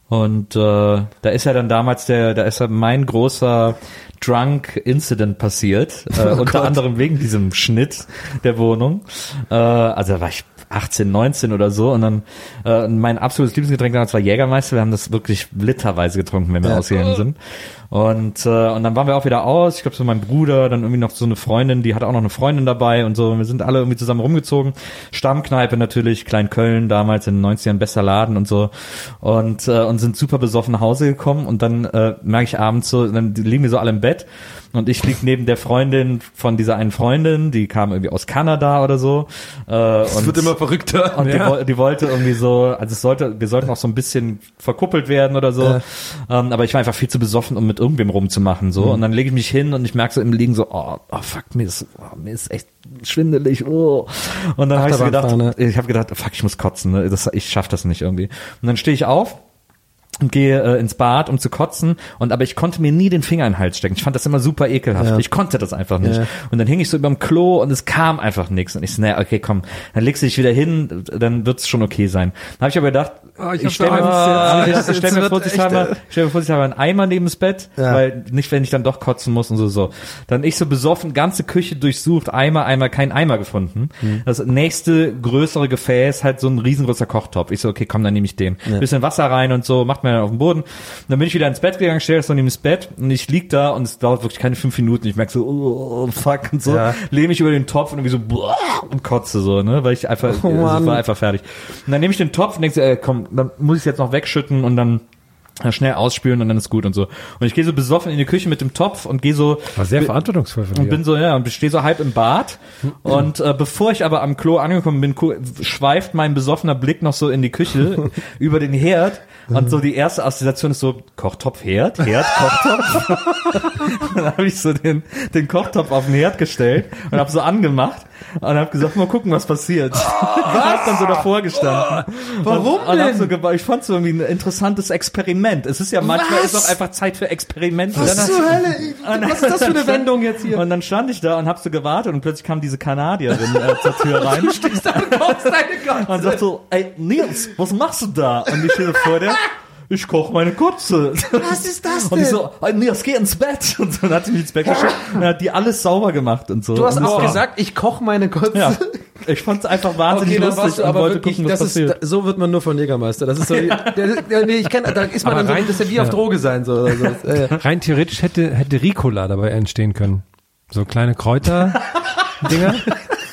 Und äh, da ist ja dann damals der, da ist ja mein großer Drunk Incident passiert, äh, Oh unter anderem wegen diesem Schnitt der Wohnung. Äh, also da war ich 18, 19 oder so und dann äh, mein absolutes Lieblingsgetränk damals war Jägermeister. Wir haben das wirklich literweise getrunken, wenn wir Ja. ausgegangen sind. Und äh, und dann waren wir auch wieder aus. Ich glaube so mein Bruder, dann irgendwie noch so eine Freundin, die hatte auch noch eine Freundin dabei und so. Und wir sind alle irgendwie zusammen rumgezogen. Stammkneipe natürlich, Klein Köln damals in den 90ern bester Laden und so. Und äh, und sind super besoffen nach Hause gekommen und dann äh, merke ich abends so, dann liegen wir so alle im Bett und ich lieg neben der Freundin von dieser einen Freundin, die kam irgendwie aus Kanada oder so. Äh, es und wird immer verrückter. und die, woll- die wollte irgendwie so, also es sollte, wir sollten auch so ein bisschen verkuppelt werden oder so. Ja. Ähm, aber ich war einfach viel zu besoffen, um mit irgendwem rumzumachen. So. Und dann lege ich mich hin und ich merke so im Liegen so, oh, oh fuck, mir ist, oh, mir ist echt schwindelig. Oh. Und dann habe ich so gedacht, Achterbahnfahne. ich habe gedacht, fuck, ich muss kotzen. Ne? Das, ich schaff das nicht irgendwie. Und dann stehe ich auf und gehe äh, ins Bad, um zu kotzen. Und aber ich konnte mir nie den Finger in den Hals stecken. Ich fand das immer super ekelhaft. Ja. Ich konnte das einfach nicht. Ja. Und dann hing ich so überm Klo und es kam einfach nichts. Und ich so, naja, okay, komm, dann legst du dich wieder hin, dann wird's schon okay sein. Dann habe ich aber gedacht, Oh, ich ich stelle mir, Angst jetzt. ich, stell mir vor, ich echt, stell mir vor, ich habe einen Eimer neben das Bett, Ja. weil nicht, wenn ich dann doch kotzen muss und so, so. Dann ich so besoffen, ganze Küche durchsucht, Eimer, Eimer, kein Eimer gefunden. Mhm. Das nächste größere Gefäß, halt so ein riesengroßer Kochtopf. Ich so, okay, komm, dann nehme ich den. Bisschen Wasser rein und so, macht mir dann auf den Boden. Und dann bin ich wieder ins Bett gegangen, stell das so neben das Bett und ich lieg da und es dauert wirklich keine fünf Minuten. Ich merk so, oh, fuck und so, Ja. lehne mich über den Topf und irgendwie so, boah, und kotze so, ne, weil ich einfach, Oh, Mann. war einfach fertig. Und dann nehme ich den Topf und denke so, ey, komm, dann muss ich jetzt noch wegschütten und dann äh, schnell ausspülen und dann ist gut und so. Und ich gehe so besoffen in die Küche mit dem Topf und gehe so War sehr verantwortungsvoll von und dir. bin so, ja, und stehe so halb im Bad. Und äh, bevor ich aber am Klo angekommen bin, schweift mein besoffener Blick noch so in die Küche über den Herd. Und so die erste Assoziation ist so, Kochtopf, Herd, Herd, Kochtopf. dann habe ich so den, den Kochtopf auf den Herd gestellt und habe so angemacht und habe gesagt, mal gucken, was passiert. Was? hab dann so davor gestanden. Warum und, und denn? so geba- ich fand so irgendwie ein interessantes Experiment. Es ist ja manchmal Was? ist auch einfach Zeit für Experimente. Was Dann- zur Hölle? Was ist das für eine Wendung jetzt hier? und dann stand ich da und hab so gewartet und plötzlich kam diese Kanadierin äh, zur Tür rein und sagt so, ey Nils, was machst du da? Und ich stehe so vor der, ich koche meine Kotze. Was ist das Und ich denn? so, ey Nils, geh ins Bett. Und so, dann hat sie mich ins Bett geschickt und dann hat die alles sauber gemacht und so. Du hast und auch war- gesagt, ich koche meine Kotze. Ja, ich fand's einfach wahnsinnig Okay, lustig aber wollte wirklich, gucken, was das ist, passiert. da- so wird man nur von Jägermeister. Das ist so, der, der, nee, ich kenne, da ist man Aber dann so, rein- das ist ja wie auf ja. Droge sein, so, oder so. Äh, Rein theoretisch hätte, hätte Ricola dabei entstehen können. So kleine Kräuter-Dinger.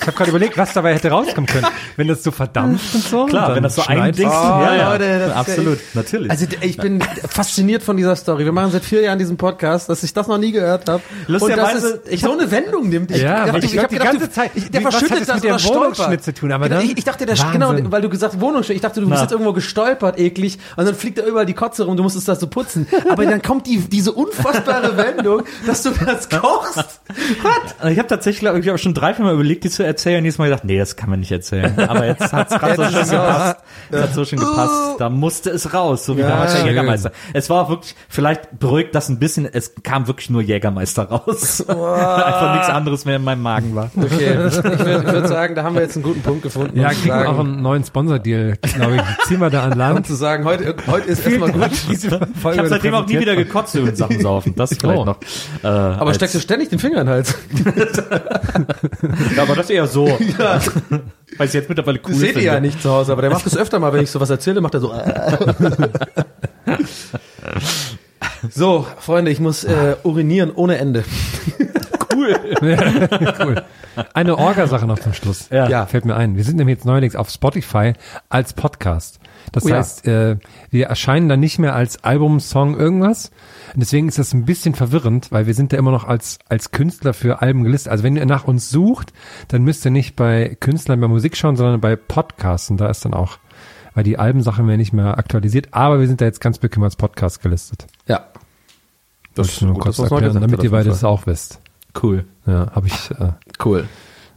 Ich habe gerade überlegt, was dabei hätte rauskommen können. Wenn das so verdampft und so. Klar, wenn das so schneidest- ein Ding, Oh, ja, ja, Leute, das ist ja absolut, natürlich. Also ich bin fasziniert von dieser Story. Wir machen seit vier Jahren diesen Podcast, dass ich das noch nie gehört habe. Lustigerweise, ich so eine Wendung nimmt. Ich Ja, dachte, ich hab glaub, die gedacht, ganze Zeit- Ich, der verschüttet das das mit der. Wohnungsschnitt zu tun? Aber Genau, dann- ich, ich dachte, der, genau, weil du gesagt Wohnungsschnitt, ich dachte, du bist jetzt irgendwo gestolpert, eklig, und dann fliegt da überall die Kotze rum, du musstest das so putzen. Aber dann kommt die, diese unfassbare Wendung, dass du das kochst. What? Ich habe tatsächlich, ich, ich habe schon drei, vier Mal überlegt, die zu erzählen. Und jedes Mal gedacht, nee, das kann man nicht erzählen. Aber jetzt hat's gerade so schön es gepasst. Es hat so schön gepasst. Da musste es raus, so wie Ja, damals der. Jägermeister. Es war wirklich, vielleicht beruhigt das ein bisschen, es kam wirklich nur Jägermeister raus. Einfach nichts anderes mehr in meinem Magen war. Okay, ich würde würd sagen, da haben wir jetzt einen guten Punkt gefunden. Ja, um kriegen wir auch einen neuen Sponsor-Deal, glaube ich. Ziehen wir da an um Land. zu sagen, heute, heute ist erstmal gut. Ich habe seitdem auch nie wieder gekotzt über Sachen saufen. Das vielleicht Oh. noch. Äh, Aber steckst du ständig den Finger in den Hals? Ja, aber das eher so. Weil ich jetzt mittlerweile cool Das seht ihr ja nicht zu Hause, aber der macht das öfter mal, wenn ich sowas erzähle, macht er so. So, Freunde, ich muss äh, urinieren ohne Ende. cool. Eine Orga-Sache noch zum Schluss. Ja. Ja. Fällt mir ein. Wir sind nämlich jetzt neuerdings auf Spotify als Podcast. Das Oh ja. heißt, äh, wir erscheinen dann nicht mehr als Album, Song, irgendwas. Und deswegen ist das ein bisschen verwirrend, weil wir sind ja immer noch als, als Künstler für Alben gelistet. Also wenn ihr nach uns sucht, dann müsst ihr nicht bei Künstlern bei Musik schauen, sondern bei Podcasts. Und da ist dann auch, weil die Albensachen werden nicht mehr aktualisiert, aber wir sind da jetzt ganz bequem als Podcast gelistet. Ja. Das ist nur gut, kurz erklären, gesagt damit ihr beide das auch wisst. Cool. Ja, habe ich, äh, Cool.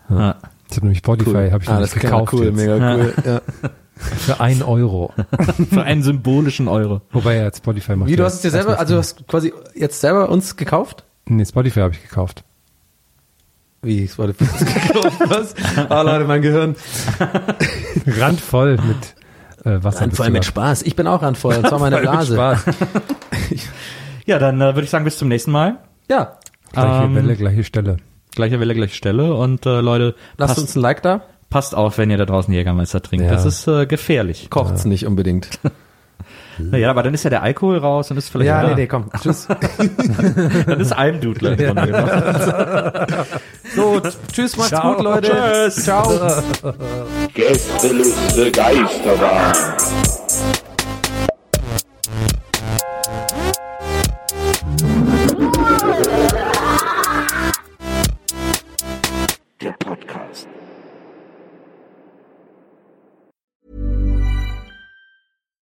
Ja. ich habe nämlich Spotify, habe ich Ah, das gekauft. gekauft Cool, jetzt. mega cool. Ja. für ein Euro. Für einen symbolischen Euro. Wobei ja jetzt Spotify macht. Wie, du ja hast es dir selber, also du hast quasi jetzt selber uns gekauft? Nee, Spotify habe ich gekauft. Wie, es wurde gekauft, was? Oh Leute, mein Gehirn. Randvoll mit äh, Wasser. Randvoll mit Spaß. Ich bin auch randvoll, und zwar meine Blase. Spaß. Ja, dann äh, würde ich sagen, bis zum nächsten Mal. Ja, Gleiche Ähm, Welle, gleiche Stelle. Gleiche Welle, gleiche Stelle. Und äh, Leute, lasst passt, uns ein Like da. Passt auf, wenn ihr da draußen Jägermeister trinkt. Ja. Das ist äh, gefährlich. Kocht's nicht unbedingt. Naja, aber dann ist ja der Alkohol raus und ist vielleicht Ja, ja, nee, nee, komm. Tschüss. dann ist Almdudler drin. So, tschüss, macht's Ciao. gut, Leute. Tschüss. Ciao. Gästeliste Geisterbahn.